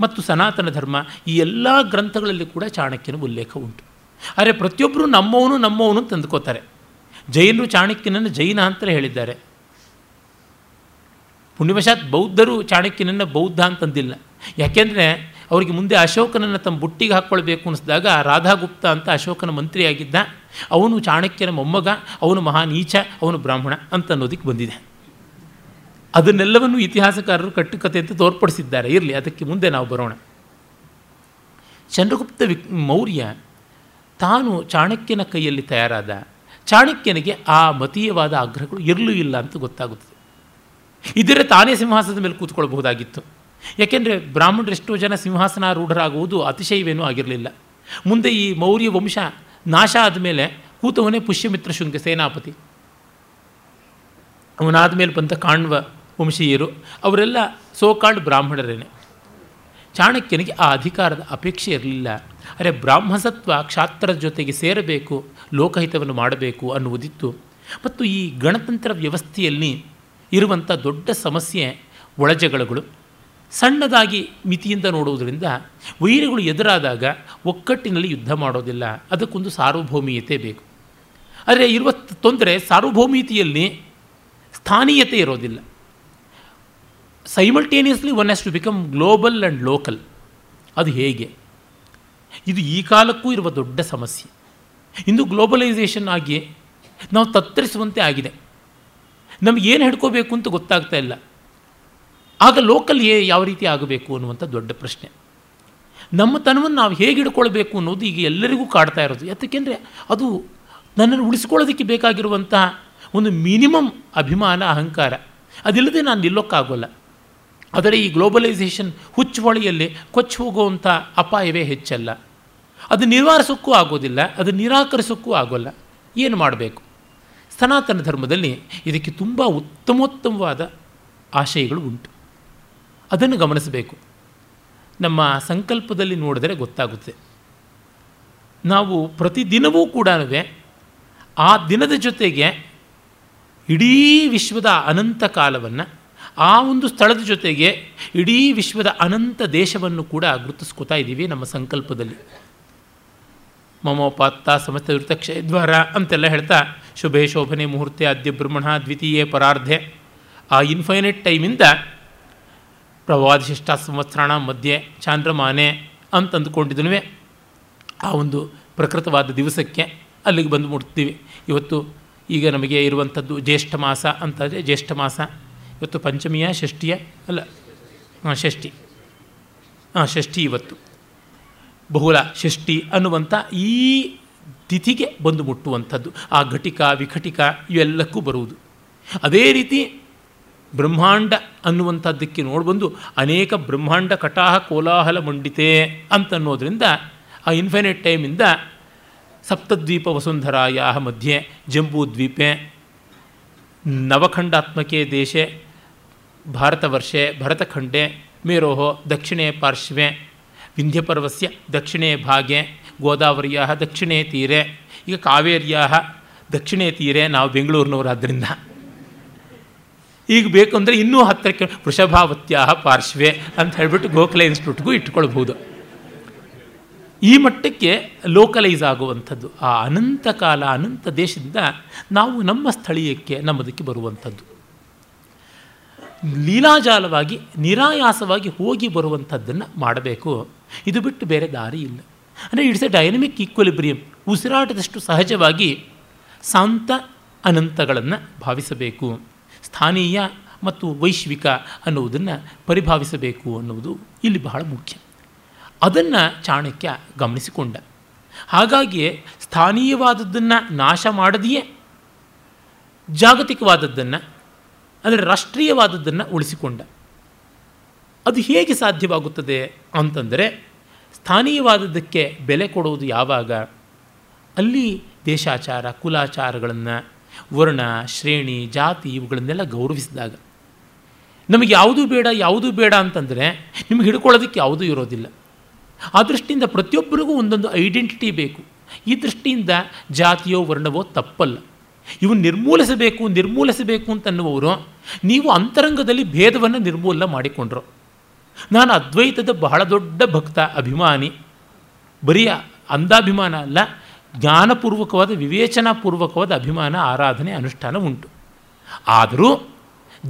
ಮತ್ತು ಸನಾತನ ಧರ್ಮ ಈ ಎಲ್ಲ ಗ್ರಂಥಗಳಲ್ಲಿ ಕೂಡ ಚಾಣಕ್ಯನ ಉಲ್ಲೇಖ ಉಂಟು. ಆದರೆ ಪ್ರತಿಯೊಬ್ಬರು ನಮ್ಮವನು ನಮ್ಮವನು ತಂದುಕೋತಾರೆ ಜೈನರು ಚಾಣಕ್ಯನನ್ನು ಜೈನ ಅಂತಲೇ ಹೇಳಿದ್ದಾರೆ. ಪುಣ್ಯವಶಾತ್ ಬೌದ್ಧರು ಚಾಣಕ್ಯನನ್ನು ಬೌದ್ಧ ಅಂತಂದಿಲ್ಲ. ಯಾಕೆಂದರೆ ಅವರಿಗೆ ಮುಂದೆ ಅಶೋಕನನ್ನು ತಮ್ಮ ಬುಟ್ಟಿಗೆ ಹಾಕ್ಕೊಳ್ಬೇಕು ಅನಿಸಿದಾಗ ರಾಧಾಗುಪ್ತ ಅಂತ ಅಶೋಕನ ಮಂತ್ರಿಯಾಗಿದ್ದ. ಅವನು ಚಾಣಕ್ಯನ ಮೊಮ್ಮಗ, ಅವನು ಮಹಾನೀಚ ಅವನು ಬ್ರಾಹ್ಮಣ ಅಂತ ಅನ್ನೋದಕ್ಕೆ ಬಂದಿದೆ. ಅದನ್ನೆಲ್ಲವನ್ನು ಇತಿಹಾಸಕಾರರು ಕಟ್ಟುಕತೆ ಅಂತ ತೋರ್ಪಡಿಸಿದ್ದಾರೆ. ಇರಲಿ, ಅದಕ್ಕೆ ಮುಂದೆ ನಾವು ಬರೋಣ. ಚಂದ್ರಗುಪ್ತ ವಿಕ್, ಮೌರ್ಯ ತಾನು ಚಾಣಕ್ಯನ ಕೈಯಲ್ಲಿ ತಯಾರಾದ, ಚಾಣಕ್ಯನಿಗೆ ಆ ಮತೀಯವಾದ ಆಗ್ರಹಗಳು ಇರಲೂ ಇಲ್ಲ ಅಂತ ಗೊತ್ತಾಗುತ್ತದೆ. ಇದರ ತಾನೇ ಸಿಂಹಾಸನದ ಮೇಲೆ ಕೂತ್ಕೊಳ್ಬಹುದಾಗಿತ್ತು. ಯಾಕೆಂದರೆ ಬ್ರಾಹ್ಮಣರು ಎಷ್ಟೋ ಜನ ಸಿಂಹಾಸನಾರೂಢರಾಗುವುದು ಅತಿಶಯವೇನೂ ಆಗಿರಲಿಲ್ಲ. ಮುಂದೆ ಈ ಮೌರ್ಯ ವಂಶ ನಾಶ ಆದಮೇಲೆ ಕೂತವನೇ ಪುಷ್ಯಮಿತ್ರ ಶೃಂಗ ಸೇನಾಪತಿ. ಅವನಾದ ಮೇಲೆ ಬಂದ ಕಾಣ್ವ ವಂಶೀಯರು, ಅವರೆಲ್ಲ ಸೋಕಾಲ್ಡ್ ಬ್ರಾಹ್ಮಣರೇನೆ. ಚಾಣಕ್ಯನಿಗೆ ಆ ಅಧಿಕಾರದ ಅಪೇಕ್ಷೆ ಇರಲಿಲ್ಲ. ಅರೆ ಬ್ರಾಹ್ಮಸತ್ವ ಕ್ಷಾತ್ರದ ಜೊತೆಗೆ ಸೇರಬೇಕು, ಲೋಕಹಿತವನ್ನು ಮಾಡಬೇಕು ಅನ್ನುವುದಿತ್ತು. ಮತ್ತು ಈ ಗಣತಂತ್ರ ವ್ಯವಸ್ಥೆಯಲ್ಲಿ ಇರುವಂಥ ದೊಡ್ಡ ಸಮಸ್ಯೆ ಒಳಜಗಳಗಳು. ಸಣ್ಣದಾಗಿ ಮಿತಿಯಿಂದ ನೋಡುವುದರಿಂದ ವೈರಿಗಳು ಎದುರಾದಾಗ ಒಕ್ಕಟ್ಟಿನಲ್ಲಿ ಯುದ್ಧ ಮಾಡೋದಿಲ್ಲ. ಅದಕ್ಕೊಂದು ಸಾರ್ವಭೌಮೀಯತೆ ಬೇಕು. ಆದರೆ ಇರುವ ತೊಂದರೆ ಸಾರ್ವಭೌಮೀಯತೆಯಲ್ಲಿ ಸ್ಥಾನೀಯತೆ ಇರೋದಿಲ್ಲ. Simultaneously one has to become global and local ಅದು ಹೇಗೆ? ಇದು ಈ ಕಾಲಕ್ಕೂ ಇರುವ ದೊಡ್ಡ ಸಮಸ್ಯೆ. ಇಂದು ಗ್ಲೋಬಲೈಸೇಷನ್ ಆಗಿ ನಾವು ತತ್ತರಿಸುವಂತೆ ಆಗಿದೆ. ನಮಗೇನು ಹಿಡ್ಕೋಬೇಕು ಅಂತ ಗೊತ್ತಾಗ್ತಾ ಇಲ್ಲ. ಆಗ ಲೋಕಲ್ ಏ ಯಾವ ರೀತಿ ಆಗಬೇಕು ಅನ್ನುವಂಥ ದೊಡ್ಡ ಪ್ರಶ್ನೆ. ನಮ್ಮ ತನವನ್ನು ನಾವು ಹೇಗೆ ಅನ್ನೋದು ಈಗ ಎಲ್ಲರಿಗೂ ಕಾಡ್ತಾ ಇರೋದು. ಯಾಕೆಂದರೆ ಅದು ನನ್ನನ್ನು ಉಳಿಸ್ಕೊಳ್ಳೋದಕ್ಕೆ ಬೇಕಾಗಿರುವಂತಹ ಒಂದು ಮಿನಿಮಮ್ ಅಭಿಮಾನ, ಅಹಂಕಾರ, ಅದಿಲ್ಲದೆ ನಾನು ನಿಲ್ಲೋಕ್ಕಾಗೋಲ್ಲ. ಆದರೆ ಈ ಗ್ಲೋಬಲೈಸೇಷನ್ ಹುಚ್ಚುವಳಿಯಲ್ಲಿ ಕೊಚ್ಚು ಹೋಗುವಂಥ ಅಪಾಯವೇ ಹೆಚ್ಚಲ್ಲ. ಅದು ನಿವಾರಿಸೋಕ್ಕೂ ಆಗೋದಿಲ್ಲ, ಅದು ನಿರಾಕರಿಸೋಕ್ಕೂ ಆಗೋಲ್ಲ. ಏನು ಮಾಡಬೇಕು? ಸನಾತನ ಧರ್ಮದಲ್ಲಿ ಇದಕ್ಕೆ ತುಂಬ ಉತ್ತಮೋತ್ತಮವಾದ ಆಶಯಗಳು ಉಂಟು. ಅದನ್ನು ಗಮನಿಸಬೇಕು. ನಮ್ಮ ಸಂಕಲ್ಪದಲ್ಲಿ ನೋಡಿದರೆ ಗೊತ್ತಾಗುತ್ತೆ. ನಾವು ಪ್ರತಿದಿನವೂ ಕೂಡ ಆ ದಿನದ ಜೊತೆಗೆ ಇಡೀ ವಿಶ್ವದ ಅನಂತ ಕಾಲವನ್ನು, ಆ ಒಂದು ಸ್ಥಳದ ಜೊತೆಗೆ ಇಡೀ ವಿಶ್ವದ ಅನಂತ ದೇಶವನ್ನು ಕೂಡ ಗುರುತಿಸ್ಕೋತಾ ಇದ್ದೀವಿ ನಮ್ಮ ಸಂಕಲ್ಪದಲ್ಲಿ. ಮಮೋಪಾತ್ತ ಸಮಸ್ತ ಋತಕ್ಷಯದ್ವಾರ ಅಂತೆಲ್ಲ ಹೇಳ್ತಾ, ಶುಭೆ ಶೋಭನೆ ಮುಹೂರ್ತೆ ಅದ್ಯ ಬ್ರಹ್ಮಣ, ದ್ವಿತೀಯ ಪರಾರ್ಧೆ. ಆ ಇನ್ಫೈನೈಟ್ ಟೈಮಿಂದ ಪ್ರವಾದಿಶಿಷ್ಟ ಸಂವತ್ಸರಣ ಮಧ್ಯೆ ಚಾಂದ್ರಮಾನೆ ಅಂತ ಅಂದುಕೊಂಡಿದ್ದನು ಆ ಒಂದು ಪ್ರಕೃತವಾದ ದಿವಸಕ್ಕೆ ಅಲ್ಲಿಗೆ ಬಂದು ಮುಟ್ತೀವಿ. ಇವತ್ತು ಈಗ ನಮಗೆ ಇರುವಂಥದ್ದು ಜ್ಯೇಷ್ಠ ಮಾಸ ಅಂತಂದರೆ ಜ್ಯೇಷ್ಠ ಮಾಸ ಇವತ್ತು ಪಂಚಮಿಯ ಷಷ್ಠಿಯ ಅಲ್ಲ ಹಾಂ ಷಷ್ಠಿ ಹಾಂ ಷಷ್ಠಿ ಇವತ್ತು. ಬಹುಳ ಷಷ್ಠಿ ಅನ್ನುವಂಥ ಈ ತಿಥಿಗೆ ಬಂದು ಮುಟ್ಟುವಂಥದ್ದು. ಆ ಘಟಿಕ, ವಿಘಟಿಕ ಇವೆಲ್ಲಕ್ಕೂ ಬರುವುದು. ಅದೇ ರೀತಿ ಬ್ರಹ್ಮಾಂಡ ಅನ್ನುವಂಥದ್ದಕ್ಕೆ ನೋಡಿಬಂದು ಅನೇಕ ಬ್ರಹ್ಮಾಂಡ ಕಟಾಹ ಕೋಲಾಹಲ ಮಂಡಿತೆ ಅಂತನ್ನೋದ್ರಿಂದ ಆ ಇನ್ಫಿನೈಟ್ ಟೈಮಿಂದ ಸಪ್ತದ್ವೀಪ ವಸುಂಧರಾಯ ಮಧ್ಯೆ ಜಂಬೂದ್ವೀಪೆ ನವಖಂಡಾತ್ಮಕೆ ದೇಶೆ ಭಾರತವರ್ಷೆ ಭರತಖಂಡೆ ಮೇರೋಹೋ, ದಕ್ಷಿಣೆ ಪಾರ್ಶ್ವೆ ವಿಂಧ್ಯಪರ್ವಸ್ಯ ದಕ್ಷಿಣೆ ಭಾಗೆ ಗೋದಾವರಿಯ ದಕ್ಷಿಣೇ ತೀರೆ, ಈಗ ಕಾವೇರಿಯ ದಕ್ಷಿಣೆ ತೀರೆ, ನಾವು ಬೆಂಗಳೂರಿನವರಾದ್ದರಿಂದ ಈಗ ಬೇಕು ಅಂದರೆ ಇನ್ನೂ ಹತ್ತಿರಕ್ಕೆ ವೃಷಭಾವತ್ಯ ಪಾರ್ಶ್ವೆ ಅಂತ ಹೇಳಿಬಿಟ್ಟು ಗೋಖಲೆ ಇನ್ಸ್ಟಿಟ್ಯೂಟ್ಗೂ ಇಟ್ಕೊಳ್ಬೋದು. ಈ ಮಟ್ಟಕ್ಕೆ ಲೋಕಲೈಸ್ ಆಗುವಂಥದ್ದು, ಆ ಅನಂತ ಕಾಲ, ಅನಂತ ದೇಶದಿಂದ ನಾವು ನಮ್ಮ ಸ್ಥಳೀಯಕ್ಕೆ, ನಮ್ಮದಕ್ಕೆ ಬರುವಂಥದ್ದು. ಲೀಲಾಜಾಲವಾಗಿ, ನಿರಾಯಾಸವಾಗಿ ಹೋಗಿ ಬರುವಂಥದ್ದನ್ನು ಮಾಡಬೇಕು. ಇದು ಬಿಟ್ಟು ಬೇರೆ ದಾರಿ ಇಲ್ಲ. ಅಂದರೆ ಇಟ್ಸ್ ಎ ಡೈನಮಿಕ್ ಈಕ್ವಲಿಬ್ರಿಯಂ. ಉಸಿರಾಟದಷ್ಟು ಸಹಜವಾಗಿ ಶಾಂತ ಅನಂತಗಳನ್ನು ಭಾವಿಸಬೇಕು. ಸ್ಥಾನೀಯ ಮತ್ತು ವೈಶ್ವಿಕ ಅನ್ನುವುದನ್ನು ಪರಿಭಾವಿಸಬೇಕು ಅನ್ನುವುದು ಇಲ್ಲಿ ಬಹಳ ಮುಖ್ಯ. ಅದನ್ನು ಚಾಣಕ್ಯ ಗಮನಿಸಿಕೊಂಡ. ಹಾಗಾಗಿಯೇ ಸ್ಥಾನೀಯವಾದದ್ದನ್ನು ನಾಶ ಮಾಡದೆಯೇ ಜಾಗತಿಕವಾದದ್ದನ್ನು ಅಂದರೆ ರಾಷ್ಟ್ರೀಯವಾದದ್ದನ್ನು ಉಳಿಸಿಕೊಂಡ. ಅದು ಹೇಗೆ ಸಾಧ್ಯವಾಗುತ್ತದೆ ಅಂತಂದರೆ ಸ್ಥಾನೀಯವಾದದ್ದಕ್ಕೆ ಬೆಲೆ ಕೊಡುವುದು ಯಾವಾಗ? ಅಲ್ಲಿ ದೇಶಾಚಾರ, ಕುಲಾಚಾರಗಳನ್ನು ವರ್ಣ, ಶ್ರೇಣಿ, ಜಾತಿ ಇವುಗಳನ್ನೆಲ್ಲ ಗೌರವಿಸಿದಾಗ ನಮಗೆ ಯಾವುದೂ ಬೇಡ ಯಾವುದೂ ಬೇಡ ಅಂತಂದರೆ ನಿಮಗೆ ಹಿಡ್ಕೊಳ್ಳೋದಕ್ಕೆ ಯಾವುದೂ ಇರೋದಿಲ್ಲ. ಆ ದೃಷ್ಟಿಯಿಂದ ಪ್ರತಿಯೊಬ್ಬರಿಗೂ ಒಂದೊಂದು ಐಡೆಂಟಿಟಿ ಬೇಕು. ಈ ದೃಷ್ಟಿಯಿಂದ ಜಾತಿಯೋ ವರ್ಣವೋ ತಪ್ಪಲ್ಲ. ಇವು ನಿರ್ಮೂಲಿಸಬೇಕು ನಿರ್ಮೂಲಿಸಬೇಕು ಅಂತನ್ನುವರು ನೀವು ಅಂತರಂಗದಲ್ಲಿ ಭೇದವನ್ನು ನಿರ್ಮೂಲನ ಮಾಡಿಕೊಂಡ್ರು. ನಾನು ಅದ್ವೈತದ ಬಹಳ ದೊಡ್ಡ ಭಕ್ತ, ಅಭಿಮಾನಿ ಬರೀ ಅಂಧಾಭಿಮಾನ ಅಲ್ಲ ಜ್ಞಾನಪೂರ್ವಕವಾದ, ವಿವೇಚನಾಪೂರ್ವಕವಾದ ಅಭಿಮಾನ, ಆರಾಧನೆ, ಅನುಷ್ಠಾನ ಉಂಟು. ಆದರೂ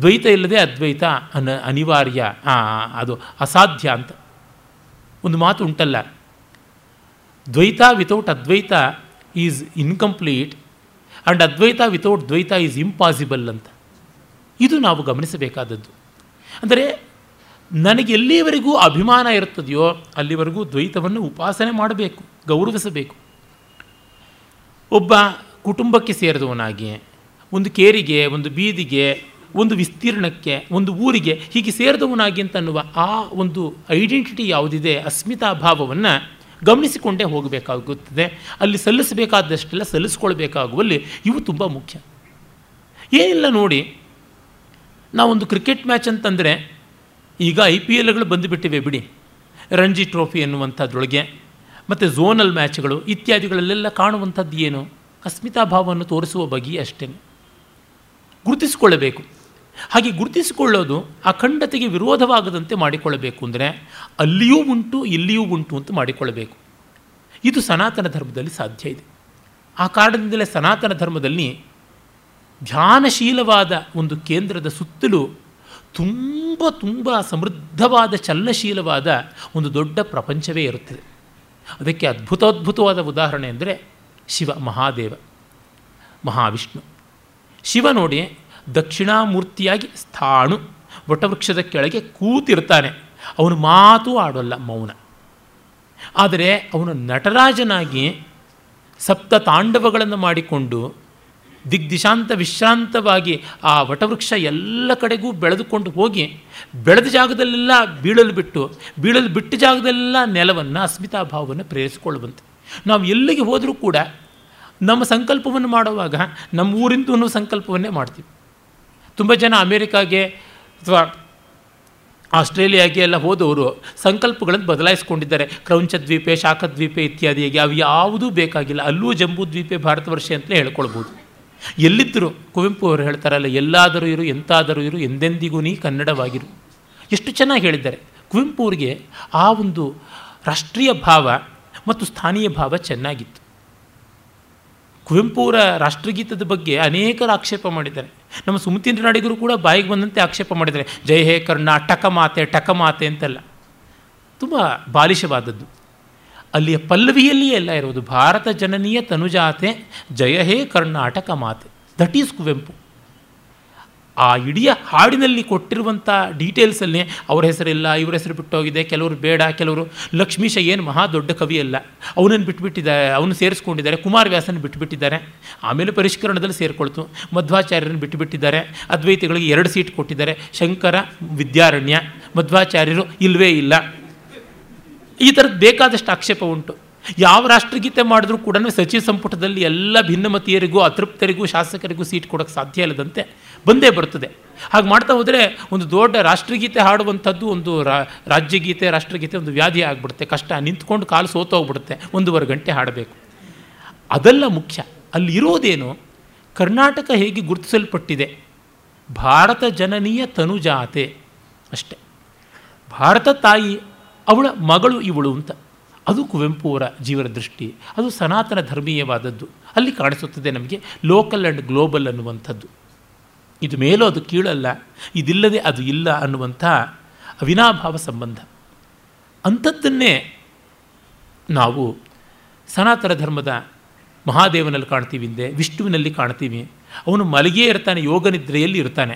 ದ್ವೈತ ಇಲ್ಲದೆ ಅದ್ವೈತ ಅನ, ಅನಿವಾರ್ಯ ಅದು ಅಸಾಧ್ಯ ಅಂತ ಒಂದು ಮಾತು ಉಂಟಲ್ಲ. Dvaita without Advaita is incomplete and Advaita without Dvaita is impossible ಅಂತ. ಇದು ನಾವು ಗಮನಿಸಬೇಕಾದದ್ದು. ಅಂದರೆ ನನಗೆ ಎಲ್ಲಿವರೆಗೂ ಅಭಿಮಾನ ಇರುತ್ತದೆಯೋ ಅಲ್ಲಿವರೆಗೂ ದ್ವೈತವನ್ನು ಉಪಾಸನೆ ಮಾಡಬೇಕು, ಗೌರವಿಸಬೇಕು. ಒಬ್ಬ ಕುಟುಂಬಕ್ಕೆ ಸೇರಿದವನಾಗಿ ಒಂದು ಕೇರಿಗೆ, ಒಂದು ಬೀದಿಗೆ, ಒಂದು ವಿಸ್ತೀರ್ಣಕ್ಕೆ, ಒಂದು ಊರಿಗೆ ಹೀಗೆ ಸೇರಿದವನಾಗಿ ಅಂತ ಅನ್ನುವ ಆ ಒಂದು ಐಡೆಂಟಿಟಿ ಯಾವುದಿದೆ ಅಸ್ಮಿತಾ ಭಾವವನ್ನು ಗಮನಿಸಿಕೊಂಡೇ ಹೋಗಬೇಕಾಗುತ್ತದೆ. ಅಲ್ಲಿ ಸಲ್ಲಿಸಬೇಕಾದಷ್ಟೆಲ್ಲ ಸಲ್ಲಿಸ್ಕೊಳ್ಬೇಕಾಗುವಲ್ಲಿ ಇವು ತುಂಬ ಮುಖ್ಯ. ಏನಿಲ್ಲ ನೋಡಿ, ನಾವೊಂದು ಕ್ರಿಕೆಟ್ ಮ್ಯಾಚ್ ಅಂತಂದರೆ ಈಗ ಐ ಪಿ ಎಲ್ಗಳು ಬಂದುಬಿಟ್ಟಿವೆ ಬಿಡಿ. ರಂಜಿ ಟ್ರೋಫಿ ಎನ್ನುವಂಥದ್ರೊಳಗೆ. ಮತ್ತು ಝೋನಲ್ ಮ್ಯಾಚ್ಗಳು ಇತ್ಯಾದಿಗಳಲ್ಲೆಲ್ಲ ಕಾಣುವಂಥದ್ದು ಏನು? ಅಸ್ಮಿತಾ ಭಾವವನ್ನು ತೋರಿಸುವ ಬಗೆ ಅಷ್ಟೇ. ಗುರುತಿಸಿಕೊಳ್ಳಬೇಕು. ಹಾಗೆ ಗುರುತಿಸಿಕೊಳ್ಳೋದು ಅಖಂಡತೆಗೆ ವಿರೋಧವಾಗದಂತೆ ಮಾಡಿಕೊಳ್ಳಬೇಕು ಅಂದರೆ ಅಲ್ಲಿಯೂ ಉಂಟು, ಇಲ್ಲಿಯೂ ಉಂಟು ಅಂತ ಮಾಡಿಕೊಳ್ಳಬೇಕು. ಇದು ಸನಾತನ ಧರ್ಮದಲ್ಲಿ ಸಾಧ್ಯ ಇದೆ. ಆ ಕಾರಣದಿಂದಲೇ ಸನಾತನ ಧರ್ಮದಲ್ಲಿ ಧ್ಯಾನಶೀಲವಾದ ಒಂದು ಕೇಂದ್ರದ ಸುತ್ತಲೂ ತುಂಬ ತುಂಬ ಸಮೃದ್ಧವಾದ ಚಲನಶೀಲವಾದ ಒಂದು ದೊಡ್ಡ ಪ್ರಪಂಚವೇ ಇರುತ್ತದೆ. ಅದಕ್ಕೆ ಅದ್ಭುತೋದ್ಭುತವಾದ ಉದಾಹರಣೆ ಅಂದರೆ ಶಿವ ಮಹಾದೇವ, ಮಹಾವಿಷ್ಣು. ಶಿವ ನೋಡಿ ದಕ್ಷಿಣಾಮೂರ್ತಿಯಾಗಿ ಸ್ಥಾಣು, ವಟವೃಕ್ಷದ ಕೆಳಗೆ ಕೂತಿರ್ತಾನೆ. ಅವನು ಮಾತು ಆಡೋಲ್ಲ ಮೌನ. ಆದರೆ ಅವನು ನಟರಾಜನಾಗಿ ಸಪ್ತ ತಾಂಡವಗಳನ್ನು ಮಾಡಿಕೊಂಡು ದಿಗ್ದಿಶಾಂತ ವಿಶ್ರಾಂತವಾಗಿ ಆ ವಟವೃಕ್ಷ ಎಲ್ಲ ಕಡೆಗೂ ಬೆಳೆದುಕೊಂಡು ಹೋಗಿ ಬೆಳೆದ ಜಾಗದಲ್ಲೆಲ್ಲ ಬೀಳಲು ಬಿಟ್ಟು, ಬೀಳಲು ಬಿಟ್ಟ ಜಾಗದಲ್ಲೆಲ್ಲ ನೆಲವನ್ನು ಅಸ್ಮಿತಾ ಭಾವವನ್ನು ಪ್ರೇರಿಸಿಕೊಳ್ಳುವಂತೆ. ನಾವು ಎಲ್ಲಿಗೆ ಹೋದರೂ ಕೂಡ ನಮ್ಮ ಸಂಕಲ್ಪವನ್ನು ಮಾಡುವಾಗ, ನಮ್ಮ ಊರಿಂದು ಸಂಕಲ್ಪವನ್ನೇ ಮಾಡ್ತೀವಿ. ತುಂಬ ಜನ ಅಮೇರಿಕಾಗೆ ಅಥವಾ ಆಸ್ಟ್ರೇಲಿಯಾಗೆ ಎಲ್ಲ ಹೋದವರು ಸಂಕಲ್ಪಗಳನ್ನು ಬದಲಾಯಿಸ್ಕೊಂಡಿದ್ದಾರೆ. ಕ್ರೌಂಚ ದ್ವೀಪೆ, ಶಾಖದ್ವೀಪೆ ಇತ್ಯಾದಿಯಾಗಿ ಅವು ಯಾವುದೂ ಬೇಕಾಗಿಲ್ಲ. ಅಲ್ಲೂ ಜಂಬೂ ದ್ವೀಪೇ ಅಂತಲೇ ಹೇಳ್ಕೊಳ್ಬೋದು. ಎಲ್ಲಿದ್ದರು ಕುವೆಂಪು ಅವರು ಹೇಳ್ತಾರಲ್ಲ, ಎಲ್ಲಾದರೂ ಇರು, ಎಂತಾದರೂ ಇರು, ಎಂದೆಂದಿಗೂ ನೀ ಕನ್ನಡವಾಗಿರು. ಎಷ್ಟು ಚೆನ್ನಾಗಿ ಹೇಳಿದ್ದಾರೆ. ಕುವೆಂಪು ಅವರಿಗೆ ಆ ಒಂದು ರಾಷ್ಟ್ರೀಯ ಭಾವ ಮತ್ತು ಸ್ಥಾನೀಯ ಭಾವ ಚೆನ್ನಾಗಿತ್ತು. ಕುವೆಂಪು ಅವರ ರಾಷ್ಟ್ರಗೀತದ ಬಗ್ಗೆ ಅನೇಕರು ಆಕ್ಷೇಪ ಮಾಡಿದ್ದಾರೆ. ನಮ್ಮ ಸುಮತೀಂದ್ರ ನಾಡಿಗರು ಕೂಡ ಬಾಯಿಗೆ ಬಂದಂತೆ ಆಕ್ಷೇಪ ಮಾಡಿದ್ದಾರೆ. ಜಯ ಹೇ ಕರ್ನಾಟಕ ಮಾತೆ, ಟಕ ಮಾತೆ ಅಂತೆಲ್ಲ. ತುಂಬ ಬಾಲಿಶವಾದದ್ದು. ಅಲ್ಲಿಯ ಪಲ್ಲವಿಯಲ್ಲಿಯೇ ಎಲ್ಲ ಇರುವುದು. ಭಾರತ ಜನನೀಯ ತನುಜಾತೆ, ಜಯ ಹೇ ಕರ್ನಾಟಕ ಮಾತೆ. That is Kuvempu. ಆ ಇಡೀ ಹಾಡಿನಲ್ಲಿ ಕೊಟ್ಟಿರುವಂಥ ಡೀಟೇಲ್ಸಲ್ಲಿ ಅವ್ರ ಹೆಸರಿಲ್ಲ, ಇವ್ರ ಹೆಸರು ಬಿಟ್ಟೋಗಿದೆ, ಕೆಲವರು ಬೇಡ, ಕೆಲವರು ಲಕ್ಷ್ಮೀಶ ಏನು ಮಹಾ ದೊಡ್ಡ ಕವಿ ಅಲ್ಲ. ಅವನನ್ನು ಬಿಟ್ಬಿಟ್ಟಿದ್ದಾರೆ, ಅವನು ಸೇರಿಸ್ಕೊಂಡಿದ್ದಾರೆ ಕುಮಾರವ್ಯಾಸನ ಬಿಟ್ಟುಬಿಟ್ಟಿದ್ದಾರೆ ಆಮೇಲೆ ಪರಿಷ್ಕರಣದಲ್ಲಿ ಸೇರಿಕೊಳ್ತು. ಮಧ್ವಾಚಾರ್ಯರನ್ನು ಬಿಟ್ಟುಬಿಟ್ಟಿದ್ದಾರೆ ಅದ್ವೈತಿಗಳಿಗೆ ಎರಡು ಸೀಟ್ ಕೊಟ್ಟಿದ್ದಾರೆ. ಶಂಕರ ವಿದ್ಯಾರಣ್ಯ. ಮಧ್ವಾಚಾರ್ಯರು ಇಲ್ಲವೇ ಇಲ್ಲ. ಈ ಥರದ್ದು ಬೇಕಾದಷ್ಟು ಆಕ್ಷೇಪ ಉಂಟು. ಯಾವ ರಾಷ್ಟ್ರಗೀತೆ ಮಾಡಿದ್ರೂ ಕೂಡ ಸಚಿವ ಸಂಪುಟದಲ್ಲಿ ಎಲ್ಲ ಭಿನ್ನಮತೀಯರಿಗೂ, ಅತೃಪ್ತರಿಗೂ, ಶಾಸಕರಿಗೂ ಸೀಟ್ ಕೊಡೋಕ್ಕೆ ಸಾಧ್ಯ ಇಲ್ಲದಂತೆ ಬಂದೇ ಬರ್ತದೆ ಹಾಗೆ ಮಾಡ್ತಾ ಹೋದರೆ ಒಂದು ದೊಡ್ಡ ರಾಷ್ಟ್ರಗೀತೆ ಹಾಡುವಂಥದ್ದು ಒಂದು ರಾಜ್ಯಗೀತೆ, ರಾಷ್ಟ್ರಗೀತೆ ಒಂದು ವ್ಯಾಧಿ ಆಗಿಬಿಡುತ್ತೆ. ಕಷ್ಟ. ನಿಂತ್ಕೊಂಡು ಕಾಲು ಸೋತೋಗ್ಬಿಡುತ್ತೆ ಒಂದೂವರೆ ಗಂಟೆ ಹಾಡಬೇಕು. ಅದೆಲ್ಲ ಮುಖ್ಯ. ಅಲ್ಲಿರೋದೇನು ಕರ್ನಾಟಕ ಹೇಗೆ ಗುರುತಿಸಲ್ಪಟ್ಟಿದೆ? ಭಾರತ ಜನನೀಯ ತನುಜಾತೆ. ಅಷ್ಟೆ. ಭಾರತ ತಾಯಿ ಅವಳ ಮಗಳು ಇವಳು ಅಂತ. ಅದು ಕುವೆಂಪು ಅವರ ಜೀವನ ದೃಷ್ಟಿ. ಅದು ಸನಾತನ ಧರ್ಮೀಯವಾದದ್ದು. ಅಲ್ಲಿ ಕಾಣಿಸುತ್ತದೆ ನಮಗೆ ಲೋಕಲ್ ಆ್ಯಂಡ್ ಗ್ಲೋಬಲ್ ಅನ್ನುವಂಥದ್ದು. ಇದು ಮೇಲೂ ಅದು ಕೀಳಲ್ಲ, ಇದಿಲ್ಲದೆ ಅದು ಇಲ್ಲ ಅನ್ನುವಂಥ ಅವಿನಾಭಾವ ಸಂಬಂಧ. ಅಂಥದ್ದನ್ನೇ ನಾವು ಸನಾತನ ಧರ್ಮದ ಮಹಾದೇವನಲ್ಲಿ ಕಾಣ್ತೀವಿ ಹಿಂದೆ, ವಿಷ್ಣುವಿನಲ್ಲಿ ಕಾಣ್ತೀವಿ. ಅವನು ಮಲಗಿಯೇ ಇರ್ತಾನೆ ಯೋಗ ನಿದ್ರೆಯಲ್ಲಿ ಇರ್ತಾನೆ.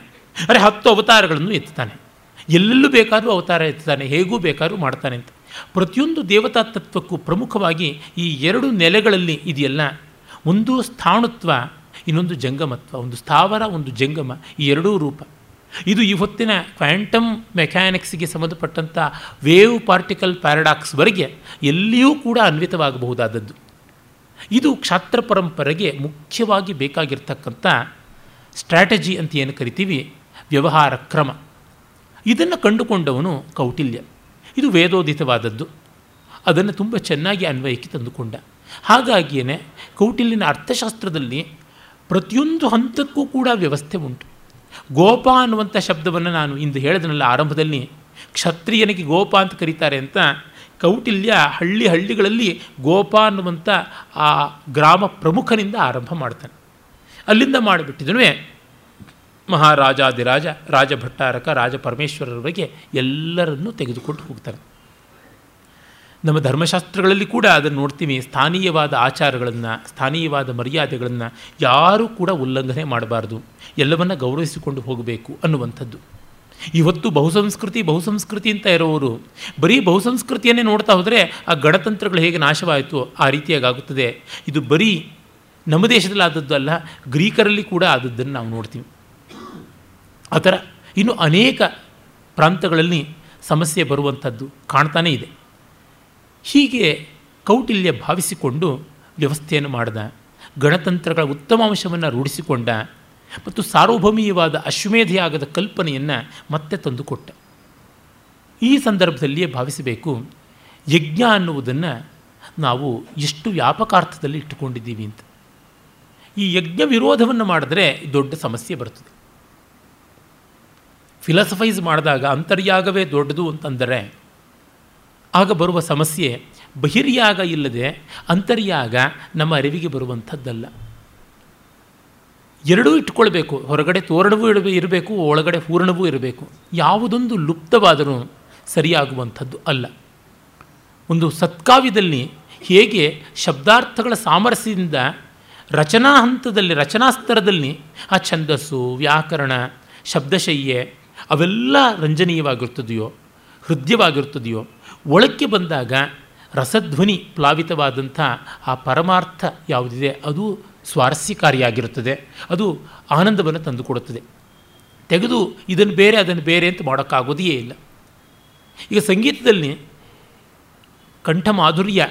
ಅರೆ ಹತ್ತು ಅವತಾರಗಳನ್ನು ಎತ್ತುತ್ತಾನೆ. ಎಲ್ಲೆಲ್ಲೂ ಬೇಕಾದರೂ ಅವತಾರ ಇರ್ತಾನೆ ಹೇಗೂ ಬೇಕಾದ್ರೂ ಮಾಡ್ತಾನೆ ಅಂತ. ಪ್ರತಿಯೊಂದು ದೇವತಾ ತತ್ವಕ್ಕೂ ಪ್ರಮುಖವಾಗಿ ಈ ಎರಡು ನೆಲೆಗಳಲ್ಲಿ ಇದೆಯಲ್ಲ. ಒಂದು ಸ್ಥಾಣುತ್ವ, ಇನ್ನೊಂದು ಜಂಗಮತ್ವ, ಒಂದು ಸ್ಥಾವರ, ಒಂದು ಜಂಗಮ, ಈ ಎರಡೂ ರೂಪ. ಇದು ಈ ಹೊತ್ತಿನ ಕ್ವಾಂಟಮ್ ಮೆಕ್ಯಾನಿಕ್ಸ್ಗೆ ಸಂಬಂಧಪಟ್ಟಂಥ ವೇವ್ ಪಾರ್ಟಿಕಲ್ ಪ್ಯಾರಡಾಕ್ಸ್ವರೆಗೆ ಎಲ್ಲಿಯೂ ಕೂಡ ಅನ್ವಿತವಾಗಬಹುದಾದದ್ದು. ಇದು ಕ್ಷಾತ್ರ ಪರಂಪರೆಗೆ ಮುಖ್ಯವಾಗಿ ಬೇಕಾಗಿರ್ತಕ್ಕಂಥ ಸ್ಟ್ರಾಟಜಿ ಅಂತ ಏನು ಕರಿತೀವಿ? ವ್ಯವಹಾರ ಕ್ರಮ. ಇದನ್ನು ಕಂಡುಕೊಂಡವನು ಕೌಟಿಲ್ಯ. ಇದು ವೇದೋದಿತವಾದದ್ದು. ಅದನ್ನು ತುಂಬ ಚೆನ್ನಾಗಿ ಅನ್ವಯಕ್ಕೆ ತಂದುಕೊಂಡ. ಹಾಗಾಗಿಯೇ ಕೌಟಿಲ್ಯನ ಅರ್ಥಶಾಸ್ತ್ರದಲ್ಲಿ ಪ್ರತಿಯೊಂದು ಹಂತಕ್ಕೂ ಕೂಡ ವ್ಯವಸ್ಥೆ ಉಂಟು. ಗೋಪ ಅನ್ನುವಂಥ ಶಬ್ದವನ್ನು ನಾನು ಇಂದು ಹೇಳಿದನಲ್ಲ ಆರಂಭದಲ್ಲಿ, ಕ್ಷತ್ರಿಯನಿಗೆ ಗೋಪ ಅಂತ ಕರೀತಾರೆ ಅಂತ ಕೌಟಿಲ್ಯ ಹಳ್ಳಿ ಹಳ್ಳಿಗಳಲ್ಲಿ ಗೋಪ ಅನ್ನುವಂಥ ಆ ಗ್ರಾಮ ಪ್ರಮುಖನಿಂದ ಆರಂಭ ಮಾಡ್ತಾನೆ. ಅಲ್ಲಿಂದ ಮಾಡಿಬಿಟ್ಟಿದನು ಮಹಾರಾಜಾದಿರಾಜ ರಾಜಭಟ್ಟಾರಕ ರಾಜ ಪರಮೇಶ್ವರರವರೆಗೆ ಎಲ್ಲರನ್ನೂ ತೆಗೆದುಕೊಂಡು ಹೋಗ್ತಾರೆ. ನಮ್ಮ ಧರ್ಮಶಾಸ್ತ್ರಗಳಲ್ಲಿ ಕೂಡ ಅದನ್ನು ನೋಡ್ತೀವಿ. ಸ್ಥಾನೀಯವಾದ ಆಚಾರಗಳನ್ನು, ಸ್ಥಾನೀಯವಾದ ಮರ್ಯಾದೆಗಳನ್ನು ಯಾರೂ ಕೂಡ ಉಲ್ಲಂಘನೆ ಮಾಡಬಾರ್ದು. ಎಲ್ಲವನ್ನ ಗೌರವಿಸಿಕೊಂಡು ಹೋಗಬೇಕು ಅನ್ನುವಂಥದ್ದು. ಇವತ್ತು ಬಹುಸಂಸ್ಕೃತಿ ಬಹುಸಂಸ್ಕೃತಿ ಅಂತ ಇರೋವರು ಬರೀ ಬಹುಸಂಸ್ಕೃತಿಯನ್ನೇ ನೋಡ್ತಾ ಹೋದರೆ ಆ ಗಣತಂತ್ರಗಳು ಹೇಗೆ ನಾಶವಾಯಿತು, ಆ ರೀತಿಯಾಗುತ್ತದೆ ಇದು ಬರೀ ನಮ್ಮ ದೇಶದಲ್ಲಿ ಆದದ್ದು ಅಲ್ಲ ಗ್ರೀಕರಲ್ಲಿ ಕೂಡ ಆದದ್ದನ್ನು ನಾವು ನೋಡ್ತೀವಿ. ಆ ಥರ ಇನ್ನು ಅನೇಕ ಪ್ರಾಂತಗಳಲ್ಲಿ ಸಮಸ್ಯೆ ಬರುವಂಥದ್ದು ಕಾಣ್ತಾನೇ ಇದೆ. ಹೀಗೆ ಕೌಟಿಲ್ಯ ಭಾವಿಸಿಕೊಂಡು ವ್ಯವಸ್ಥೆಯನ್ನು ಮಾಡಿದ, ಗಣತಂತ್ರಗಳ ಉತ್ತಮ ಅಂಶವನ್ನು ರೂಢಿಸಿಕೊಂಡ ಮತ್ತು ಸಾರ್ವಭೌಮೀಯವಾದ ಅಶ್ವಮೇಧೆಯಾಗದ ಕಲ್ಪನೆಯನ್ನು ಮತ್ತೆ ತಂದುಕೊಟ್ಟ. ಈ ಸಂದರ್ಭದಲ್ಲಿಯೇ ಭಾವಿಸಬೇಕು, ಯಜ್ಞ ಅನ್ನುವುದನ್ನು ನಾವು ಎಷ್ಟು ವ್ಯಾಪಕಾರ್ಥದಲ್ಲಿ ಇಟ್ಟುಕೊಂಡಿದ್ದೀವಿ ಅಂತ. ಈ ಯಜ್ಞ ವಿರೋಧವನ್ನು ಮಾಡಿದ್ರೆ ದೊಡ್ಡ ಸಮಸ್ಯೆ ಬರ್ತದೆ ಫಿಲಾಸಫೈಸ್ ಮಾಡಿದಾಗ ಅಂತರ್ಯಾಗವೇ ದೊಡ್ಡದು ಅಂತಂದರೆ, ಆಗ ಬರುವ ಸಮಸ್ಯೆ ಬಹಿರ್ಯಾಗ ಇಲ್ಲದೆ ಅಂತರ್ಯಾಗ ನಮ್ಮ ಅರಿವಿಗೆ ಬರುವಂಥದ್ದಲ್ಲ. ಎರಡೂ ಇಟ್ಕೊಳ್ಬೇಕು, ಹೊರಗಡೆ ತೋರಣವೂ ಇಡ ಇರಬೇಕು, ಒಳಗಡೆ ಪೂರ್ಣವೂ ಇರಬೇಕು. ಯಾವುದೊಂದು ಲುಪ್ತವಾದರೂ ಸರಿಯಾಗುವಂಥದ್ದು ಅಲ್ಲ. ಒಂದು ಸತ್ಕಾವ್ಯದಲ್ಲಿ ಹೇಗೆ ಶಬ್ದಾರ್ಥಗಳ ಸಾಮರಸ್ಯದಿಂದ ರಚನಾ ಹಂತದಲ್ಲಿ, ರಚನಾ ಸ್ತರದಲ್ಲಿ ಆ ಛಂದಸ್ಸು, ವ್ಯಾಕರಣ, ಶಬ್ದಶಯ್ಯೆ ಅವೆಲ್ಲ ರಂಜನೀಯವಾಗಿರ್ತದೆಯೋ, ಹೃದಯವಾಗಿರ್ತದೆಯೋ, ಒಳಕ್ಕೆ ಬಂದಾಗ ರಸಧ್ವನಿ ಪ್ಲಾವಿತವಾದಂಥ ಆ ಪರಮಾರ್ಥ ಯಾವುದಿದೆ, ಅದು ಸ್ವಾರಸ್ಯಕಾರಿಯಾಗಿರುತ್ತದೆ. ಅದು ಆನಂದವನ್ನು ತಂದುಕೊಡುತ್ತದೆ. ತೆಗೆದು ಇದನ್ನು ಬೇರೆ, ಅದನ್ನು ಬೇರೆ ಅಂತ ಮಾಡೋಕ್ಕಾಗೋದೇ ಇಲ್ಲ. ಈಗ ಸಂಗೀತದಲ್ಲಿ ಕಂಠ ಮಾಧುರ್ಯ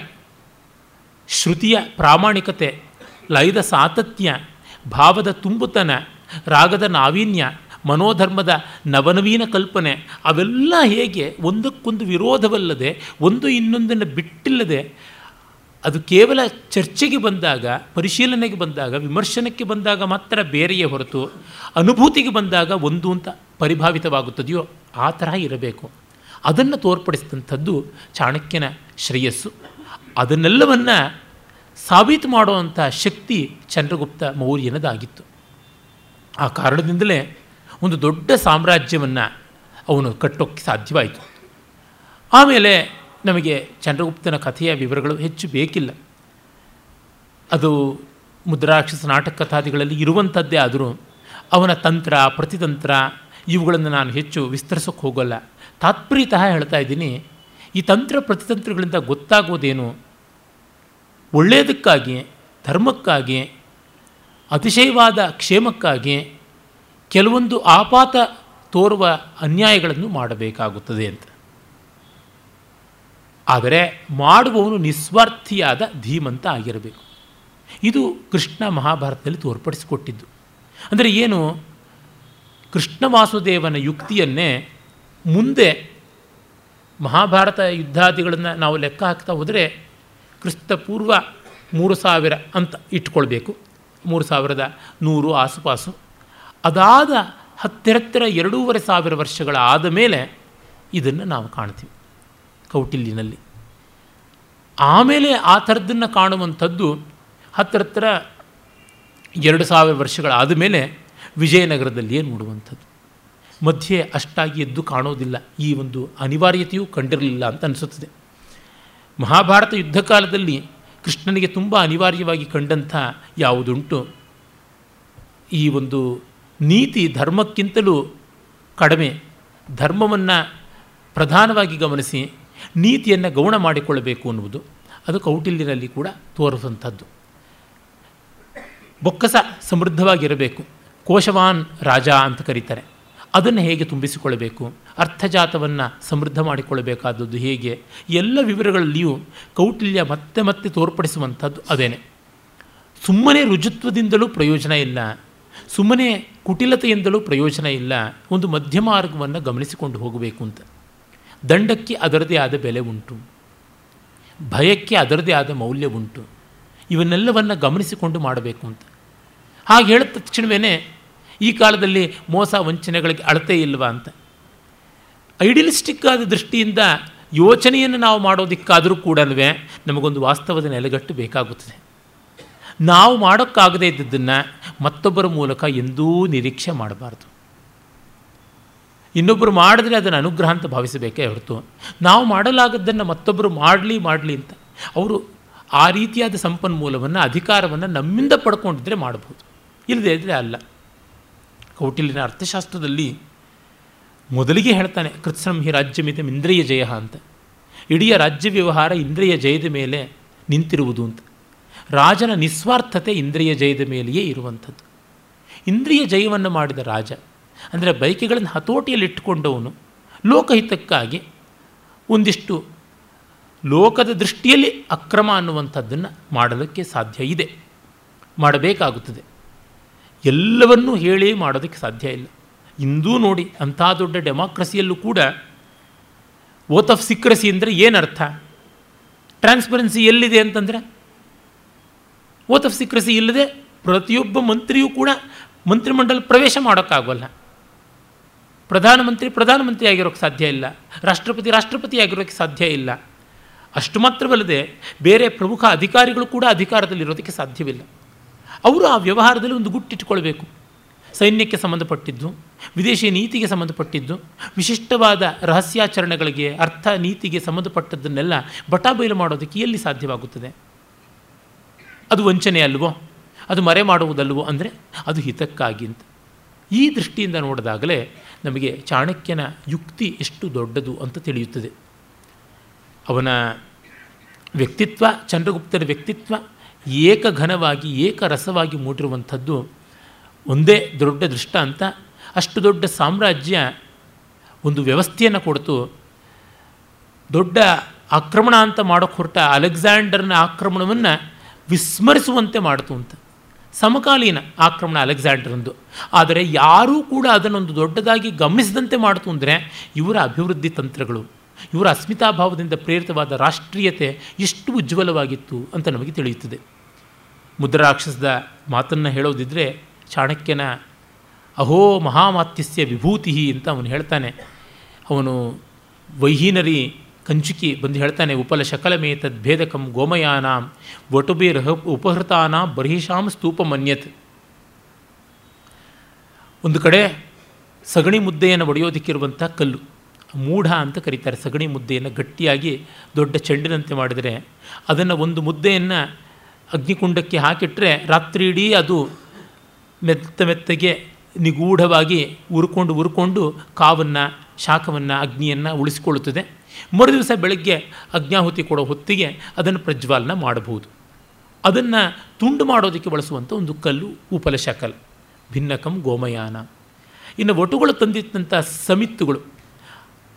ಶ್ರುತಿಯ ಪ್ರಾಮಾಣಿಕತೆ, ಲಯದ ಸಾತತ್ಯ, ಭಾವದ ತುಂಬುತನ ರಾಗದ ನಾವೀನ್ಯ ಮನೋಧರ್ಮದ ನವನವೀನ ಕಲ್ಪನೆ ಅವೆಲ್ಲ ಹೇಗೆ ಒಂದಕ್ಕೊಂದು ವಿರೋಧವಲ್ಲದೆ ಒಂದು ಇನ್ನೊಂದನ್ನು ಬಿಟ್ಟಿಲ್ಲದೆ ಅದು ಕೇವಲ ಚರ್ಚೆಗೆ ಬಂದಾಗ, ಪರಿಶೀಲನೆಗೆ ಬಂದಾಗ, ವಿಮರ್ಶನಕ್ಕೆ ಬಂದಾಗ ಮಾತ್ರ ಬೇರೆಯೇ ಹೊರತು ಅನುಭೂತಿಗೆ ಬಂದಾಗ ಒಂದು ಅಂತ ಪರಿಭಾವಿತವಾಗುತ್ತದೆಯೋ ಆ ತರಹ ಇರಬೇಕು. ಅದನ್ನು ತೋರ್ಪಡಿಸಿದಂಥದ್ದು ಚಾಣಕ್ಯನ ಶ್ರೇಯಸ್ಸು. ಅದನ್ನೆಲ್ಲವನ್ನು ಸಾಬೀತು ಮಾಡುವಂಥ ಶಕ್ತಿ ಚಂದ್ರಗುಪ್ತ ಮೌರ್ಯನದಾಗಿತ್ತು. ಆ ಕಾರಣದಿಂದಲೇ ಒಂದು ದೊಡ್ಡ ಸಾಮ್ರಾಜ್ಯವನ್ನು ಅವನು ಕಟ್ಟೋಕ್ಕೆ ಸಾಧ್ಯವಾಯಿತು. ಆಮೇಲೆ ನಮಗೆ ಚಂದ್ರಗುಪ್ತನ ಕಥೆಯ ವಿವರಗಳು ಹೆಚ್ಚು ಬೇಕಿಲ್ಲ. ಅದು ಮುದ್ರಾಕ್ಷಸ ನಾಟಕ ಕಥಾದಿಗಳಲ್ಲಿ ಇರುವಂಥದ್ದೇ ಆದರೂ ಅವನ ತಂತ್ರ, ಪ್ರತಿತಂತ್ರ ಇವುಗಳನ್ನು ನಾನು ಹೆಚ್ಚು ವಿಸ್ತರಿಸೋಕ್ಕೆ ಹೋಗೋಲ್ಲ. ತಾತ್ಪರ್ಯತಃ ಹೇಳ್ತಾ ಇದ್ದೀನಿ, ಈ ತಂತ್ರ, ಪ್ರತಿತಂತ್ರಗಳಿಂದ ಗೊತ್ತಾಗೋದೇನು? ಒಳ್ಳೆಯದಕ್ಕಾಗಿ, ಧರ್ಮಕ್ಕಾಗಿ, ಅತಿಶಯವಾದ ಕ್ಷೇಮಕ್ಕಾಗಿ ಕೆಲವೊಂದು ಆಪಾತ ತೋರುವ ಅನ್ಯಾಯಗಳನ್ನು ಮಾಡಬೇಕಾಗುತ್ತದೆ ಅಂತ. ಆದರೆ ಮಾಡುವವನು ನಿಸ್ವಾರ್ಥಿಯಾದ ಧೀಮಂತ ಆಗಿರಬೇಕು. ಇದು ಕೃಷ್ಣ ಮಹಾಭಾರತದಲ್ಲಿ ತೋರ್ಪಡಿಸಿಕೊಟ್ಟಿದ್ದು. ಅಂದರೆ ಏನು? ಕೃಷ್ಣ ವಾಸುದೇವನ ಯುಕ್ತಿಯನ್ನೇ ಮುಂದೆ ಮಹಾಭಾರತ ಯುದ್ಧಾದಿಗಳನ್ನು ನಾವು ಲೆಕ್ಕ ಹಾಕ್ತಾ ಹೋದರೆ ಕ್ರಿಸ್ತಪೂರ್ವ ಮೂರು ಸಾವಿರ ಅಂತ ಇಟ್ಕೊಳ್ಬೇಕು. ಮೂರು ಸಾವಿರದ ನೂರು ಆಸುಪಾಸು. ಅದಾದ ಹತ್ತಿರತ್ತಿರ ಎರಡೂವರೆ ಸಾವಿರ ವರ್ಷಗಳ ಆದ ಮೇಲೆ ಇದನ್ನು ನಾವು ಕಾಣ್ತೀವಿ ಕೌಟಿಲ್ಯನಲ್ಲಿ. ಆಮೇಲೆ ಆ ಥರದ್ದನ್ನು ಕಾಣುವಂಥದ್ದು ಹತ್ತಿರತ್ತಿರ ಎರಡು ಸಾವಿರ ವರ್ಷಗಳಾದ ಮೇಲೆ ವಿಜಯನಗರದಲ್ಲಿಯೇ ನೋಡುವಂಥದ್ದು. ಮಧ್ಯೆ ಅಷ್ಟಾಗಿ ಎದ್ದು ಕಾಣೋದಿಲ್ಲ. ಈ ಒಂದು ಅನಿವಾರ್ಯತೆಯೂ ಕಂಡಿರಲಿಲ್ಲ ಅಂತ ಅನಿಸುತ್ತದೆ. ಮಹಾಭಾರತ ಯುದ್ಧ ಕಾಲದಲ್ಲಿ ಕೃಷ್ಣನಿಗೆ ತುಂಬ ಅನಿವಾರ್ಯವಾಗಿ ಕಂಡಂಥ ಯಾವುದುಂಟು? ಈ ಒಂದು ನೀತಿ ಧರ್ಮಕ್ಕಿಂತಲೂ ಕಡಿಮೆ. ಧರ್ಮವನ್ನು ಪ್ರಧಾನವಾಗಿ ಗಮನಿಸಿ, ನೀತಿಯನ್ನು ಗೌಣ ಮಾಡಿಕೊಳ್ಳಬೇಕು ಅನ್ನುವುದು ಅದು ಕೌಟಿಲ್ಯರಲ್ಲಿ ಕೂಡ ತೋರಿಸುವಂಥದ್ದು ಬೊಕ್ಕಸ ಸಮೃದ್ಧವಾಗಿರಬೇಕು. ಕೋಶವಾನ್ ರಾಜ ಅಂತ ಕರೀತಾರೆ. ಅದನ್ನು ಹೇಗೆ ತುಂಬಿಸಿಕೊಳ್ಳಬೇಕು? ಅರ್ಥಜಾತವನ್ನು ಸಮೃದ್ಧ ಮಾಡಿಕೊಳ್ಳಬೇಕಾದದ್ದು ಹೇಗೆ? ಎಲ್ಲ ವಿವರಗಳಲ್ಲಿಯೂ ಕೌಟಿಲ್ಯ ಮತ್ತೆ ಮತ್ತೆ ತೋರ್ಪಡಿಸುವಂಥದ್ದು ಅದೇನೆ. ಸುಮ್ಮನೆ ರುಜುತ್ವದಿಂದಲೂ ಪ್ರಯೋಜನ ಇಲ್ಲ. ಸುಮ್ಮನೆ ಕುಟಿಲತೆಯಿಂದಲೂ ಪ್ರಯೋಜನ ಇಲ್ಲ. ಒಂದು ಮಧ್ಯ ಮಾರ್ಗವನ್ನು ಗಮನಿಸಿಕೊಂಡು ಹೋಗಬೇಕು ಅಂತ. ದಂಡಕ್ಕೆ ಅದರದೇ ಆದ ಬೆಲೆ ಉಂಟು. ಭಯಕ್ಕೆ ಅದರದೇ ಆದ ಮೌಲ್ಯ ಉಂಟು. ಇವನ್ನೆಲ್ಲವನ್ನು ಗಮನಿಸಿಕೊಂಡು ಮಾಡಬೇಕು ಅಂತ. ಹಾಗೆ ಹೇಳಿದ ತಕ್ಷಣವೇ ಈ ಕಾಲದಲ್ಲಿ ಮೋಸ ವಂಚನೆಗಳಿಗೆ ಅಳತೆ ಇಲ್ವಾ ಅಂತ. ಐಡಿಯಲಿಸ್ಟಿಕ್ ಆದ ದೃಷ್ಟಿಯಿಂದ ಯೋಚನೆಯನ್ನು ನಾವು ಮಾಡೋದಕ್ಕಾದರೂ ಕೂಡ ನಮಗೊಂದು ವಾಸ್ತವದ ನೆಲೆಗಟ್ಟು ಬೇಕಾಗುತ್ತದೆ. ನಾವು ಮಾಡೋಕ್ಕಾಗದೇ ಇದ್ದದ್ದನ್ನು ಮತ್ತೊಬ್ಬರ ಮೂಲಕ ಎಂದೂ ನಿರೀಕ್ಷೆ ಮಾಡಬಾರ್ದು. ಇನ್ನೊಬ್ಬರು ಮಾಡಿದ್ರೆ ಅದನ್ನು ಅನುಗ್ರಹ ಅಂತ ಭಾವಿಸಬೇಕೇ ಹೊರತು, ನಾವು ಮಾಡಲಾಗದ್ದನ್ನು ಮತ್ತೊಬ್ಬರು ಮಾಡಲಿ ಮಾಡಲಿ ಅಂತ ಅವರು ಆ ರೀತಿಯಾದ ಸಂಪನ್ಮೂಲವನ್ನು, ಅಧಿಕಾರವನ್ನು ನಮ್ಮಿಂದ ಪಡ್ಕೊಂಡಿದ್ರೆ ಮಾಡಬಹುದು ಇಲ್ಲದೇ ಇದ್ದರೆ ಅಲ್ಲ. ಕೌಟಿಲ್ಯನ ಅರ್ಥಶಾಸ್ತ್ರದಲ್ಲಿ ಮೊದಲಿಗೆ ಹೇಳ್ತಾನೆ ಕೃತ್ಸಂಹಿ ರಾಜ್ಯಮಿತಂ ಇಂದ್ರಿಯ ಜಯ ಅಂತ. ಇಡೀ ರಾಜ್ಯ ವ್ಯವಹಾರ ಇಂದ್ರಿಯ ಜಯದ ಮೇಲೆ ನಿಂತಿರುವುದು ಅಂತ. ರಾಜನ ನಿಸ್ವಾರ್ಥತೆ ಇಂದ್ರಿಯ ಜಯದ ಮೇಲೆಯೇ ಇರುವಂಥದ್ದು. ಇಂದ್ರಿಯ ಜಯವನ್ನು ಮಾಡಿದ ರಾಜ, ಅಂದರೆ ಬೈಕೆಗಳನ್ನು ಹತೋಟಿಯಲ್ಲಿಟ್ಟುಕೊಂಡವನು ಲೋಕಹಿತಕ್ಕಾಗಿ ಒಂದಿಷ್ಟು ಲೋಕದ ದೃಷ್ಟಿಯಲ್ಲಿ ಅಕ್ರಮ ಅನ್ನುವಂಥದ್ದನ್ನು ಮಾಡಲಿಕ್ಕೆ ಸಾಧ್ಯ ಇದೆ. ಮಾಡಬೇಕಾಗುತ್ತದೆ. ಎಲ್ಲವನ್ನೂ ಹೇಳಿ ಮಾಡೋದಕ್ಕೆ ಸಾಧ್ಯ ಇಲ್ಲ. ಇಂದೂ ನೋಡಿ ಅಂಥ ದೊಡ್ಡ ಡೆಮಾಕ್ರಸಿಯಲ್ಲೂ ಕೂಡ ಓತ್ ಆಫ್ ಸಿಕ್ರಸಿ ಅಂದರೆ ಏನರ್ಥ? ಟ್ರಾನ್ಸ್ಪರೆನ್ಸಿ ಎಲ್ಲಿದೆ ಅಂತಂದರೆ ಓತ್ ಆಫ್ ಸೀಕ್ರೆಸಿ ಇಲ್ಲದೆ ಪ್ರತಿಯೊಬ್ಬ ಮಂತ್ರಿಯೂ ಕೂಡ ಮಂತ್ರಿಮಂಡಲ ಪ್ರವೇಶ ಮಾಡೋಕ್ಕಾಗೋಲ್ಲ. ಪ್ರಧಾನಮಂತ್ರಿ ಪ್ರಧಾನಮಂತ್ರಿ ಆಗಿರೋಕ್ಕೆ ಸಾಧ್ಯ ಇಲ್ಲ. ರಾಷ್ಟ್ರಪತಿ ರಾಷ್ಟ್ರಪತಿ ಆಗಿರೋಕ್ಕೆ ಸಾಧ್ಯ ಇಲ್ಲ. ಅಷ್ಟು ಮಾತ್ರವಲ್ಲದೆ ಬೇರೆ ಪ್ರಮುಖ ಅಧಿಕಾರಿಗಳು ಕೂಡ ಅಧಿಕಾರದಲ್ಲಿರೋದಕ್ಕೆ ಸಾಧ್ಯವಿಲ್ಲ. ಅವರು ಆ ವ್ಯವಹಾರದಲ್ಲಿ ಒಂದು ಗುಟ್ಟಿಟ್ಟುಕೊಳ್ಬೇಕು ಸೈನ್ಯಕ್ಕೆ ಸಂಬಂಧಪಟ್ಟಿದ್ದು, ವಿದೇಶಿ ನೀತಿಗೆ ಸಂಬಂಧಪಟ್ಟಿದ್ದು, ವಿಶಿಷ್ಟವಾದ ರಹಸ್ಯಾಚರಣೆಗಳಿಗೆ ಅರ್ಥ ನೀತಿಗೆ ಸಂಬಂಧಪಟ್ಟದ್ದನ್ನೆಲ್ಲ ಬಟಾಬೈಲು ಮಾಡೋದಕ್ಕೆ ಎಲ್ಲಿ ಸಾಧ್ಯವಾಗುತ್ತದೆ? ಅದು ವಂಚನೆ ಅಲ್ವೋ? ಅದು ಮರೆ ಮಾಡುವುದಲ್ವೋ ಅಂದರೆ ಅದು ಹಿತಕ್ಕಾಗಿ ಅಂತ. ಈ ದೃಷ್ಟಿಯಿಂದ ನೋಡಿದಾಗಲೇ ನಮಗೆ ಚಾಣಕ್ಯನ ಯುಕ್ತಿ ಎಷ್ಟು ದೊಡ್ಡದು ಅಂತ ತಿಳಿಯುತ್ತದೆ. ಅವನ ವ್ಯಕ್ತಿತ್ವ, ಚಂದ್ರಗುಪ್ತನ ವ್ಯಕ್ತಿತ್ವ ಏಕಘನವಾಗಿ, ಏಕರಸವಾಗಿ ಮೂಡಿರುವಂಥದ್ದು ಒಂದೇ ದೊಡ್ಡ ದೃಷ್ಟಾಂತ ಅಷ್ಟು ದೊಡ್ಡ ಸಾಮ್ರಾಜ್ಯ ಒಂದು ವ್ಯವಸ್ಥೆಯನ್ನು ಕೊಡ್ತು. ದೊಡ್ಡ ಆಕ್ರಮಣ ಅಂತ ಮಾಡೋಕ್ಕೆ ಹೊರಟ ಅಲೆಕ್ಸಾಂಡರ್ನ ಆಕ್ರಮಣವನ್ನು ವಿಸ್ಮರಿಸುವಂತೆ ಮಾಡಿತು ಅಂತ. ಸಮಕಾಲೀನ ಆಕ್ರಮಣ ಅಲೆಕ್ಸಾಂಡ್ರಂದು ಆದರೆ ಯಾರೂ ಕೂಡ ಅದನ್ನೊಂದು ದೊಡ್ಡದಾಗಿ ಗಮನಿಸದಂತೆ ಮಾಡಿತು ಅಂದರೆ ಇವರ ಅಭಿವೃದ್ಧಿ ತಂತ್ರಗಳು. ಇವರ ಅಸ್ಮಿತಾಭಾವದಿಂದ ಪ್ರೇರಿತವಾದ ರಾಷ್ಟ್ರೀಯತೆ ಎಷ್ಟು ಉಜ್ವಲವಾಗಿತ್ತು ಅಂತ ನಮಗೆ ತಿಳಿಯುತ್ತದೆ. ಮುದ್ರಾಕ್ಷಸದ ಮಾತನ್ನು ಹೇಳೋದಿದ್ದರೆ ಚಾಣಕ್ಯನ ಅಹೋ ಮಹಾಮಾತ್ಯಸ್ಯ ವಿಭೂತಿ ಅಂತ ಅವನು ಹೇಳ್ತಾನೆ. ಅವನು ವೈಹೀನರಿ ಕಂಚುಕಿ ಬಂದು ಹೇಳ್ತಾನೆ, ಉಪಲ ಶಕಲಮೇತದ್ ಭೇದಕಂ ಗೋಮಯಾನಾಂ ರಹ ಉಪಹೃತಾನ ಬರ್ಹಿಷಾಂ ಸ್ತೂಪ ಮನ್ಯತ್ ಒಂದು ಕಡೆ ಸಗಣಿ ಮುದ್ದೆಯನ್ನು ಒಡೆಯೋದಕ್ಕಿರುವಂಥ ಕಲ್ಲು, ಮೂಢ ಅಂತ ಕರೀತಾರೆ, ಸಗಣಿ ಮುದ್ದೆಯನ್ನು ಗಟ್ಟಿಯಾಗಿ ದೊಡ್ಡ ಚೆಂಡಿನಂತೆ ಮಾಡಿದರೆ ಅದನ್ನು ಒಂದು ಮುದ್ದೆಯನ್ನು ಅಗ್ನಿಕುಂಡಕ್ಕೆ ಹಾಕಿಟ್ಟರೆ ರಾತ್ರಿ ಇಡೀ ಅದು ಮೆತ್ತ ಮೆತ್ತಗೆ ನಿಗೂಢವಾಗಿ ಉರ್ಕೊಂಡು ಉರ್ಕೊಂಡು ಕಾವನ್ನು, ಶಾಖವನ್ನು, ಅಗ್ನಿಯನ್ನು ಉಳಿಸಿಕೊಳ್ಳುತ್ತದೆ. ಮರುದಿವಸ ಬೆಳಗ್ಗೆ ಅಗ್ನಾಹುತಿ ಕೊಡೋ ಹೊತ್ತಿಗೆ ಅದನ್ನು ಪ್ರಜ್ವಾಲನ ಮಾಡಬಹುದು. ಅದನ್ನು ತುಂಡು ಮಾಡೋದಕ್ಕೆ ಬಳಸುವಂಥ ಒಂದು ಕಲ್ಲು ಉಪಲಶಕಲ್ ಭಿನ್ನಕಂ ಗೋಮಯಾನ. ಇನ್ನು ಒಟುಗಳು ತಂದಿದ್ದಂಥ ಸಮಿತ್ತುಗಳು,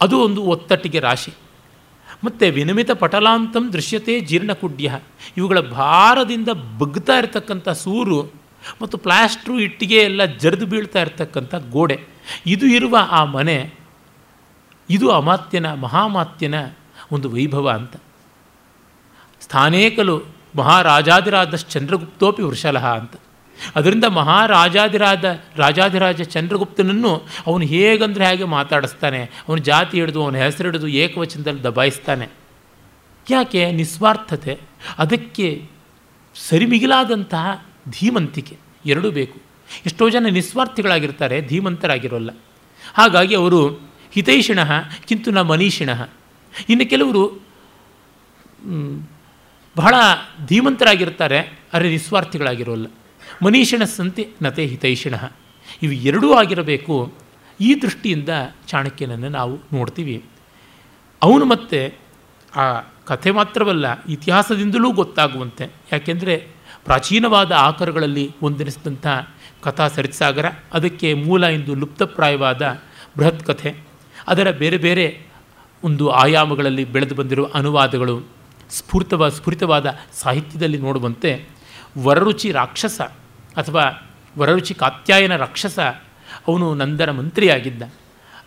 ಅದು ಒಂದು ಒತ್ತಟ್ಟಿಗೆ ರಾಶಿ. ಮತ್ತು ವಿನಮಿತ ಪಟಲಾಂತಂ ದೃಶ್ಯತೆ ಜೀರ್ಣಕುಡ್ಯ. ಇವುಗಳ ಭಾರದಿಂದ ಬಗ್ತಾ ಇರತಕ್ಕಂಥ ಸೂರು ಮತ್ತು ಪ್ಲಾಸ್ಟ್ರು ಇಟ್ಟಿಗೆ ಎಲ್ಲ ಜರಿದು ಬೀಳ್ತಾ ಇರತಕ್ಕಂಥ ಗೋಡೆ. ಇದು ಇರುವ ಆ ಮನೆ ಇದು ಅಮಾತ್ಯನ, ಮಹಾಮಾತ್ಯನ ಒಂದು ವೈಭವ ಅಂತ. ಸ್ಥಾನೇಕಲು ಮಹಾರಾಜಾದಿರಾದ ಚಂದ್ರಗುಪ್ತೋಪಿ ವೃಷಲಹ ಅಂತ. ಅದರಿಂದ ಮಹಾರಾಜಾದಿರಾದ, ರಾಜಾದಿರಾಜ ಚಂದ್ರಗುಪ್ತನನ್ನು ಅವನು ಹೇಗಂದರೆ ಹಾಗೆ ಮಾತಾಡಿಸ್ತಾನೆ. ಅವನ ಜಾತಿ ಹಿಡಿದು, ಅವನ ಹೆಸರು ಹಿಡಿದು ಏಕವಚನದಲ್ಲಿ ದಬಾಯಿಸ್ತಾನೆ. ಯಾಕೆ? ನಿಸ್ವಾರ್ಥತೆ. ಅದಕ್ಕೆ ಸರಿಮಿಗಿಲಾದಂತಹ ಧೀಮಂತಿಕೆ ಎರಡೂ ಬೇಕು. ಎಷ್ಟೋ ಜನ ನಿಸ್ವಾರ್ಥಿಗಳಾಗಿರ್ತಾರೆ, ಧೀಮಂತರಾಗಿರೋಲ್ಲ. ಹಾಗಾಗಿ ಅವರು ಹಿತೈಷಿಣಃ ಕಿಂತು ನ ಮನೀಷಿಣ. ಇನ್ನು ಕೆಲವರು ಬಹಳ ಧೀಮಂತರಾಗಿರ್ತಾರೆ ಅರೆ ನಿಸ್ವಾರ್ಥಿಗಳಾಗಿರೋಲ್ಲ. ಮನೀಷಿಣ ಸಂತೆ ನತೆ ಹಿತೈಷಿಣ. ಇವು ಎರಡೂ ಆಗಿರಬೇಕು. ಈ ದೃಷ್ಟಿಯಿಂದ ಚಾಣಕ್ಯನನ್ನು ನಾವು ನೋಡ್ತೀವಿ. ಅವನು ಮತ್ತೆ ಆ ಕಥೆ ಮಾತ್ರವಲ್ಲ, ಇತಿಹಾಸದಿಂದಲೂ ಗೊತ್ತಾಗುವಂತೆ. ಯಾಕೆಂದರೆ ಪ್ರಾಚೀನವಾದ ಆಕರಗಳಲ್ಲಿ ಒಂದೆನಿಸಿದಂಥ ಕಥಾ ಸರಿತ್ಸಾಗರ ಅದಕ್ಕೆ ಮೂಲ ಎಂದು ಲುಪ್ತಪ್ರಾಯವಾದ ಬೃಹತ್ ಕಥೆ. ಅದರ ಬೇರೆ ಬೇರೆ ಒಂದು ಆಯಾಮಗಳಲ್ಲಿ ಬೆಳೆದು ಬಂದಿರುವ ಅನುವಾದಗಳು ಸ್ಫೂರ್ತವ ಸ್ಫುರಿತವಾದ ಸಾಹಿತ್ಯದಲ್ಲಿ ನೋಡುವಂತೆ ವರರುಚಿ ರಾಕ್ಷಸ ಅಥವಾ ವರರುಚಿ ಕಾತ್ಯಾಯನ ರಾಕ್ಷಸ ಅವನು ನಂದನ ಮಂತ್ರಿಯಾಗಿದ್ದ.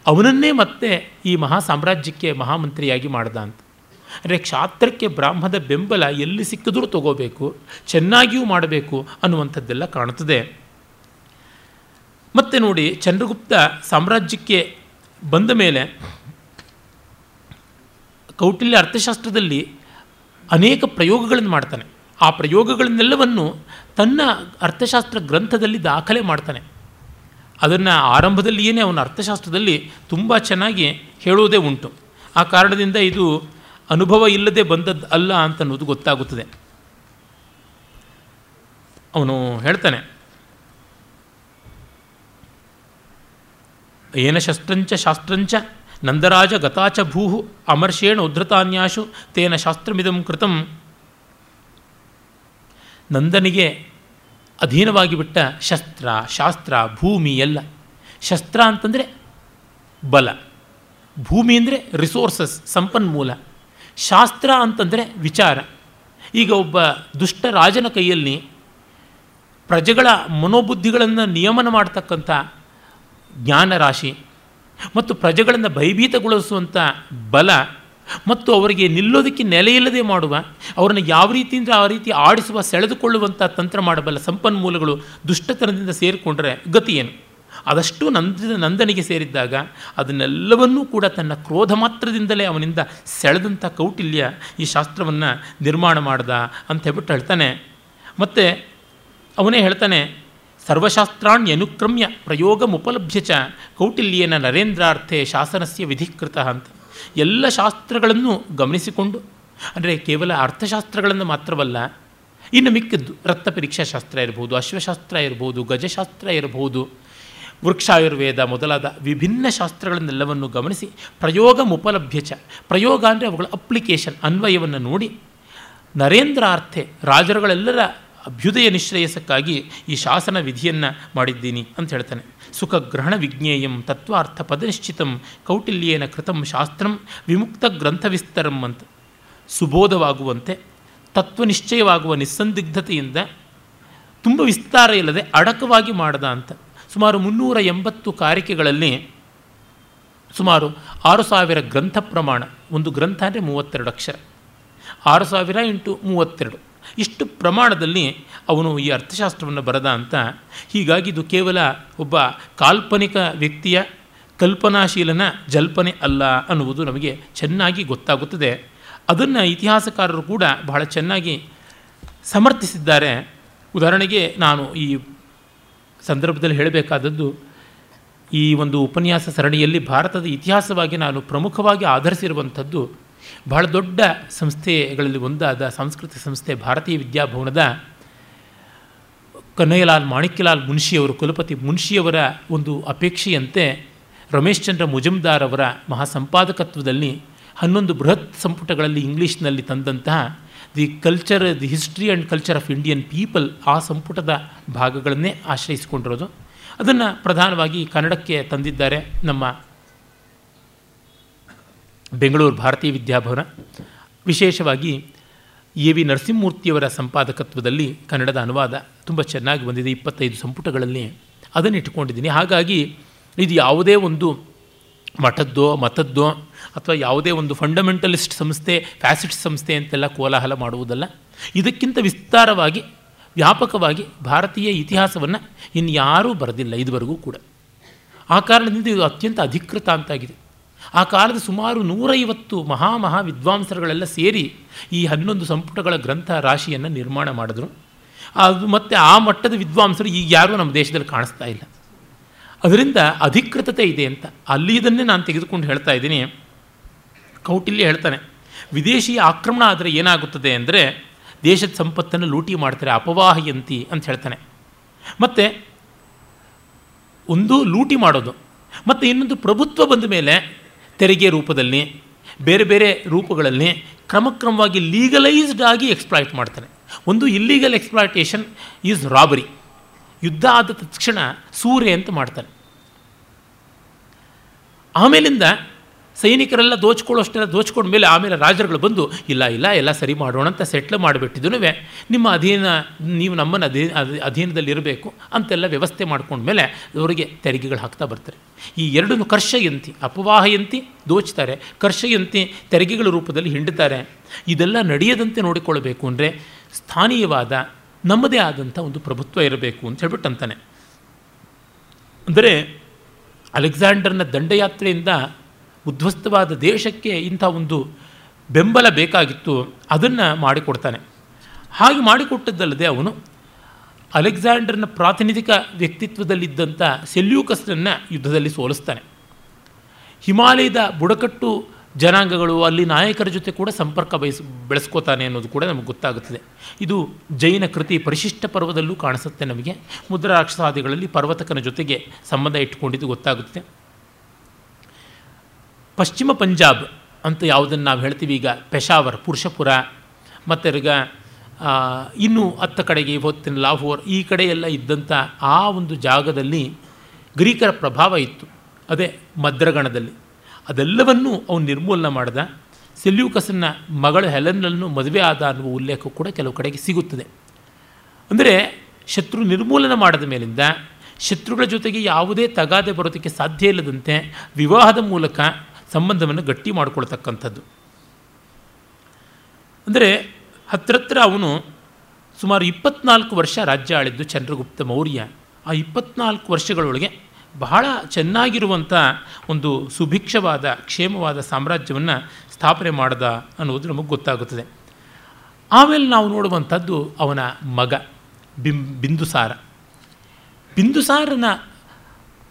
ಅವನನ್ನೇ ಮತ್ತೆ ಈ ಮಹಾ ಸಾಮ್ರಾಜ್ಯಕ್ಕೆ ಮಹಾಮಂತ್ರಿಯಾಗಿ ಮಾಡ್ದ ಅಂತ. ಅಂದರೆ ಕ್ಷಾತ್ರಕ್ಕೆ ಬ್ರಾಹ್ಮದ ಬೆಂಬಲ ಎಲ್ಲಿ ಸಿಕ್ಕಿದ್ರೂ ತಗೋಬೇಕು, ಚೆನ್ನಾಗಿಯೂ ಮಾಡಬೇಕು ಅನ್ನುವಂಥದ್ದೆಲ್ಲ ಕಾಣುತ್ತದೆ. ಮತ್ತೆ ನೋಡಿ ಚಂದ್ರಗುಪ್ತ ಸಾಮ್ರಾಜ್ಯಕ್ಕೆ ಬಂದ ಮೇಲೆ ಕೌಟಿಲ್ಯ ಅರ್ಥಶಾಸ್ತ್ರದಲ್ಲಿ ಅನೇಕ ಪ್ರಯೋಗಗಳನ್ನು ಮಾಡ್ತಾನೆ. ಆ ಪ್ರಯೋಗಗಳನ್ನೆಲ್ಲವನ್ನು ತನ್ನ ಅರ್ಥಶಾಸ್ತ್ರ ಗ್ರಂಥದಲ್ಲಿ ದಾಖಲೆ ಮಾಡ್ತಾನೆ. ಅದನ್ನು ಆರಂಭದಲ್ಲಿಯೇ ಅವನ ಅರ್ಥಶಾಸ್ತ್ರದಲ್ಲಿ ತುಂಬ ಚೆನ್ನಾಗಿ ಹೇಳೋದೇ ಉಂಟು. ಆ ಕಾರಣದಿಂದ ಇದು ಅನುಭವ ಇಲ್ಲದೆ ಬಂದದ್ದು ಅಲ್ಲ ಅಂತನ್ನೋದು ಗೊತ್ತಾಗುತ್ತದೆ. ಅವನು ಹೇಳ್ತಾನೆ ಏನ ಶಸ್ತ್ರಂಚ ಶಾಸ್ತ್ರಂಚ ನಂದರಾಜ ಗತಾಚ ಭೂ ಅಮರ್ಷೇಣ ಉದ್ಧತಾನ್ಯಾಶು ತೇನ ಶಾಸ್ತ್ರಮಿದಂ ಕೃತಂ. ನಂದನಿಗೆ ಅಧೀನವಾಗಿ ಬಿಟ್ಟ ಶಸ್ತ್ರ, ಶಾಸ್ತ್ರ, ಭೂಮಿ ಎಲ್ಲ. ಶಸ್ತ್ರ ಅಂತಂದರೆ ಬಲ. ಭೂಮಿ ಅಂದರೆ ರಿಸೋರ್ಸಸ್ ಸಂಪನ್ಮೂಲ. ಶಾಸ್ತ್ರ ಅಂತಂದರೆ ವಿಚಾರ. ಈಗ ಒಬ್ಬ ದುಷ್ಟ ರಾಜನ ಕೈಯಲ್ಲಿ ಪ್ರಜೆಗಳ ಮನೋಬುದ್ಧಿಗಳನ್ನು ನಿಯಮನ ಮಾಡ್ತಕ್ಕಂಥ ಜ್ಞಾನರಾಶಿ ಮತ್ತು ಪ್ರಜೆಗಳನ್ನು ಭಯಭೀತಗೊಳಿಸುವಂಥ ಬಲ ಮತ್ತು ಅವರಿಗೆ ನಿಲ್ಲೋದಕ್ಕೆ ನೆಲೆಯಿಲ್ಲದೆ ಮಾಡುವ, ಅವರನ್ನು ಯಾವ ರೀತಿಯಿಂದ ಆ ರೀತಿ ಆಡಿಸುವ ಸೆಳೆದುಕೊಳ್ಳುವಂಥ ತಂತ್ರ ಮಾಡಬಲ್ಲ ಸಂಪನ್ಮೂಲಗಳು ದುಷ್ಟತನದಿಂದ ಸೇರಿಕೊಂಡ್ರೆ ಗತಿ ಏನು? ಅದಷ್ಟು ನಂದ, ನಂದನಿಗೆ ಸೇರಿದ್ದಾಗ ಅದನ್ನೆಲ್ಲವನ್ನೂ ಕೂಡ ತನ್ನ ಕ್ರೋಧ ಮಾತ್ರದಿಂದಲೇ ಅವನಿಂದ ಸೆಳೆದಂಥ ಕೌಟಿಲ್ಯ ಈ ಶಾಸ್ತ್ರವನ್ನು ನಿರ್ಮಾಣ ಮಾಡ್ದ ಅಂತ ಹೇಳ್ಬಿಟ್ಟು ಹೇಳ್ತಾನೆ. ಮತ್ತು ಅವನೇ ಹೇಳ್ತಾನೆ ಸರ್ವಶಾಸ್ತ್ರಾಣ್ಯನುಕ್ರಮ್ಯ ಪ್ರಯೋಗಮುಪಲಭ್ಯ ಚ ಕೌಟಿಲ್ಯನ ನರೇಂದ್ರಾರ್ಥೆ ಶಾಸನಸ್ಯ ವಿಧಿಕೃತ ಅಂತ. ಎಲ್ಲ ಶಾಸ್ತ್ರಗಳನ್ನು ಗಮನಿಸಿಕೊಂಡು, ಅಂದರೆ ಕೇವಲ ಅರ್ಥಶಾಸ್ತ್ರಗಳನ್ನು ಮಾತ್ರವಲ್ಲ, ಇನ್ನು ಮಿಕ್ಕಿದ್ದು ರಕ್ತ ಪರೀಕ್ಷಾ ಶಾಸ್ತ್ರ ಇರ್ಬೋದು, ಅಶ್ವಶಾಸ್ತ್ರ ಇರ್ಬೋದು, ಗಜಶಾಸ್ತ್ರ ಇರಬಹುದು ವೃಕ್ಷಾಯುರ್ವೇದ ಮೊದಲಾದ ವಿಭಿನ್ನ ಶಾಸ್ತ್ರಗಳನ್ನೆಲ್ಲವನ್ನು ಗಮನಿಸಿ ಪ್ರಯೋಗ ಮುಪಲಭ್ಯ ಚ ಪ್ರಯೋಗ ಅಂದರೆ ಅವುಗಳ ಅಪ್ಲಿಕೇಶನ್ ಅನ್ವಯವನ್ನು ನೋಡಿ, ನರೇಂದ್ರಾರ್ಥೆ ರಾಜರುಗಳೆಲ್ಲರ ಅಭ್ಯುದಯ ನಿಶ್ರೇಯಸಕ್ಕಾಗಿ ಈ ಶಾಸನ ವಿಧಿಯನ್ನು ಮಾಡಿದ್ದೀನಿ ಅಂತ ಹೇಳ್ತಾನೆ. ಸುಖ ಗ್ರಹಣ ವಿಜ್ಞೇಯಂ ತತ್ವಾರ್ಥ ಪದನಿಶ್ಚಿತಂ ಕೌಟಿಲ್ಯೇನ ಕೃತಂ ಶಾಸ್ತ್ರಂ ವಿಮುಕ್ತ ಗ್ರಂಥ ವಿಸ್ತರಂ ಅಂತ. ಸುಬೋಧವಾಗುವಂತೆ ತತ್ವನಿಶ್ಚಯವಾಗುವ ನಿಸ್ಸಂದಿಗ್ಧತೆಯಿಂದ ತುಂಬ ವಿಸ್ತಾರ ಇಲ್ಲದೆ ಅಡಕವಾಗಿ ಮಾಡದ ಅಂತ. ಸುಮಾರು ಮುನ್ನೂರ ಎಂಬತ್ತು ಕಾರಿಕೆಗಳಲ್ಲಿ ಸುಮಾರು ಆರು ಸಾವಿರ ಗ್ರಂಥ ಪ್ರಮಾಣ, ಒಂದು ಗ್ರಂಥ ಅಂದರೆ ಮೂವತ್ತೆರಡು ಅಕ್ಷರ. ಆರು ಸಾವಿರ ಇಂಟು ಮೂವತ್ತೆರಡು. ಇಷ್ಟು ಪ್ರಮಾಣದಲ್ಲಿ ಅವನು ಈ ಅರ್ಥಶಾಸ್ತ್ರವನ್ನು ಬರದ ಅಂತ. ಹೀಗಾಗಿ ಇದು ಕೇವಲ ಒಬ್ಬ ಕಾಲ್ಪನಿಕ ವ್ಯಕ್ತಿಯ ಕಲ್ಪನಾಶೀಲನ ಜಲ್ಪನೆ ಅಲ್ಲ ಅನ್ನುವುದು ನಮಗೆ ಚೆನ್ನಾಗಿ ಗೊತ್ತಾಗುತ್ತದೆ. ಅದನ್ನು ಇತಿಹಾಸಕಾರರು ಕೂಡ ಬಹಳ ಚೆನ್ನಾಗಿ ಸಮರ್ಥಿಸಿದ್ದಾರೆ. ಉದಾಹರಣೆಗೆ ನಾನು ಈ ಸಂದರ್ಭದಲ್ಲಿ ಹೇಳಬೇಕಾದದ್ದು, ಈ ಒಂದು ಉಪನ್ಯಾಸ ಸರಣಿಯಲ್ಲಿ ಭಾರತದ ಇತಿಹಾಸವಾಗಿ ನಾನು ಪ್ರಮುಖವಾಗಿ ಆಧರಿಸಿರುವಂಥದ್ದು ಬಹಳ ದೊಡ್ಡ ಸಂಸ್ಥೆಗಳಲ್ಲಿ ಒಂದಾದ ಸಾಂಸ್ಕೃತಿಕ ಸಂಸ್ಥೆ ಭಾರತೀಯ ವಿದ್ಯಾಭವನದ ಕನ್ನಯ್ಯಲಾಲ್ ಮಾಣಿಕ್ಯಲಾಲ್ ಮುನ್ಷಿಯವರು, ಕುಲಪತಿ ಮುನ್ಷಿಯವರ ಒಂದು ಅಪೇಕ್ಷೆಯಂತೆ ರಮೇಶ್ ಚಂದ್ರ ಮುಜುಮ್ದಾರ್ ಅವರ ಮಹಾಸಂಪಾದಕತ್ವದಲ್ಲಿ ಹನ್ನೊಂದು ಬೃಹತ್ ಸಂಪುಟಗಳಲ್ಲಿ ಇಂಗ್ಲೀಷ್ನಲ್ಲಿ ತಂದಂತಹ the culture, the history and culture of Indian people ಆ ಸಂಪುಟದ ಭಾಗಗಳನ್ನೇ ಆಶ್ರಯಿಸಿಕೊಂಡಿರೋದು. ಅದನ್ನು ಪ್ರಧಾನವಾಗಿ ಕನ್ನಡಕ್ಕೆ ತಂದಿದ್ದಾರೆ ನಮ್ಮ ಬೆಂಗಳೂರು ಭಾರತೀಯ ವಿದ್ಯಾಭವನ. ವಿಶೇಷವಾಗಿ ಎ ವಿ ನರಸಿಂಹಮೂರ್ತಿಯವರ ಸಂಪಾದಕತ್ವದಲ್ಲಿ ಕನ್ನಡದ ಅನುವಾದ ತುಂಬ ಚೆನ್ನಾಗಿ ಬಂದಿದೆ. ಇಪ್ಪತ್ತೈದು ಸಂಪುಟಗಳಲ್ಲಿ ಅದನ್ನು ಇಟ್ಕೊಂಡಿದ್ದೀನಿ ಹಾಗಾಗಿ ಇದು ಯಾವುದೇ ಒಂದು ಮಠದ್ದೋ, ಮತದ್ದೋ ಅಥವಾ ಯಾವುದೇ ಒಂದು ಫಂಡಮೆಂಟಲಿಸ್ಟ್ ಸಂಸ್ಥೆ ಫ್ಯಾಸಿಸ್ಟ್ ಸಂಸ್ಥೆ ಅಂತೆಲ್ಲ ಕೋಲಾಹಲ ಮಾಡುವುದಲ್ಲ. ಇದಕ್ಕಿಂತ ವಿಸ್ತಾರವಾಗಿ, ವ್ಯಾಪಕವಾಗಿ ಭಾರತೀಯ ಇತಿಹಾಸವನ್ನು ಇನ್ಯಾರೂ ಬರೆದಿಲ್ಲ ಇದುವರೆಗೂ ಕೂಡ. ಆ ಕಾರಣದಿಂದ ಇದು ಅತ್ಯಂತ ಅಧಿಕೃತ ಅಂತಾಗಿದೆ ಆ ಕಾಲದ ಸುಮಾರು ನೂರೈವತ್ತು ಮಹಾ ಮಹಾ ವಿದ್ವಾಂಸರುಗಳೆಲ್ಲ ಸೇರಿ ಈ ಹನ್ನೊಂದು ಸಂಪುಟಗಳ ಗ್ರಂಥ ರಾಶಿಯನ್ನು ನಿರ್ಮಾಣ ಮಾಡಿದ್ರು. ಅದು ಮತ್ತು ಆ ಮಟ್ಟದ ವಿದ್ವಾಂಸರು ಈಗ ಯಾರೂ ನಮ್ಮ ದೇಶದಲ್ಲಿ ಕಾಣಿಸ್ತಾ ಇಲ್ಲ. ಅದರಿಂದ ಅಧಿಕೃತತೆ ಇದೆ ಅಂತ ಅಲ್ಲಿ ಇದನ್ನೇ ನಾನು ತೆಗೆದುಕೊಂಡು ಹೇಳ್ತಾ ಇದ್ದೀನಿ. ಕೌಟಿಲ್ಯ ಹೇಳ್ತಾನೆ ವಿದೇಶಿ ಆಕ್ರಮಣ ಆದರೆ ಏನಾಗುತ್ತದೆ ಅಂದರೆ ದೇಶದ ಸಂಪತ್ತನ್ನು ಲೂಟಿ ಮಾಡ್ತಾರೆ, ಅಪವಾಹಯಂತಿ ಅಂತ ಹೇಳ್ತಾನೆ. ಮತ್ತು ಒಂದು ಲೂಟಿ ಮಾಡೋದು, ಮತ್ತು ಇನ್ನೊಂದು ಪ್ರಭುತ್ವ ಬಂದ ಮೇಲೆ ತೆರಿಗೆ ರೂಪದಲ್ಲಿ, ಬೇರೆ ಬೇರೆ ರೂಪಗಳಲ್ಲಿ ಕ್ರಮಕ್ರಮವಾಗಿ ಲೀಗಲೈಸ್ಡ್ ಆಗಿ ಎಕ್ಸ್ಪ್ಲಾಯ್ಟ್ ಮಾಡ್ತಾನೆ ಒಂದು ಇಲ್ಲೀಗಲ್ ಎಕ್ಸ್ಪ್ಲಾಯ್ಟೇಷನ್ ಈಸ್ ರಾಬರಿ ಯುದ್ಧ ಆದ ತಕ್ಷಣ ಸೂರೆ ಅಂತ ಮಾಡ್ತಾನೆ ಆಮೇಲಿಂದ ಸೈನಿಕರೆಲ್ಲ ದೋಚ್ಕೊಳ್ಳೋಷ್ಟೆಲ್ಲ ದೋಚ್ಕೊಂಡ ಮೇಲೆ ಆಮೇಲೆ ರಾಜರುಗಳು ಬಂದು, ಇಲ್ಲ ಇಲ್ಲ, ಎಲ್ಲ ಸರಿ ಮಾಡೋಣ ಅಂತ ಸೆಟ್ಲ್ ಮಾಡಿಬಿಟ್ಟಿದ್ದು ನಿಮ್ಮ ಅಧೀನ, ನೀವು ನಮ್ಮನ್ನು ಅಧೀ ಅಧೀನದಲ್ಲಿ ಇರಬೇಕು ಅಂತೆಲ್ಲ ವ್ಯವಸ್ಥೆ ಮಾಡ್ಕೊಂಡ್ಮೇಲೆ ಅವರಿಗೆ ತೆರಿಗೆಗಳು ಹಾಕ್ತಾ ಬರ್ತಾರೆ. ಈ ಎರಡನ್ನು ಕರ್ಷಯಂತಿ ಅಪವಾಹಯಂತಿ ದೋಚ್ತಾರೆ. ಕರ್ಷಯಂತಿ ತೆರಿಗೆಗಳ ರೂಪದಲ್ಲಿ ಹಿಂಡುತ್ತಾರೆ ಇದೆಲ್ಲ ನಡೆಯದಂತೆ ನೋಡಿಕೊಳ್ಳಬೇಕು ಅಂದರೆ ಸ್ಥಾನೀಯವಾದ, ನಮ್ಮದೇ ಆದಂಥ ಒಂದು ಪ್ರಭುತ್ವ ಇರಬೇಕು ಅಂತ ಹೇಳ್ಬಿಟ್ಟು ಅಂತಾನೆ. ಅಂದರೆ ಅಲೆಕ್ಸಾಂಡರ್ನ ದಂಡಯಾತ್ರೆಯಿಂದ ಉದ್ವಸ್ತವಾದ ದೇಶಕ್ಕೆ ಇಂಥ ಒಂದು ಬೆಂಬಲ ಬೇಕಾಗಿತ್ತು, ಅದನ್ನು ಮಾಡಿಕೊಡ್ತಾನೆ. ಹಾಗೆ ಮಾಡಿಕೊಟ್ಟದ್ದಲ್ಲದೆ ಅವನು ಅಲೆಕ್ಸಾಂಡರ್ನ ಪ್ರಾತಿನಿಧಿಕ ವ್ಯಕ್ತಿತ್ವದಲ್ಲಿದ್ದಂಥ ಸೆಲ್ಯೂಕಸ್ನನ್ನು ಯುದ್ಧದಲ್ಲಿ ಸೋಲಿಸ್ತಾನೆ. ಹಿಮಾಲಯದ ಬುಡಕಟ್ಟು ಜನಾಂಗಗಳು ಅಲ್ಲಿ ನಾಯಕರ ಜೊತೆ ಕೂಡ ಸಂಪರ್ಕ ಬಯಸ್, ಬೆಳೆಸ್ಕೋತಾನೆ ಅನ್ನೋದು ಕೂಡ ನಮಗೆ ಗೊತ್ತಾಗುತ್ತದೆ. ಇದು ಜೈನ ಕೃತಿ ಪರಿಶಿಷ್ಟ ಪರ್ವದಲ್ಲೂ ಕಾಣಿಸುತ್ತೆ ನಮಗೆ. ಮುದ್ರಾಕ್ಷಸಾದಿಗಳಲ್ಲಿ ಪರ್ವತಕನ ಜೊತೆಗೆ ಸಂಬಂಧ ಇಟ್ಟುಕೊಂಡಿದ್ದು ಗೊತ್ತಾಗುತ್ತೆ ಪಶ್ಚಿಮ ಪಂಜಾಬ್ ಅಂತ ಯಾವುದನ್ನು ನಾವು ಹೇಳ್ತೀವಿ ಈಗ, ಪೆಶಾವರ್, ಪುರುಷಪುರ, ಮತ್ತು ಈಗ ಇನ್ನೂ ಹತ್ತ ಕಡೆಗೆ ಹೊತ್ತಿನ ಲಾಹೋರ್, ಈ ಕಡೆಯೆಲ್ಲ ಇದ್ದಂಥ ಆ ಒಂದು ಜಾಗದಲ್ಲಿ ಗ್ರೀಕರ ಪ್ರಭಾವ ಇತ್ತು. ಅದೇ ಮದ್ರಗಣದಲ್ಲಿ. ಅದೆಲ್ಲವನ್ನೂ ಅವನು ನಿರ್ಮೂಲನ ಮಾಡಿದ. ಸೆಲ್ಯೂಕಸನ್ನ ಮಗಳು ಹೆಲನ್ನನ್ನು ಮದುವೆ ಆದ ಅನ್ನುವ ಉಲ್ಲೇಖ ಕೂಡ ಕೆಲವು ಕಡೆಗೆ ಸಿಗುತ್ತದೆ. ಅಂದರೆ ಶತ್ರು ನಿರ್ಮೂಲನ ಮಾಡಿದ ಮೇಲಿಂದ ಶತ್ರುಗಳ ಜೊತೆಗೆ ಯಾವುದೇ ತಗಾದೆ ಬರೋದಕ್ಕೆ ಸಾಧ್ಯ ಇಲ್ಲದಂತೆ ವಿವಾಹದ ಮೂಲಕ ಸಂಬಂಧವನ್ನು ಗಟ್ಟಿ ಮಾಡಿಕೊಳ್ತಕ್ಕಂಥದ್ದು. ಅಂದರೆ ಹತ್ರತ್ರ ಅವನು ಸುಮಾರು ಇಪ್ಪತ್ನಾಲ್ಕು ವರ್ಷ ರಾಜ್ಯ ಆಳಿದ್ದು ಚಂದ್ರಗುಪ್ತ ಮೌರ್ಯ. ಆ ಇಪ್ಪತ್ನಾಲ್ಕು ವರ್ಷಗಳೊಳಗೆ ಬಹಳ ಚೆನ್ನಾಗಿರುವಂಥ ಒಂದು ಸುಭಿಕ್ಷವಾದ, ಕ್ಷೇಮವಾದ ಸಾಮ್ರಾಜ್ಯವನ್ನು ಸ್ಥಾಪನೆ ಮಾಡ್ದ ಅನ್ನೋದು ನಮಗೆ ಗೊತ್ತಾಗುತ್ತದೆ. ಆಮೇಲೆ ನಾವು ನೋಡುವಂಥದ್ದು ಅವನ ಮಗ, ಬಿಂ, ಬಿಂದುಸಾರ. ಬಿಂದುಸಾರನ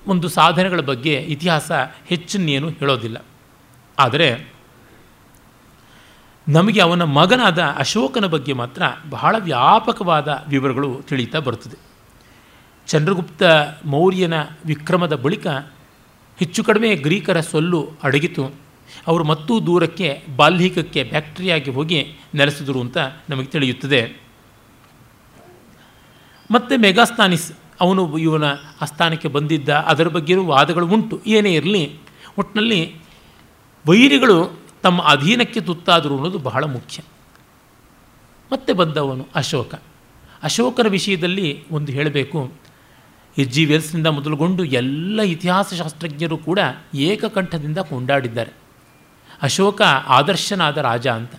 ಒಂದು ಸಾಧನೆಗಳ ಬಗ್ಗೆ ಇತಿಹಾಸ ಹೆಚ್ಚನ್ನೇನು ಹೇಳೋದಿಲ್ಲ. ಆದರೆ ನಮಗೆ ಅವನ ಮಗನಾದ ಅಶೋಕನ ಬಗ್ಗೆ ಮಾತ್ರ ಬಹಳ ವ್ಯಾಪಕವಾದ ವಿವರಗಳು ತಿಳಿಯುತ್ತಾ ಬರುತ್ತದೆ. ಚಂದ್ರಗುಪ್ತ ಮೌರ್ಯನ ವಿಕ್ರಮದ ಬಳಿಕ ಹೆಚ್ಚು ಕಡಿಮೆ ಗ್ರೀಕರ ಸೊಲ್ಲು ಅಡಗಿತು. ಅವರು ಮತ್ತೂ ದೂರಕ್ಕೆ, ಬಾಲ್ಹಿಕಕ್ಕೆ ಬ್ಯಾಕ್ಟೀರಿಯಾಗಿ ಹೋಗಿ ನೆಲೆಸಿದರು ಅಂತ ನಮಗೆ ತಿಳಿಯುತ್ತದೆ. ಮತ್ತು ಮೆಗಾಸ್ತಾನಿಸ್ ಅವನು ಇವನ ಆಸ್ಥಾನಕ್ಕೆ ಬಂದಿದ್ದ, ಅದರ ಬಗ್ಗೆಯೂ ವಾದಗಳು ಉಂಟು. ಏನೇ ಇರಲಿ ಒಟ್ಟಿನಲ್ಲಿ ವೈರಿಗಳು ತಮ್ಮ ಅಧೀನಕ್ಕೆ ತುತ್ತಾದರು ಅನ್ನೋದು ಬಹಳ ಮುಖ್ಯ. ಮತ್ತೆ ಬಂದವನು ಅಶೋಕ. ಅಶೋಕನ ವಿಷಯದಲ್ಲಿ ಒಂದು ಹೇಳಬೇಕು. ಎಚ್ ಜಿ ವೆಲ್ಸ್ನಿಂದ ಮೊದಲುಗೊಂಡು ಎಲ್ಲ ಇತಿಹಾಸ ಶಾಸ್ತ್ರಜ್ಞರು ಕೂಡ ಏಕಕಂಠದಿಂದ ಕೊಂಡಾಡಿದ್ದಾರೆ. ಅಶೋಕ ಆದರ್ಶನಾದ ರಾಜ ಅಂತ.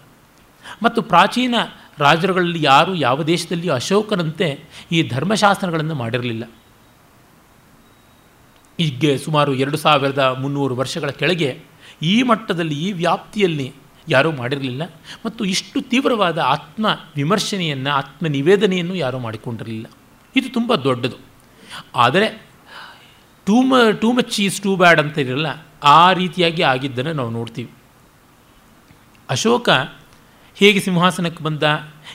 ಮತ್ತು ಪ್ರಾಚೀನ ರಾಜರುಗಳಲ್ಲಿ ಯಾರು ಯಾವ ದೇಶದಲ್ಲಿಯೂ ಅಶೋಕನಂತೆ ಈ ಧರ್ಮಶಾಸ್ತ್ರಗಳನ್ನು ಮಾಡಿರಲಿಲ್ಲ. ಹೀಗೆ ಸುಮಾರು ಎರಡು ಸಾವಿರದ ಮುನ್ನೂರು ವರ್ಷಗಳ ಕೆಳಗೆ ಈ ಮಟ್ಟದಲ್ಲಿ, ಈ ವ್ಯಾಪ್ತಿಯಲ್ಲಿ ಯಾರೂ ಮಾಡಿರಲಿಲ್ಲ ಮತ್ತು ಇಷ್ಟು ತೀವ್ರವಾದ ಆತ್ಮ ವಿಮರ್ಶನೆಯನ್ನು, ಆತ್ಮ ನಿವೇದನೆಯನ್ನು ಯಾರೂ ಮಾಡಿಕೊಂಡಿರಲಿಲ್ಲ. ಇದು ತುಂಬ ದೊಡ್ಡದು. ಆದರೆ ಟೂ ಮ too much is too bad ಅಂತ ಇರಲ್ಲ, ಆ ರೀತಿಯಾಗಿ ಆಗಿದ್ದನ್ನು ನಾವು ನೋಡ್ತೀವಿ. ಅಶೋಕ ಹೇಗೆ ಸಿಂಹಾಸನಕ್ಕೆ ಬಂದ,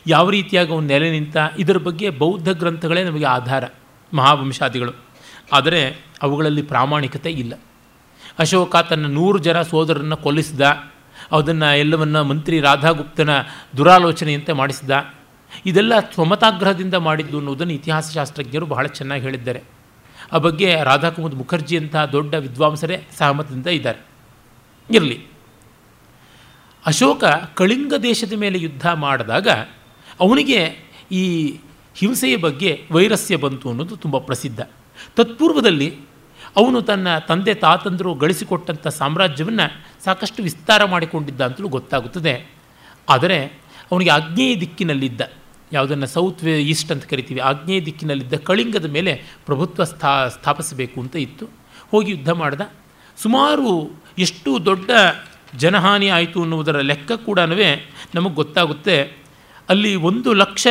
ಯಾವ ರೀತಿಯಾಗಿ ಅವನು ನೆಲೆ ನಿಂತ, ಇದರ ಬಗ್ಗೆ ಬೌದ್ಧ ಗ್ರಂಥಗಳೇ ನಮಗೆ ಆಧಾರ, ಮಹಾವಂಶಾದಿಗಳು. ಆದರೆ ಅವುಗಳಲ್ಲಿ ಪ್ರಾಮಾಣಿಕತೆ ಇಲ್ಲ. ಅಶೋಕ ತನ್ನ ನೂರು ಜನ ಸೋದರನ್ನು ಕೊಲ್ಲಿಸಿದ, ಅದನ್ನು ಎಲ್ಲವನ್ನ ಮಂತ್ರಿ ರಾಧಾಗುಪ್ತನ ದುರಾಲೋಚನೆಯಂತೆ ಮಾಡಿಸಿದ. ಇದೆಲ್ಲ ಸ್ವಮತಾಗ್ರಹದಿಂದ ಮಾಡಿದ್ದು ಅನ್ನೋದನ್ನು ಇತಿಹಾಸಶಾಸ್ತ್ರಜ್ಞರು ಬಹಳ ಚೆನ್ನಾಗಿ ಹೇಳಿದ್ದಾರೆ. ಆ ಬಗ್ಗೆ ರಾಧಾಕುಮುದ್ ಮುಖರ್ಜಿ ಅಂತ ದೊಡ್ಡ ವಿದ್ವಾಂಸರೇ ಸಹಮತದಿಂದ ಇದ್ದಾರೆ. ಇರಲಿ. ಅಶೋಕ ಕಳಿಂಗ ದೇಶದ ಮೇಲೆ ಯುದ್ಧ ಮಾಡಿದಾಗ ಅವನಿಗೆ ಈ ಹಿಂಸೆಯ ಬಗ್ಗೆ ವೈರಸ್ಯ ಬಂತು ಅನ್ನೋದು ತುಂಬ ಪ್ರಸಿದ್ಧ. ತತ್ಪೂರ್ವದಲ್ಲಿ ಅವನು ತನ್ನ ತಂದೆ ತಾತಂದರು ಗಳಿಸಿಕೊಟ್ಟಂಥ ಸಾಮ್ರಾಜ್ಯವನ್ನು ಸಾಕಷ್ಟು ವಿಸ್ತಾರ ಮಾಡಿಕೊಂಡಿದ್ದ ಅಂತಲೂ ಗೊತ್ತಾಗುತ್ತದೆ. ಆದರೆ ಅವನಿಗೆ ಆಗ್ನೇಯ ದಿಕ್ಕಿನಲ್ಲಿದ್ದ, ಯಾವುದನ್ನು ಸೌತ್ ವೇ, ಈಸ್ಟ್ ಅಂತ ಕರಿತೀವಿ, ಆಗ್ನೇಯ ದಿಕ್ಕಿನಲ್ಲಿದ್ದ ಕಳಿಂಗದ ಮೇಲೆ ಪ್ರಭುತ್ವ ಸ್ಥಾ, ಸ್ಥಾಪಿಸಬೇಕು ಅಂತ ಇತ್ತು. ಹೋಗಿ ಯುದ್ಧ ಮಾಡಿದ. ಸುಮಾರು ಎಷ್ಟು ದೊಡ್ಡ ಜನಹಾನಿ ಆಯಿತು ಅನ್ನುವುದರ ಲೆಕ್ಕ ಕೂಡ ನಮಗೆ ಗೊತ್ತಾಗುತ್ತೆ. ಅಲ್ಲಿ ಒಂದು ಲಕ್ಷ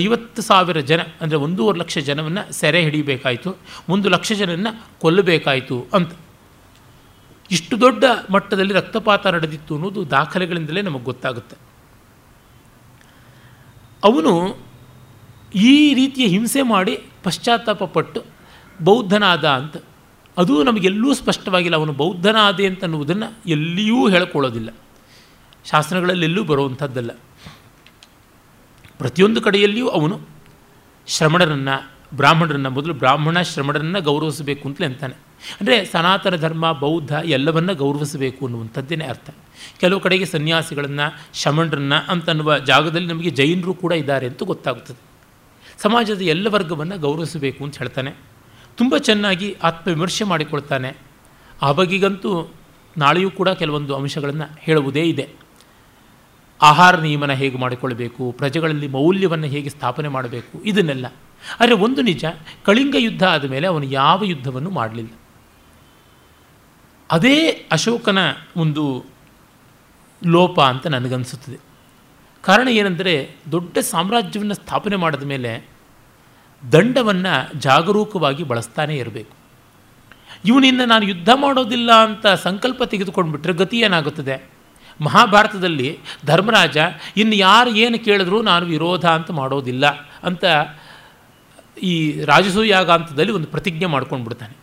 ಐವತ್ತು ಸಾವಿರ ಜನ, ಅಂದರೆ ಒಂದೂವರೆ ಲಕ್ಷ ಜನವನ್ನು ಸೆರೆ ಹಿಡಿಯಬೇಕಾಯಿತು ಒಂದು ಲಕ್ಷ ಜನನ್ನು ಕೊಲ್ಲಬೇಕಾಯಿತು ಅಂತ. ಇಷ್ಟು ದೊಡ್ಡ ಮಟ್ಟದಲ್ಲಿ ರಕ್ತಪಾತ ನಡೆದಿತ್ತು ಅನ್ನೋದು ದಾಖಲೆಗಳಿಂದಲೇ ನಮಗೆ ಗೊತ್ತಾಗುತ್ತೆ. ಅವನು ಈ ರೀತಿಯ ಹಿಂಸೆ ಮಾಡಿ ಪಶ್ಚಾತ್ತಾಪ ಪಟ್ಟು ಬೌದ್ಧನಾದ ಅಂತ ಅದು ನಮಗೆಲ್ಲೂ ಸ್ಪಷ್ಟವಾಗಿಲ್ಲ. ಅವನು ಬೌದ್ಧನಾದೆ ಅಂತನ್ನುವುದನ್ನು ಎಲ್ಲಿಯೂ ಹೇಳ್ಕೊಳ್ಳೋದಿಲ್ಲ. ಶಾಸನಗಳಲ್ಲೆಲ್ಲೂ ಬರುವಂಥದ್ದಲ್ಲ. ಪ್ರತಿಯೊಂದು ಕಡೆಯಲ್ಲಿಯೂ ಅವನು ಶ್ರಮಣರನ್ನು, ಬ್ರಾಹ್ಮಣರನ್ನು, ಮೊದಲು ಬ್ರಾಹ್ಮಣ ಶ್ರಮಣರನ್ನು ಗೌರವಿಸಬೇಕು ಅಂತಲೇ ಅಂತಾನೆ. ಅಂದರೆ ಸನಾತನ ಧರ್ಮ, ಬೌದ್ಧ ಎಲ್ಲವನ್ನ ಗೌರವಿಸಬೇಕು ಅನ್ನುವಂಥದ್ದೇ ಅರ್ಥ. ಕೆಲವು ಕಡೆಗೆ ಸನ್ಯಾಸಿಗಳನ್ನು ಶಮಣರನ್ನು ಅಂತನ್ನುವ ಜಾಗದಲ್ಲಿ ನಮಗೆ ಜೈನರು ಕೂಡ ಇದ್ದಾರೆ ಅಂತ ಗೊತ್ತಾಗುತ್ತದೆ. ಸಮಾಜದ ಎಲ್ಲ ವರ್ಗವನ್ನು ಗೌರವಿಸಬೇಕು ಅಂತ ಹೇಳ್ತಾನೆ. ತುಂಬ ಚೆನ್ನಾಗಿ ಆತ್ಮವಿಮರ್ಶೆ ಮಾಡಿಕೊಳ್ತಾನೆ. ಆ ಬಗೆಗಂತೂ ನಾಳೆಯೂ ಕೂಡ ಕೆಲವೊಂದು ಅಂಶಗಳನ್ನು ಹೇಳುವುದೇ ಇದೆ. ಆಹಾರ ನಿಯಮನ ಹೇಗೆ ಮಾಡಿಕೊಳ್ಬೇಕು, ಪ್ರಜೆಗಳಲ್ಲಿ ಮೌಲ್ಯವನ್ನು ಹೇಗೆ ಸ್ಥಾಪನೆ ಮಾಡಬೇಕು, ಇದನ್ನೆಲ್ಲ. ಆದರೆ ಒಂದು ನಿಜ, ಕಳಿಂಗ ಯುದ್ಧ ಆದಮೇಲೆ ಅವನು ಯಾವ ಯುದ್ಧವನ್ನು ಮಾಡಲಿಲ್ಲ. ಅದೇ ಅಶೋಕನ ಒಂದು ಲೋಪ ಅಂತ ನನಗನ್ನಿಸುತ್ತದೆ ಕಾರಣ ಏನೆಂದರೆ, ದೊಡ್ಡ ಸಾಮ್ರಾಜ್ಯವನ್ನು ಸ್ಥಾಪನೆ ಮಾಡಿದ ಮೇಲೆ ದಂಡವನ್ನು ಜಾಗರೂಕವಾಗಿ ಬಳಸ್ತಾನೇ ಇರಬೇಕು. ಇವನಿಂದ ನಾನು ಯುದ್ಧ ಮಾಡೋದಿಲ್ಲ ಅಂತ ಸಂಕಲ್ಪ ತೆಗೆದುಕೊಂಡ್ಬಿಟ್ರೆ ಗತಿ ಏನಾಗುತ್ತದೆ? ಮಹಾಭಾರತದಲ್ಲಿ ಧರ್ಮರಾಜ, ಇನ್ನು ಯಾರು ಏನು ಕೇಳಿದ್ರೂ ನಾನು ವಿರೋಧ ಅಂತ ಮಾಡೋದಿಲ್ಲ ಅಂತ ಈ ರಾಜಸೂಯಾಗಾಂತದಲ್ಲಿ ಒಂದು ಪ್ರತಿಜ್ಞೆ ಮಾಡ್ಕೊಂಡು ಬಿಡ್ತಾನೆ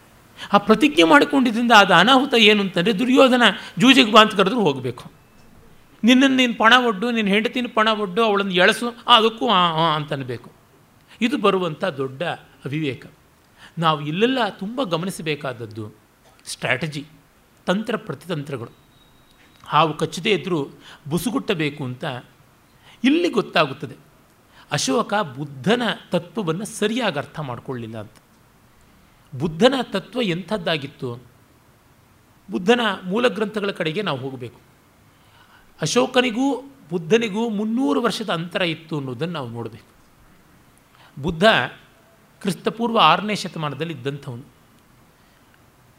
ಆ ಪ್ರತಿಜ್ಞೆ ಮಾಡಿಕೊಂಡಿದ್ದರಿಂದ ಅದು ಅನಾಹುತ ಏನು ಅಂತಂದರೆ ದುರ್ಯೋಧನ ಜೂಜಿಗೆ ಬಾ ಅಂತ ಕರೆದ್ರೂ ಹೋಗಬೇಕು. ನಿನ್ನನ್ನು ನೀನು ಪಣ ಒಡ್ಡು, ನಿನ್ನ ಹೆಂಡತಿನ ಪಣ ಒಡ್ಡು, ಅವಳನ್ನು ಎಳಸು ಅದಕ್ಕೂ ಅಂತನಬೇಕು ಇದು ಬರುವಂಥ ದೊಡ್ಡ ಅವಿವೇಕ. ನಾವು ಇಲ್ಲೆಲ್ಲ ತುಂಬ ಗಮನಿಸಬೇಕಾದದ್ದು ಸ್ಟ್ರಾಟಜಿ ತಂತ್ರ ಪ್ರತಿತಂತ್ರಗಳು. ಹಾವು ಕಚ್ಚದೇ ಇದ್ದರೂ ಬುಸುಗುಟ್ಟಬೇಕು ಅಂತ ಇಲ್ಲಿ ಗೊತ್ತಾಗುತ್ತದೆ. ಅಶೋಕ ಬುದ್ಧನ ತತ್ವವನ್ನು ಸರಿಯಾಗಿ ಅರ್ಥ ಮಾಡಿಕೊಳ್ಳಿಲ್ಲ ಅಂತ. ಬುದ್ಧನ ತತ್ವ ಎಂಥದ್ದಾಗಿತ್ತು? ಬುದ್ಧನ ಮೂಲ ಗ್ರಂಥಗಳ ಕಡೆಗೆ ನಾವು ಹೋಗಬೇಕು. ಅಶೋಕನಿಗೂ ಬುದ್ಧನಿಗೂ ಮುನ್ನೂರು ವರ್ಷದ ಅಂತರ ಇತ್ತು ಅನ್ನೋದನ್ನು ನಾವು ನೋಡಬೇಕು. ಬುದ್ಧ ಕ್ರಿಸ್ತಪೂರ್ವ ಆರನೇ ಶತಮಾನದಲ್ಲಿ ಇದ್ದಂಥವನು.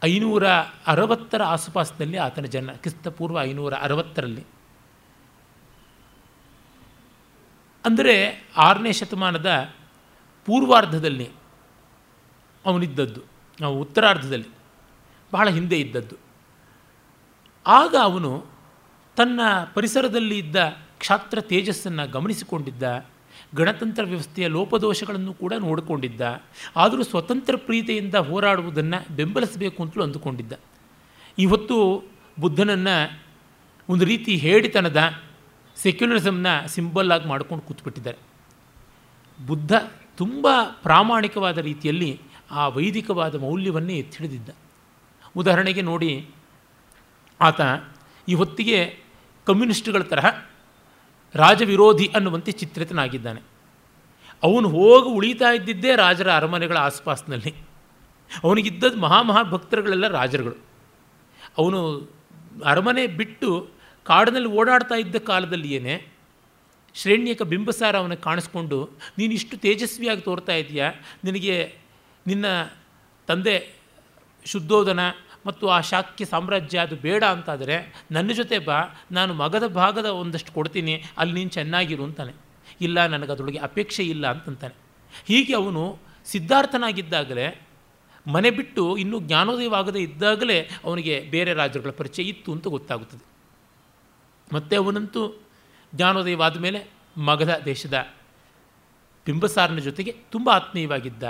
ಐನೂರ ಅರವತ್ತರ ಆಸುಪಾಸಿನಲ್ಲಿ ಆತನ ಜನ, ಕ್ರಿಸ್ತಪೂರ್ವ ಐನೂರ ಅರವತ್ತರಲ್ಲಿ ಅಂದರೆ ಆರನೇ ಶತಮಾನದ ಪೂರ್ವಾರ್ಧದಲ್ಲಿ ಅವನಿದ್ದದ್ದು ನಾವು ಉತ್ತರಾರ್ಧದಲ್ಲಿ, ಬಹಳ ಹಿಂದೆ ಇದ್ದದ್ದು. ಆಗ ಅವನು ತನ್ನ ಪರಿಸರದಲ್ಲಿ ಇದ್ದ ಕ್ಷಾತ್ರ ತೇಜಸ್ಸನ್ನು ಗಮನಿಸಿಕೊಂಡಿದ್ದ ಗಣತಂತ್ರ ವ್ಯವಸ್ಥೆಯ ಲೋಪದೋಷಗಳನ್ನು ಕೂಡ ನೋಡಿಕೊಂಡಿದ್ದ. ಆದರೂ ಸ್ವತಂತ್ರ ಪ್ರೀತಿಯಿಂದ ಹೋರಾಡುವುದನ್ನು ಬೆಂಬಲಿಸಬೇಕು ಅಂತಲೂ ಅಂದುಕೊಂಡಿದ್ದ. ಇವತ್ತು ಬುದ್ಧನನ್ನು ಒಂದು ರೀತಿ ಹೇಳಿತನದ ಸೆಕ್ಯುಲರಿಸಮ್ನ ಸಿಂಬಲ್ ಆಗಿ ಮಾಡ್ಕೊಂಡು ಕೂತ್ಬಿಟ್ಟಿದ್ದಾರೆ. ಬುದ್ಧ ತುಂಬ ಪ್ರಾಮಾಣಿಕವಾದ ರೀತಿಯಲ್ಲಿ ಆ ವೈದಿಕವಾದ ಮೌಲ್ಯವನ್ನೇ ಎತ್ತಿಡಿದಿದ್ದ ಉದಾಹರಣೆಗೆ ನೋಡಿ, ಆತ ಈ ಹೊತ್ತಿಗೆ ಕಮ್ಯುನಿಸ್ಟ್ಗಳ ತರಹ ರಾಜವಿರೋಧಿ ಅನ್ನುವಂತೆ ಚಿತ್ರಿತನಾಗಿದ್ದಾನೆ. ಅವನು ಹೋಗಿ ಉಳಿತಾ ಇದ್ದಿದ್ದೇ ರಾಜರ ಅರಮನೆಗಳ ಆಸ್ಪಾಸ್ನಲ್ಲಿ. ಅವನಿಗಿದ್ದದ್ದು ಮಹಾಮಹಾಭಕ್ತರುಗಳೆಲ್ಲ ರಾಜರುಗಳು. ಅವನು ಅರಮನೆ ಬಿಟ್ಟು ಕಾಡಿನಲ್ಲಿ ಓಡಾಡ್ತಾ ಇದ್ದ ಕಾಲದಲ್ಲಿ ಏನೇ ಶ್ರೇಣ್ಯಕ ಬಿಂಬಸಾರ ಅವನಿಗೆ ಕಾಣಿಸ್ಕೊಂಡು, ನೀನು ಇಷ್ಟು ತೇಜಸ್ವಿಯಾಗಿ ತೋರ್ತಾ ಇದೆಯಾ? ನಿನಗೆ ನಿನ್ನ ತಂದೆ ಶುದ್ಧೋಧನ ಮತ್ತು ಆ ಶಾಕ್ಯ ಸಾಮ್ರಾಜ್ಯ ಅದು ಬೇಡ ಅಂತಾದರೆ ನನ್ನ ಜೊತೆ ಬಾ, ನಾನು ಮಗದ ಭಾಗದ ಒಂದಷ್ಟು ಕೊಡ್ತೀನಿ, ಅಲ್ಲಿ ನೀನು ಚೆನ್ನಾಗಿರು ಅಂತಾನೆ. ಇಲ್ಲ ನನಗೆ ಅದರೊಳಗೆ ಅಪೇಕ್ಷೆ ಇಲ್ಲ ಅಂತಂತಾನೆ. ಹೀಗೆ ಅವನು ಸಿದ್ಧಾರ್ಥನಾಗಿದ್ದಾಗಲೇ, ಮನೆ ಬಿಟ್ಟು ಇನ್ನೂ ಜ್ಞಾನೋದಯವಾಗದೇ ಇದ್ದಾಗಲೇ ಅವನಿಗೆ ಬೇರೆ ರಾಜ್ಯಗಳ ಪರಿಚಯ ಇತ್ತು ಅಂತ ಗೊತ್ತಾಗುತ್ತದೆ. ಮತ್ತು ಅವನಂತೂ ಜ್ಞಾನೋದಯವಾದ ಮೇಲೆ ಮಗದ ದೇಶದ ಬಿಂಬಸಾರನ ಜೊತೆಗೆ ತುಂಬ ಆತ್ಮೀಯವಾಗಿದ್ದ.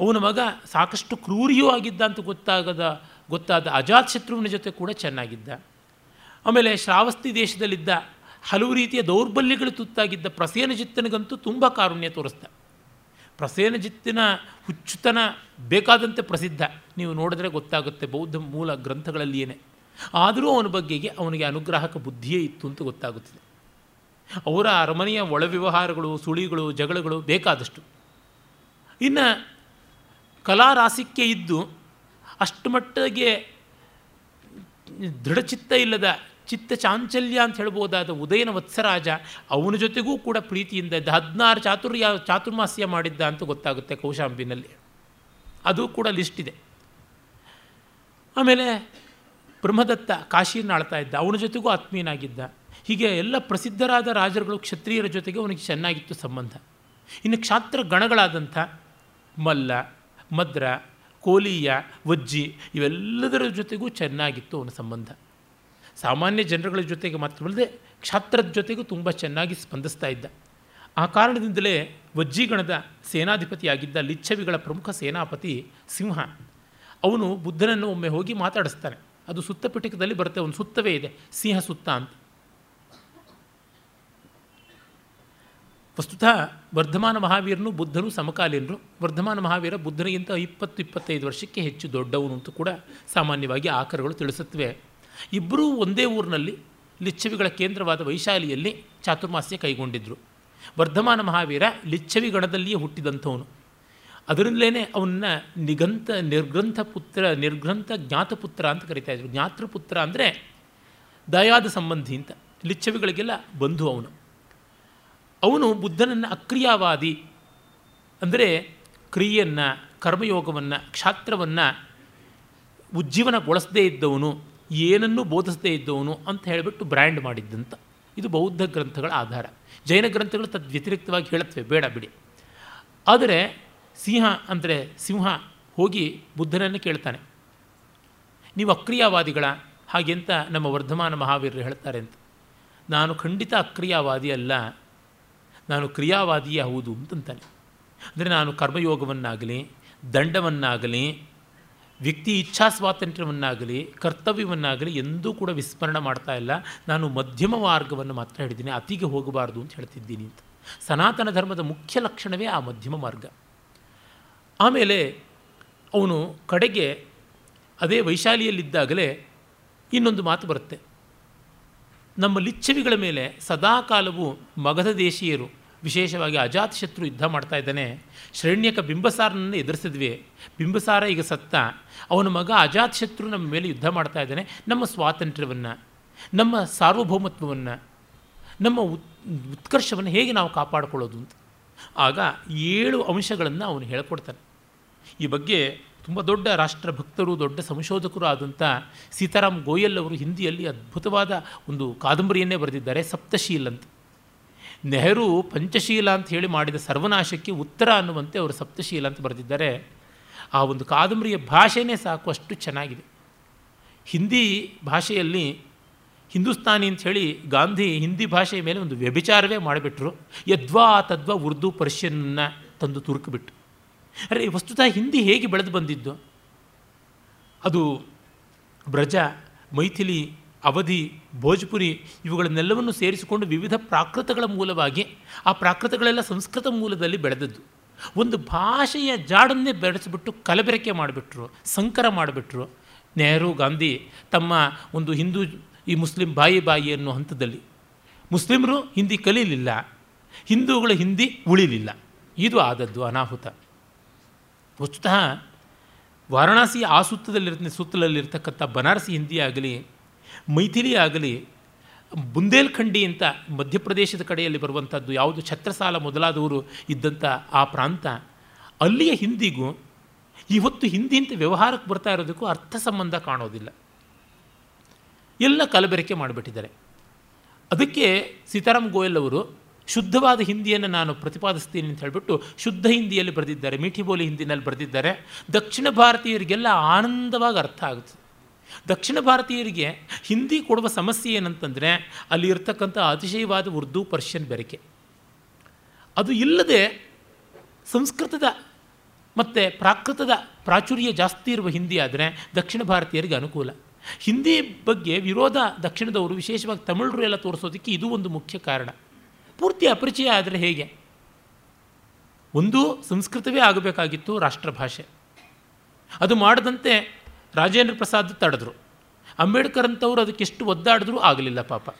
ಅವನ ಮಗ ಸಾಕಷ್ಟು ಕ್ರೂರಿಯೂ ಆಗಿದ್ದ ಅಂತ ಗೊತ್ತಾಗದ ಗೊತ್ತಾದ ಅಜಾತ್ ಶತ್ರುವಿನ ಜೊತೆ ಕೂಡ ಚೆನ್ನಾಗಿದ್ದ. ಆಮೇಲೆ ಶ್ರಾವಸ್ತಿ ದೇಶದಲ್ಲಿದ್ದ ಹಲವು ರೀತಿಯ ದೌರ್ಬಲ್ಯಗಳು ತುತ್ತಾಗಿದ್ದ ಪ್ರಸೇನಜಿತ್ತನಿಗಂತೂ ತುಂಬ ಕಾರುಣ್ಯ ತೋರಿಸ್ದ. ಪ್ರಸೇನಜಿತ್ತಿನ ಹುಚ್ಚುತನ ಬೇಕಾದಂತೆ ಪ್ರಸಿದ್ಧ. ನೀವು ನೋಡಿದ್ರೆ ಗೊತ್ತಾಗುತ್ತೆ ಬೌದ್ಧ ಮೂಲ ಗ್ರಂಥಗಳಲ್ಲಿಯೇ ಆದರೂ ಅವನ ಬಗ್ಗೆಗೆ ಅವನಿಗೆ ಅನುಗ್ರಾಹಕ ಬುದ್ಧಿಯೇ ಇತ್ತು ಅಂತ ಗೊತ್ತಾಗುತ್ತದೆ. ಅವರ ಅರಮನೆಯ ಒಳ ವ್ಯವಹಾರಗಳು ಸುಳಿಗಳು, ಜಗಳಗಳು ಬೇಕಾದಷ್ಟು. ಇನ್ನು ಕಲಾರಾಸಿಕ್ಕೆ ಇದ್ದು ಅಷ್ಟು ಮಟ್ಟಿಗೆ ದೃಢಚಿತ್ತ ಇಲ್ಲದ ಚಿತ್ತ ಚಾಂಚಲ್ಯ ಅಂತ ಹೇಳ್ಬೋದಾದ ಉದಯನ ವತ್ಸರಾಜ ಅವನ ಜೊತೆಗೂ ಕೂಡ ಪ್ರೀತಿಯಿಂದ ಇದ್ದ ಹದಿನಾರು ಚಾತುರ್ಯ ಚಾತುರ್ಮಾಸ್ಯ ಮಾಡಿದ್ದ ಅಂತ ಗೊತ್ತಾಗುತ್ತೆ ಕೌಶಾಂಬಿನಲ್ಲಿ. ಅದು ಕೂಡ ಲಿಸ್ಟ್ ಇದೆ. ಆಮೇಲೆ ಬ್ರಹ್ಮದತ್ತ ಕಾಶಿಯನ್ನು ಆಳ್ತಾ ಇದ್ದ, ಅವನ ಜೊತೆಗೂ ಆತ್ಮೀಯನಾಗಿದ್ದ, ಹೀಗೆ ಎಲ್ಲ ಪ್ರಸಿದ್ಧರಾದ ರಾಜರುಗಳು ಕ್ಷತ್ರಿಯರ ಜೊತೆಗೆ ಅವನಿಗೆ ಚೆನ್ನಾಗಿತ್ತು ಸಂಬಂಧ. ಇನ್ನು ಕ್ಷಾತ್ರ ಗಣಗಳಾದಂಥ ಮಲ್ಲ, ಮದ್ರ ಕೋಲೀಯ, ವಜ್ಜಿ ಇವೆಲ್ಲದರ ಜೊತೆಗೂ ಚೆನ್ನಾಗಿತ್ತು ಅವನ ಸಂಬಂಧ. ಸಾಮಾನ್ಯ ಜನರುಗಳ ಜೊತೆಗೆ ಮಾತ್ರವಲ್ಲದೆ ಕ್ಷಾತ್ರದ ಜೊತೆಗೂ ತುಂಬ ಚೆನ್ನಾಗಿ ಸ್ಪಂದಿಸ್ತಾ ಇದ್ದ. ಆ ಕಾರಣದಿಂದಲೇ ವಜ್ಜಿಗಣದ ಸೇನಾಧಿಪತಿಯಾಗಿದ್ದ ಲಿಚ್ಛವಿಗಳ ಪ್ರಮುಖ ಸೇನಾಪತಿ ಸಿಂಹ, ಅವನು ಬುದ್ಧನನ್ನು ಒಮ್ಮೆ ಹೋಗಿ ಮಾತಾಡಿಸ್ತಾನೆ. ಅದು ಸುತ್ತ ಪಿಟಕದಲ್ಲಿ ಬರುತ್ತೆ ಒಂದು ಸುತ್ತವೇ ಇದೆ, ಸಿಂಹ ಸುತ್ತ ಅಂತ. ವಸ್ತುತಃ ವರ್ಧಮಾನ ಮಹಾವೀರನು ಬುದ್ಧನು ಸಮಕಾಲೀನರು. ವರ್ಧಮಾನ ಮಹಾವೀರ ಬುದ್ಧನಿಗಿಂತ ಇಪ್ಪತ್ತು, ಇಪ್ಪತ್ತೈದು ವರ್ಷಕ್ಕೆ ಹೆಚ್ಚು ದೊಡ್ಡವನು ಅಂತ ಕೂಡ ಸಾಮಾನ್ಯವಾಗಿ ಆಕರಗಳು ತಿಳಿಸುತ್ತವೆ. ಇಬ್ಬರೂ ಒಂದೇ ಊರಿನಲ್ಲಿ ಲಿಚ್ಛವಿಗಳ ಕೇಂದ್ರವಾದ ವೈಶಾಲಿಯಲ್ಲಿ ಚಾತುರ್ಮಾಸ್ಯ ಕೈಗೊಂಡಿದ್ದರು ವರ್ಧಮಾನ ಮಹಾವೀರ ಲಿಚ್ಛವಿ ಗಣದಲ್ಲಿಯೇ ಹುಟ್ಟಿದಂಥವನು. ಅದರಿಂದಲೇ ಅವನ್ನ ನಿಗಂತ, ನಿರ್ಗ್ರಂಥ ಪುತ್ರ, ನಿರ್ಗ್ರಂಥ ಜ್ಞಾತಪುತ್ರ ಅಂತ ಕರಿತಾ ಇದ್ರು. ಜ್ಞಾತೃಪುತ್ರ ಅಂದರೆ ದಯಾದ ಸಂಬಂಧಿ ಅಂತ. ಲಿಚ್ಛವಿಗಳಿಗೆಲ್ಲ ಬಂಧು ಅವನು. ಅವನು ಬುದ್ಧನನ್ನು ಅಕ್ರಿಯಾವಾದಿ ಅಂದರೆ ಕ್ರಿಯೆಯನ್ನು, ಕರ್ಮಯೋಗವನ್ನು, ಕ್ಷಾತ್ರವನ್ನು ಉಜ್ಜೀವನಗೊಳಿಸದೇ ಇದ್ದವನು, ಏನನ್ನೂ ಬೋಧಿಸದೇ ಇದ್ದವನು ಅಂತ ಹೇಳಿಬಿಟ್ಟು ಬ್ರ್ಯಾಂಡ್ ಮಾಡಿದ್ದಂತ. ಇದು ಬೌದ್ಧ ಗ್ರಂಥಗಳ ಆಧಾರ. ಜೈನ ಗ್ರಂಥಗಳು ತದ್ ವ್ಯತಿರಿಕ್ತವಾಗಿ ಹೇಳುತ್ತವೆ, ಬೇಡ ಬಿಡಿ. ಆದರೆ ಸಿಂಹ ಅಂದರೆ ಸಿಂಹ ಹೋಗಿ ಬುದ್ಧನನ್ನು ಕೇಳ್ತಾನೆ. ನೀವು ಅಕ್ರಿಯಾವಾದಿಗಳ, ಹಾಗೆಂತ ನಮ್ಮ ವರ್ಧಮಾನ ಮಹಾವೀರರು ಹೇಳ್ತಾರೆ ಅಂತ. ನಾನು ಖಂಡಿತ ಅಕ್ರಿಯಾವಾದಿ ಅಲ್ಲ. ನಾನು ಕ್ರಿಯಾವಾದಿಯೇ ಹೌದು ಅಂತಂತಾನೆ. ಅಂದರೆ ನಾನು ಕರ್ಮಯೋಗವನ್ನಾಗಲಿ, ದಂಡವನ್ನಾಗಲಿ, ವ್ಯಕ್ತಿ ಇಚ್ಛಾ ಸ್ವಾತಂತ್ರ್ಯವನ್ನಾಗಲಿ ಕರ್ತವ್ಯವನ್ನಾಗಲಿ ಎಂದೂ ಕೂಡ ವಿಸ್ಮರಣೆ ಮಾಡ್ತಾ ಇಲ್ಲ. ನಾನು ಮಧ್ಯಮ ಮಾರ್ಗವನ್ನು ಮಾತ್ರ ಹೇಳಿದ್ದೀನಿ ಅತಿಗೆ ಹೋಗಬಾರ್ದು ಅಂತ ಹೇಳ್ತಿದ್ದೀನಿ ಅಂತ. ಸನಾತನ ಧರ್ಮದ ಮುಖ್ಯ ಲಕ್ಷಣವೇ ಆ ಮಧ್ಯಮ ಮಾರ್ಗ. ಆಮೇಲೆ ಅವನು ಕಡೆಗೆ ಅದೇ ವೈಶಾಲಿಯಲ್ಲಿದ್ದಾಗಲೇ ಇನ್ನೊಂದು ಮಾತು ಬರುತ್ತೆ. ನಮ್ಮ ಲಿಚ್ಛವಿಗಳ ಮೇಲೆ ಸದಾಕಾಲವು ಮಗಧ ದೇಶೀಯರು ವಿಶೇಷವಾಗಿ ಅಜಾತಶತ್ರು ಯುದ್ಧ ಮಾಡ್ತಾ ಇದ್ದಾನೆ. ಶ್ರೇಣ್ಯಕ ಬಿಂಬಸಾರನನ್ನು ಎದುರಿಸಿದ್ವಿ. ಬಿಂಬಸಾರ ಈಗ ಸತ್ತ. ಅವನ ಮಗ ಅಜಾತಶತ್ರು ನಮ್ಮ ಮೇಲೆ ಯುದ್ಧ ಮಾಡ್ತಾ ಇದ್ದಾನೆ. ನಮ್ಮ ಸ್ವಾತಂತ್ರ್ಯವನ್ನು, ನಮ್ಮ ಸಾರ್ವಭೌಮತ್ವವನ್ನು, ನಮ್ಮ ಉತ್, ಉತ್ಕರ್ಷವನ್ನು ಹೇಗೆ ನಾವು ಕಾಪಾಡಿಕೊಳ್ಳೋದು ಅಂತ. ಆಗ ಏಳು ಅಂಶಗಳನ್ನು ಅವನು ಹೇಳ್ಕೊಡ್ತಾನೆ. ಈ ಬಗ್ಗೆ ತುಂಬ ದೊಡ್ಡ ರಾಷ್ಟ್ರಭಕ್ತರು, ದೊಡ್ಡ ಸಂಶೋಧಕರು ಆದಂಥ ಸೀತಾರಾಮ್ ಗೋಯಲ್ ಅವರು ಹಿಂದಿಯಲ್ಲಿ ಅದ್ಭುತವಾದ ಒಂದು ಕಾದಂಬರಿಯನ್ನೇ ಬರೆದಿದ್ದಾರೆ, ಸಪ್ತಶೀಲ್ ಅಂತ. ನೆಹರು ಪಂಚಶೀಲ ಅಂತ ಹೇಳಿ ಮಾಡಿದ ಸರ್ವನಾಶಕ್ಕೆ ಉತ್ತರ ಅನ್ನುವಂತೆ ಅವರು ಸಪ್ತಶೀಲ ಅಂತ ಬರೆದಿದ್ದಾರೆ. ಆ ಒಂದು ಕಾದಂಬರಿಯ ಭಾಷೆನೇ ಸಾಕು, ಅಷ್ಟು ಚೆನ್ನಾಗಿದೆ. ಹಿಂದಿ ಭಾಷೆಯಲ್ಲಿ ಹಿಂದೂಸ್ತಾನಿ ಅಂತ ಹೇಳಿ ಗಾಂಧಿ ಹಿಂದಿ ಭಾಷೆಯ ಮೇಲೆ ಒಂದು ವ್ಯಭಿಚಾರವೇ ಮಾಡಿಬಿಟ್ರು. ಯದ್ವಾ ತದ್ವಾ ಉರ್ದು ಪರ್ಷಿಯನ್ನ ತಂದು ತುರುಕಿಬಿಟ್ಟು ಅರೆ ವಸ್ತುತಃ ಹಿಂದಿ ಹೇಗೆ ಬೆಳೆದು ಬಂದಿದ್ದು? ಅದು ಬ್ರಜ, ಮೈಥಿಲಿ ಅವಧಿ, ಭೋಜ್ಪುರಿ ಇವುಗಳನ್ನೆಲ್ಲವನ್ನು ಸೇರಿಸಿಕೊಂಡು ವಿವಿಧ ಪ್ರಾಕೃತಗಳ ಮೂಲವಾಗಿ ಆ ಪ್ರಾಕೃತಗಳೆಲ್ಲ ಸಂಸ್ಕೃತ ಮೂಲದಲ್ಲಿ ಬೆಳೆದದ್ದು. ಒಂದು ಭಾಷೆಯ ಜಾಡನ್ನೇ ಬೆಳೆಸಿಬಿಟ್ಟು ಕಲಬೆರಕೆ ಮಾಡಿಬಿಟ್ರು, ಸಂಕರ ಮಾಡಿಬಿಟ್ರು. ನೆಹರು, ಗಾಂಧಿ ತಮ್ಮ ಒಂದು ಹಿಂದೂ ಈ ಮುಸ್ಲಿಂ ಬಾಯಿ ಬಾಯಿ ಅನ್ನೋ ಹಂತದಲ್ಲಿ. ಮುಸ್ಲಿಮರು ಹಿಂದಿ ಕಲೀಲಿಲ್ಲ, ಹಿಂದೂಗಳು ಹಿಂದಿ ಉಳಿಲಿಲ್ಲ. ಇದು ಆದದ್ದು ಅನಾಹುತ. ವಸ್ತುತಃ ವಾರಣಾಸಿ ಆ ಸುತ್ತದಲ್ಲಿರ್ತ ಸುತ್ತಲಲ್ಲಿರ್ತಕ್ಕಂಥ ಬನಾರಸಿ ಹಿಂದಿ ಆಗಲಿ ಮೈಥಿಲಿ ಆಗಲಿ, ಬುಂದೇಲ್ಖಂಡಿ ಅಂತ ಮಧ್ಯಪ್ರದೇಶದ ಕಡೆಯಲ್ಲಿ ಬರುವಂಥದ್ದು ಯಾವುದು ಛತ್ರಸಾಲ ಮೊದಲಾದವರು ಇದ್ದಂಥ ಆ ಪ್ರಾಂತ, ಅಲ್ಲಿಯ ಹಿಂದಿಗೂ ಇವತ್ತು ಹಿಂದಿ ಅಂತ ವ್ಯವಹಾರಕ್ಕೆ ಬರ್ತಾ ಇರೋದಕ್ಕೂ ಅರ್ಥ ಸಂಬಂಧ ಕಾಣೋದಿಲ್ಲ. ಎಲ್ಲ ಕಲಬೆರಕೆ ಮಾಡಿಬಿಟ್ಟಿದ್ದಾರೆ. ಅದಕ್ಕೆ ಸೀತಾರಾಮ್ ಗೋಯಲ್ ಅವರು ಶುದ್ಧವಾದ ಹಿಂದಿಯನ್ನು ನಾನು ಪ್ರತಿಪಾದಿಸ್ತೀನಿ ಅಂತ ಹೇಳಿಬಿಟ್ಟು ಶುದ್ಧ ಹಿಂದಿಯಲ್ಲಿ ಬರೆದಿದ್ದಾರೆ ಮೀಠಿ ಬೋಲಿ ಹಿಂದಿನಲ್ಲಿ ಬರೆದಿದ್ದಾರೆ. ದಕ್ಷಿಣ ಭಾರತೀಯರಿಗೆಲ್ಲ ಆನಂದವಾಗಿ ಅರ್ಥ ಆಗುತ್ತೆ. ದಕ್ಷಿಣ ಭಾರತೀಯರಿಗೆ ಹಿಂದಿ ಕೊಡುವ ಸಮಸ್ಯೆ ಏನಂತಂದರೆ ಅಲ್ಲಿ ಇರ್ತಕ್ಕಂಥ ಅತಿಶಯವಾದ ಉರ್ದು, ಪರ್ಷಿಯನ್ ಬೆರಕೆ ಅದು ಇಲ್ಲದೆ ಸಂಸ್ಕೃತದ ಮತ್ತು ಪ್ರಾಕೃತದ ಪ್ರಾಚುರ್ಯ ಜಾಸ್ತಿ ಇರುವ ಹಿಂದಿ ಆದರೆ ದಕ್ಷಿಣ ಭಾರತೀಯರಿಗೆ ಅನುಕೂಲ. ಹಿಂದಿ ಬಗ್ಗೆ ವಿರೋಧ ದಕ್ಷಿಣದವರು, ವಿಶೇಷವಾಗಿ ತಮಿಳರು ಎಲ್ಲ ತೋರಿಸೋದಕ್ಕೆ ಇದು ಒಂದು ಮುಖ್ಯ ಕಾರಣ. ಪೂರ್ತಿ ಅಪರಿಚಯ ಆದರೆ ಹೇಗೆ? ಒಂದು ಸಂಸ್ಕೃತವೇ ಆಗಬೇಕಾಗಿತ್ತು ರಾಷ್ಟ್ರಭಾಷೆ. ಅದು ಮಾಡದಂತೆ ರಾಜೇಂದ್ರ ಪ್ರಸಾದ್ ತಡೆದ್ರು. ಅಂಬೇಡ್ಕರ್ ಅಂತವರು ಅದಕ್ಕೆಷ್ಟು ಒದ್ದಾಡಿದ್ರೂ ಆಗಲಿಲ್ಲ ಪಾಪ.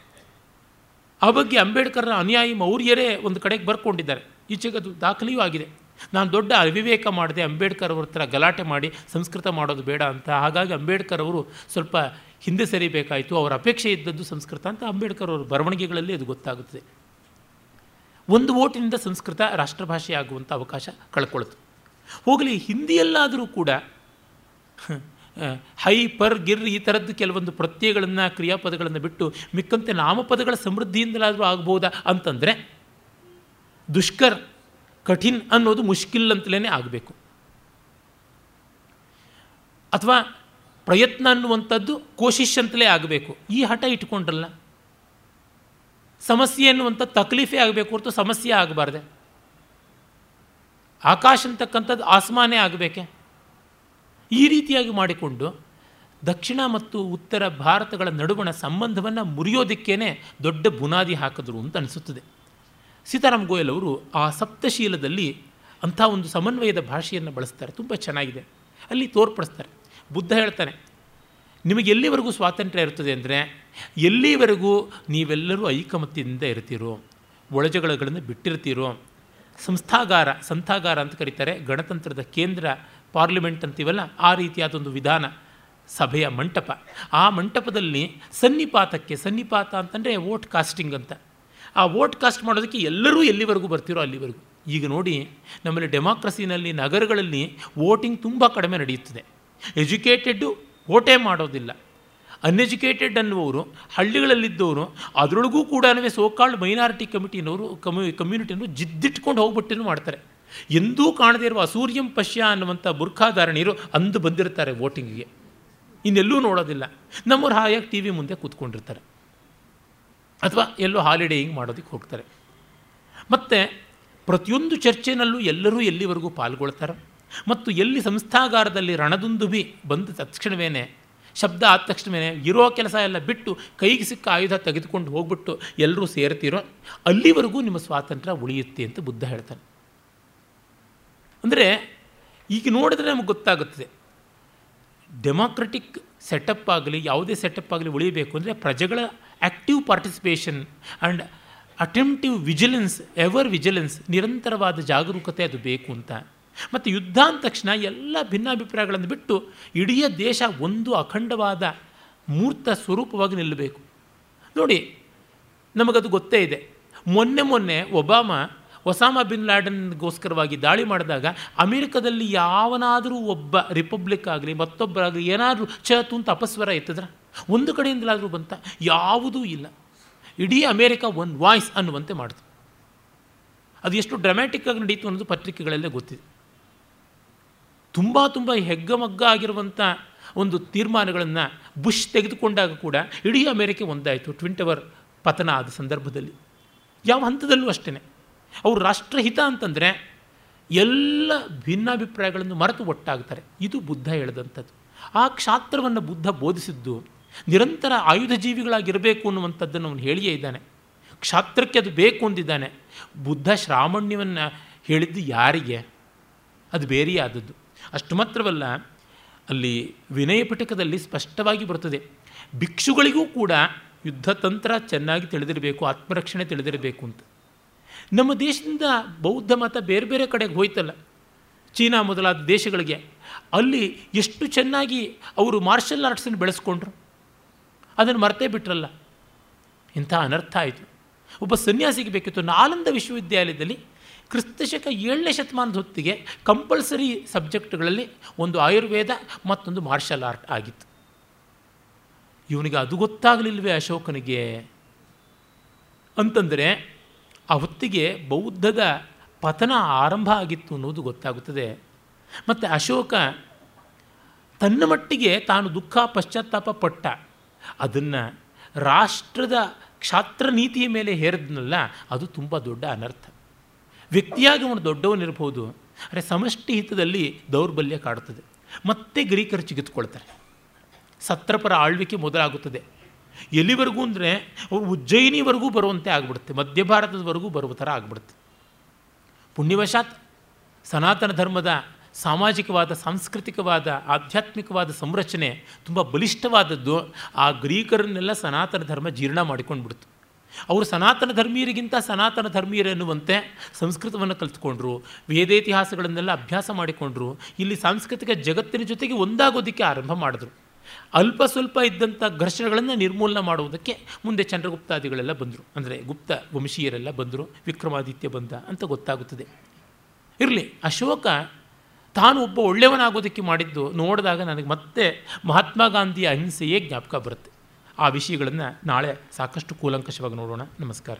ಆ ಬಗ್ಗೆ ಅಂಬೇಡ್ಕರ್ನ ಅನುಯಾಯಿ ಮೌರ್ಯರೇ ಒಂದು ಕಡೆಗೆ ಬರ್ಕೊಂಡಿದ್ದಾರೆ. ಈಚೆಗೆ ಅದು ದಾಖಲೆಯೂ ಆಗಿದೆ. ನಾನು ದೊಡ್ಡ ಅವಿವೇಕ ಮಾಡಿದೆ, ಅಂಬೇಡ್ಕರ್ ಅವ್ರ ಹತ್ರ ಗಲಾಟೆ ಮಾಡಿ ಸಂಸ್ಕೃತ ಮಾಡೋದು ಬೇಡ ಅಂತ. ಹಾಗಾಗಿ ಅಂಬೇಡ್ಕರ್ ಅವರು ಸ್ವಲ್ಪ ಹಿಂದೆ ಸರಿಬೇಕಾಯಿತು, ಅವರ ಅಪೇಕ್ಷೆ ಇದ್ದದ್ದು ಸಂಸ್ಕೃತ ಅಂತ ಅಂಬೇಡ್ಕರ್ ಅವರ ಬರವಣಿಗೆಗಳಲ್ಲಿ ಅದು ಗೊತ್ತಾಗುತ್ತದೆ. ಒಂದು ಓಟಿನಿಂದ ಸಂಸ್ಕೃತ ರಾಷ್ಟ್ರಭಾಷೆ ಆಗುವಂಥ ಅವಕಾಶ ಕಳ್ಕೊಳ್ತು. ಹೋಗಲಿ, ಹಿಂದಿಯಲ್ಲಾದರೂ ಕೂಡ ಹೈ, ಪರ್, ಗಿರ್ ಈ ಥರದ್ದು ಕೆಲವೊಂದು ಪ್ರತ್ಯಯಗಳನ್ನು, ಕ್ರಿಯಾಪದಗಳನ್ನು ಬಿಟ್ಟು ಮಿಕ್ಕಂತೆ ನಾಮಪದಗಳ ಸಮೃದ್ಧಿಯಿಂದಲಾದರೂ ಆಗ್ಬೋದಾ ಅಂತಂದರೆ ದುಷ್ಕರ್, ಕಠಿಣ್ ಅನ್ನೋದು ಮುಷ್ಕಿಲ್ ಅಂತಲೇ ಆಗಬೇಕು. ಅಥವಾ ಪ್ರಯತ್ನ ಅನ್ನುವಂಥದ್ದು ಕೋಶಿಶ್ ಅಂತಲೇ ಆಗಬೇಕು. ಈ ಹಠ ಇಟ್ಕೊಂಡ್ರಲ್ಲ, ಸಮಸ್ಯೆ ಅನ್ನುವಂಥ ತಕ್ಲೀಫೇ ಆಗಬೇಕು ಹೊರತು ಸಮಸ್ಯೆ ಆಗಬಾರ್ದೆ. ಆಕಾಶ ಅಂತಕ್ಕಂಥದ್ದು ಆಸ್ಮಾನೇ ಆಗಬೇಕೆ. ಈ ರೀತಿಯಾಗಿ ಮಾಡಿಕೊಂಡು ದಕ್ಷಿಣ ಮತ್ತು ಉತ್ತರ ಭಾರತಗಳ ನಡುವಣ ಸಂಬಂಧವನ್ನು ಮುರಿಯೋದಕ್ಕೇ ದೊಡ್ಡ ಬುನಾದಿ ಹಾಕಿದ್ರು ಅಂತ ಅನಿಸುತ್ತದೆ. ಸೀತಾರಾಮ್ ಗೋಯಲ್ ಅವರು ಆ ಸಪ್ತಶೀಲದಲ್ಲಿ ಅಂಥ ಒಂದು ಸಮನ್ವಯದ ಭಾಷೆಯನ್ನು ಬಳಸ್ತಾರೆ. ತುಂಬ ಚೆನ್ನಾಗಿದೆ. ಅಲ್ಲಿ ತೋರ್ಪಡಿಸ್ತಾರೆ. ಬುದ್ಧ ಹೇಳ್ತಾನೆ, ನಿಮಗೆ ಎಲ್ಲಿವರೆಗೂ ಸ್ವಾತಂತ್ರ್ಯ ಇರ್ತದೆ ಅಂದರೆ, ಎಲ್ಲಿವರೆಗೂ ನೀವೆಲ್ಲರೂ ಐಕಮತ್ಯದಿಂದ ಇರ್ತೀರೋ, ಒಳಜಗಳಗಳನ್ನು ಬಿಟ್ಟಿರ್ತೀರೋ, ಸಂಸ್ಥಾಗಾರ, ಸಂಥಾಗಾರ ಅಂತ ಕರೀತಾರೆ, ಗಣತಂತ್ರದ ಕೇಂದ್ರ ಪಾರ್ಲಿಮೆಂಟ್ ಅಂತೀವಲ್ಲ, ಆ ರೀತಿಯಾದೊಂದು ವಿಧಾನ ಸಭೆಯ ಮಂಟಪ. ಆ ಮಂಟಪದಲ್ಲಿ ಸನ್ನಿಪಾತಕ್ಕೆ, ಸನ್ನಿಪಾತ ಅಂತಂದರೆ ವೋಟ್ ಕಾಸ್ಟಿಂಗ್ ಅಂತ. ಆ ವೋಟ್ ಕಾಸ್ಟ್ ಮಾಡೋದಕ್ಕೆ ಎಲ್ಲರೂ ಎಲ್ಲಿವರೆಗೂ ಬರ್ತಿರೋ ಅಲ್ಲಿವರೆಗೂ. ಈಗ ನೋಡಿ, ನಮ್ಮಲ್ಲಿ ಡೆಮಾಕ್ರಸಿನಲ್ಲಿ, ನಗರಗಳಲ್ಲಿ ವೋಟಿಂಗ್ ತುಂಬ ಕಡಿಮೆ ನಡೆಯುತ್ತದೆ. ಎಜುಕೇಟೆಡ್ಡು ವೋಟೇ ಮಾಡೋದಿಲ್ಲ. ಅನ್ಎಜುಕೇಟೆಡ್ ಅನ್ನುವರು ಹಳ್ಳಿಗಳಲ್ಲಿದ್ದವರು, ಅದರೊಳಗೂ ಕೂಡ ಸೋಕಾಲ್ಡ್ ಮೈನಾರಿಟಿ ಕಮಿಟಿನವರು ಕಮ್ಯು ಕಮ್ಯುನಿಟಿಯವರು ಜಿದ್ದಿಟ್ಕೊಂಡು ಹೋಗ್ಬಿಟ್ಟು ಮಾಡ್ತಾರೆ. ಎಂದೂ ಕಾಣದೇ ಇರುವ ಅಸೂರ್ಯಂ ಪಶ್ಯ ಅನ್ನುವಂಥ ಬುರ್ಖಾಧಾರಣೀರು ಅಂದು ಬಂದಿರ್ತಾರೆ ವೋಟಿಂಗಿಗೆ. ಇನ್ನೆಲ್ಲೂ ನೋಡೋದಿಲ್ಲ. ನಮ್ಮವ್ರು ಹಾಯಾಗಿ ಟಿ ವಿ ಮುಂದೆ ಕೂತ್ಕೊಂಡಿರ್ತಾರೆ. ಅಥವಾ ಎಲ್ಲೋ ಹಾಲಿಡೇಯಿಂಗ್ ಮಾಡೋದಕ್ಕೆ ಹೋಗ್ತಾರೆ. ಮತ್ತು ಪ್ರತಿಯೊಂದು ಚರ್ಚೆನಲ್ಲೂ ಎಲ್ಲರೂ ಎಲ್ಲಿವರೆಗೂ ಪಾಲ್ಗೊಳ್ತಾರೆ? ಮತ್ತು ಎಲ್ಲಿ ಸಂಸ್ಥಾಗಾರದಲ್ಲಿ ರಣದುಂದುಬಿ ಬಂದ ತಕ್ಷಣವೇ ಶಬ್ದ ಆದ ತಕ್ಷಣವೇ ಇರೋ ಕೆಲಸ ಎಲ್ಲ ಬಿಟ್ಟು ಕೈಗೆ ಸಿಕ್ಕ ಆಯುಧ ತೆಗೆದುಕೊಂಡು ಹೋಗ್ಬಿಟ್ಟು ಎಲ್ಲರೂ ಸೇರ್ತೀರೋ, ಅಲ್ಲಿವರೆಗೂ ನಿಮ್ಮ ಸ್ವಾತಂತ್ರ್ಯ ಉಳಿಯುತ್ತೆ ಅಂತ ಬುದ್ಧ ಹೇಳ್ತಾನೆ. ಅಂದರೆ ಈಗ ನೋಡಿದ್ರೆ ನಮಗೆ ಗೊತ್ತಾಗುತ್ತದೆ. ಡೆಮಾಕ್ರೆಟಿಕ್ ಸೆಟಪ್ ಆಗಲಿ, ಯಾವುದೇ ಸೆಟಪ್ ಆಗಲಿ ಉಳಿಯಬೇಕು ಅಂದರೆ ಪ್ರಜೆಗಳ active participation and attentive vigilance ever vigilance ನಿರಂತರವಾದ ಜಾಗರೂಕತೆ ಅದು ಬೇಕು ಅಂತ. ಮತ್ತು ಯುದ್ಧ ಅಂದ ತಕ್ಷಣ ಎಲ್ಲ ಭಿನ್ನಾಭಿಪ್ರಾಯಗಳನ್ನು ಬಿಟ್ಟು ಇಡೀ ದೇಶ ಒಂದು ಅಖಂಡವಾದ ಮೂರ್ತ ಸ್ವರೂಪವಾಗಿ ನಿಲ್ಲಬೇಕು. ನೋಡಿ, ನಮಗದು ಗೊತ್ತೇ ಇದೆ. ಮೊನ್ನೆ ಮೊನ್ನೆ ಒಬಾಮ ಒಸಾಮಾ ಬಿನ್ ಲ್ಯಾಡನ್ಗೋಸ್ಕರವಾಗಿ ದಾಳಿ ಮಾಡಿದಾಗ ಅಮೇರಿಕದಲ್ಲಿ ಯಾವನಾದರೂ ಒಬ್ಬ ರಿಪಬ್ಲಿಕ್ ಆಗಲಿ ಮತ್ತೊಬ್ಬರಾಗಲಿ ಏನಾದರೂ ಚತು ಅಂತ ಅಪಸ್ವರ ಎತ್ತಿದ್ರ? ಒಂದು ಕಡೆಯಿಂದಲಾದರೂ ಬಂತ? ಯಾವುದೂ ಇಲ್ಲ. ಇಡೀ ಅಮೇರಿಕ ಒನ್ ವಾಯ್ಸ್ ಅನ್ನುವಂತೆ ಮಾಡಿತು. ಅದು ಎಷ್ಟು ಡ್ರಾಮ್ಯಾಟಿಕ್ಕಾಗಿ ನಡೀತು ಅನ್ನೋದು ಪತ್ರಿಕೆಗಳಲ್ಲೇ ಗೊತ್ತಿದೆ. ತುಂಬ ತುಂಬ ಹೆಗ್ಗಮಗ್ಗ ಆಗಿರುವಂಥ ಒಂದು ತೀರ್ಮಾನಗಳನ್ನು ಬುಷ್ ತೆಗೆದುಕೊಂಡಾಗ ಕೂಡ ಇಡೀ ಅಮೇರಿಕೆ ಒಂದಾಯಿತು. ಟ್ವಿನ್ ಟವರ್ ಪತನ ಆದ ಸಂದರ್ಭದಲ್ಲಿ. ಯಾವ ಹಂತದಲ್ಲೂ ಅಷ್ಟೇ ಅವರು ರಾಷ್ಟ್ರಹಿತ ಅಂತಂದರೆ ಎಲ್ಲ ಭಿನ್ನಾಭಿಪ್ರಾಯಗಳನ್ನು ಮರೆತು ಒಟ್ಟಾಗ್ತಾರೆ. ಇದು ಬುದ್ಧ ಹೇಳಿದಂಥದ್ದು. ಆ ಕ್ಷಾತ್ರವನ್ನು ಬುದ್ಧ ಬೋಧಿಸಿದ್ದು ನಿರಂತರ ಆಯುಧ ಜೀವಿಗಳಾಗಿರಬೇಕು ಅನ್ನುವಂಥದ್ದನ್ನು ಅವನು ಹೇಳಿಯೇ ಇದ್ದಾನೆ. ಕ್ಷಾತ್ರಕ್ಕೆ ಅದು ಬೇಕು ಅಂದಿದ್ದಾನೆ. ಬುದ್ಧ ಶ್ರಾಮಣ್ಯವನ್ನು ಹೇಳಿದ್ದು ಯಾರಿಗೆ? ಅದು ಬೇರೆಯೇ ಆದದ್ದು. ಅಷ್ಟು ಮಾತ್ರವಲ್ಲ, ಅಲ್ಲಿ ವಿನಯ ಪಿಟಕದಲ್ಲಿ ಸ್ಪಷ್ಟವಾಗಿ ಬರ್ತದೆ ಭಿಕ್ಷುಗಳಿಗೂ ಕೂಡ ಯುದ್ಧತಂತ್ರ ಚೆನ್ನಾಗಿ ತಿಳಿದಿರಬೇಕು, ಆತ್ಮರಕ್ಷಣೆ ತಿಳಿದಿರಬೇಕು ಅಂತ. ನಮ್ಮ ದೇಶದಿಂದ ಬೌದ್ಧ ಮತ ಬೇರೆ ಬೇರೆ ಕಡೆಗೆ ಹೋಯ್ತಲ್ಲ. ಚೀನಾ ಮೊದಲಾದ ದೇಶಗಳಿಗೆ. ಅಲ್ಲಿ ಎಷ್ಟು ಚೆನ್ನಾಗಿ ಅವರು ಮಾರ್ಷಲ್ ಆರ್ಟ್ಸನ್ನು ಬೆಳೆಸ್ಕೊಂಡ್ರು. ಅದನ್ನು ಮರ್ತೇ ಬಿಟ್ರಲ್ಲ. ಇಂಥ ಅನರ್ಥ ಆಯಿತು. ಒಬ್ಬ ಸನ್ಯಾಸಿಗೆ ಬೇಕಿತ್ತು. ನಾಲಂದ ವಿಶ್ವವಿದ್ಯಾಲಯದಲ್ಲಿ ಕ್ರಿಸ್ತಶಕ ಏಳನೇ ಶತಮಾನದ ಹೊತ್ತಿಗೆ ಕಂಪಲ್ಸರಿ ಸಬ್ಜೆಕ್ಟ್ಗಳಲ್ಲಿ ಒಂದು ಆಯುರ್ವೇದ ಮತ್ತೊಂದು ಮಾರ್ಷಲ್ ಆರ್ಟ್ ಆಗಿತ್ತು. ಇವನಿಗೆ ಅದು ಗೊತ್ತಾಗಲಿಲ್ವೇ ಅಶೋಕನಿಗೆ? ಅಂತಂದರೆ ಆ ಹೊತ್ತಿಗೆ ಬೌದ್ಧದ ಪತನ ಆರಂಭ ಆಗಿತ್ತು ಅನ್ನೋದು ಗೊತ್ತಾಗುತ್ತದೆ. ಮತ್ತು ಅಶೋಕ ತನ್ನ ಮಟ್ಟಿಗೆ ತಾನು ದುಃಖ, ಪಶ್ಚಾತ್ತಾಪ ಪಟ್ಟ. ಅದನ್ನು ರಾಷ್ಟ್ರದ ಕ್ಷಾತ್ರ ನೀತಿಯ ಮೇಲೆ ಹೇರಿದ್ನಲ್ಲ, ಅದು ತುಂಬ ದೊಡ್ಡ ಅನರ್ಥ. ವ್ಯಕ್ತಿಯಾಗಿ ಅವನು ದೊಡ್ಡವನಿರ್ಬೋದು ಆದರೆ ಸಮಷ್ಟಿ ಹಿತದಲ್ಲಿ ದೌರ್ಬಲ್ಯ ಕಾಡುತ್ತದೆ. ಮತ್ತೆ ಗ್ರೀಕರು ಚಿಗಿತ್ಕೊಳ್ತಾರೆ. ಸತ್ರಪರ ಆಳ್ವಿಕೆ ಮೊದಲಾಗುತ್ತದೆ. ಎಲ್ಲಿವರೆಗೂ ಅಂದರೆ ಅವರು ಉಜ್ಜಯಿನಿವರೆಗೂ ಬರುವಂತೆ ಆಗ್ಬಿಡುತ್ತೆ, ಮಧ್ಯ ಭಾರತದವರೆಗೂ ಬರುವ ಥರ ಆಗಿಬಿಡುತ್ತೆ. ಪುಣ್ಯವಶಾತ್, ಸನಾತನ ಧರ್ಮದ ಸಾಮಾಜಿಕವಾದ, ಸಾಂಸ್ಕೃತಿಕವಾದ, ಆಧ್ಯಾತ್ಮಿಕವಾದ ಸಂರಚನೆ ತುಂಬ ಬಲಿಷ್ಠವಾದದ್ದು, ಆ ಗ್ರೀಕರನ್ನೆಲ್ಲ ಸನಾತನ ಧರ್ಮ ಜೀರ್ಣ ಮಾಡಿಕೊಂಡು ಬಿಡ್ತು ಅವರು ಸನಾತನ ಧರ್ಮೀಯರಿಗಿಂತ ಸನಾತನ ಧರ್ಮೀಯರು ಎನ್ನುವಂತೆ ಸಂಸ್ಕೃತವನ್ನು ಕಲಿತ್ಕೊಂಡ್ರು, ವೇದೇತಿಹಾಸಗಳನ್ನೆಲ್ಲ ಅಭ್ಯಾಸ ಮಾಡಿಕೊಂಡ್ರು, ಇಲ್ಲಿ ಸಾಂಸ್ಕೃತಿಕ ಜಗತ್ತಿನ ಜೊತೆಗೆ ಒಂದಾಗೋದಕ್ಕೆ ಆರಂಭ ಮಾಡಿದ್ರು. ಅಲ್ಪ ಸ್ವಲ್ಪ ಇದ್ದಂಥ ಘರ್ಷಣೆಗಳನ್ನು ನಿರ್ಮೂಲನೆ ಮಾಡುವುದಕ್ಕೆ ಮುಂದೆ ಚಂದ್ರಗುಪ್ತಾದಿಗಳೆಲ್ಲ ಬಂದರು. ಅಂದರೆ ಗುಪ್ತ ವಂಶೀಯರೆಲ್ಲ ಬಂದರು, ವಿಕ್ರಮಾದಿತ್ಯ ಬಂದ ಅಂತ ಗೊತ್ತಾಗುತ್ತದೆ. ಇರಲಿ, ಅಶೋಕ ತಾನು ಒಬ್ಬ ಒಳ್ಳೆಯವನಾಗೋದಕ್ಕೆ ಮಾಡಿದ್ದು ನೋಡಿದಾಗ ನನಗೆ ಮತ್ತೆ ಮಹಾತ್ಮ ಗಾಂಧಿಯ ಅಹಿಂಸೆಯೇ ಜ್ಞಾಪಕ ಬರುತ್ತೆ. ಆ ವಿಷಯಗಳನ್ನು ನಾಳೆ ಸಾಕಷ್ಟು ಕೂಲಂಕಷವಾಗಿ ನೋಡೋಣ. ನಮಸ್ಕಾರ.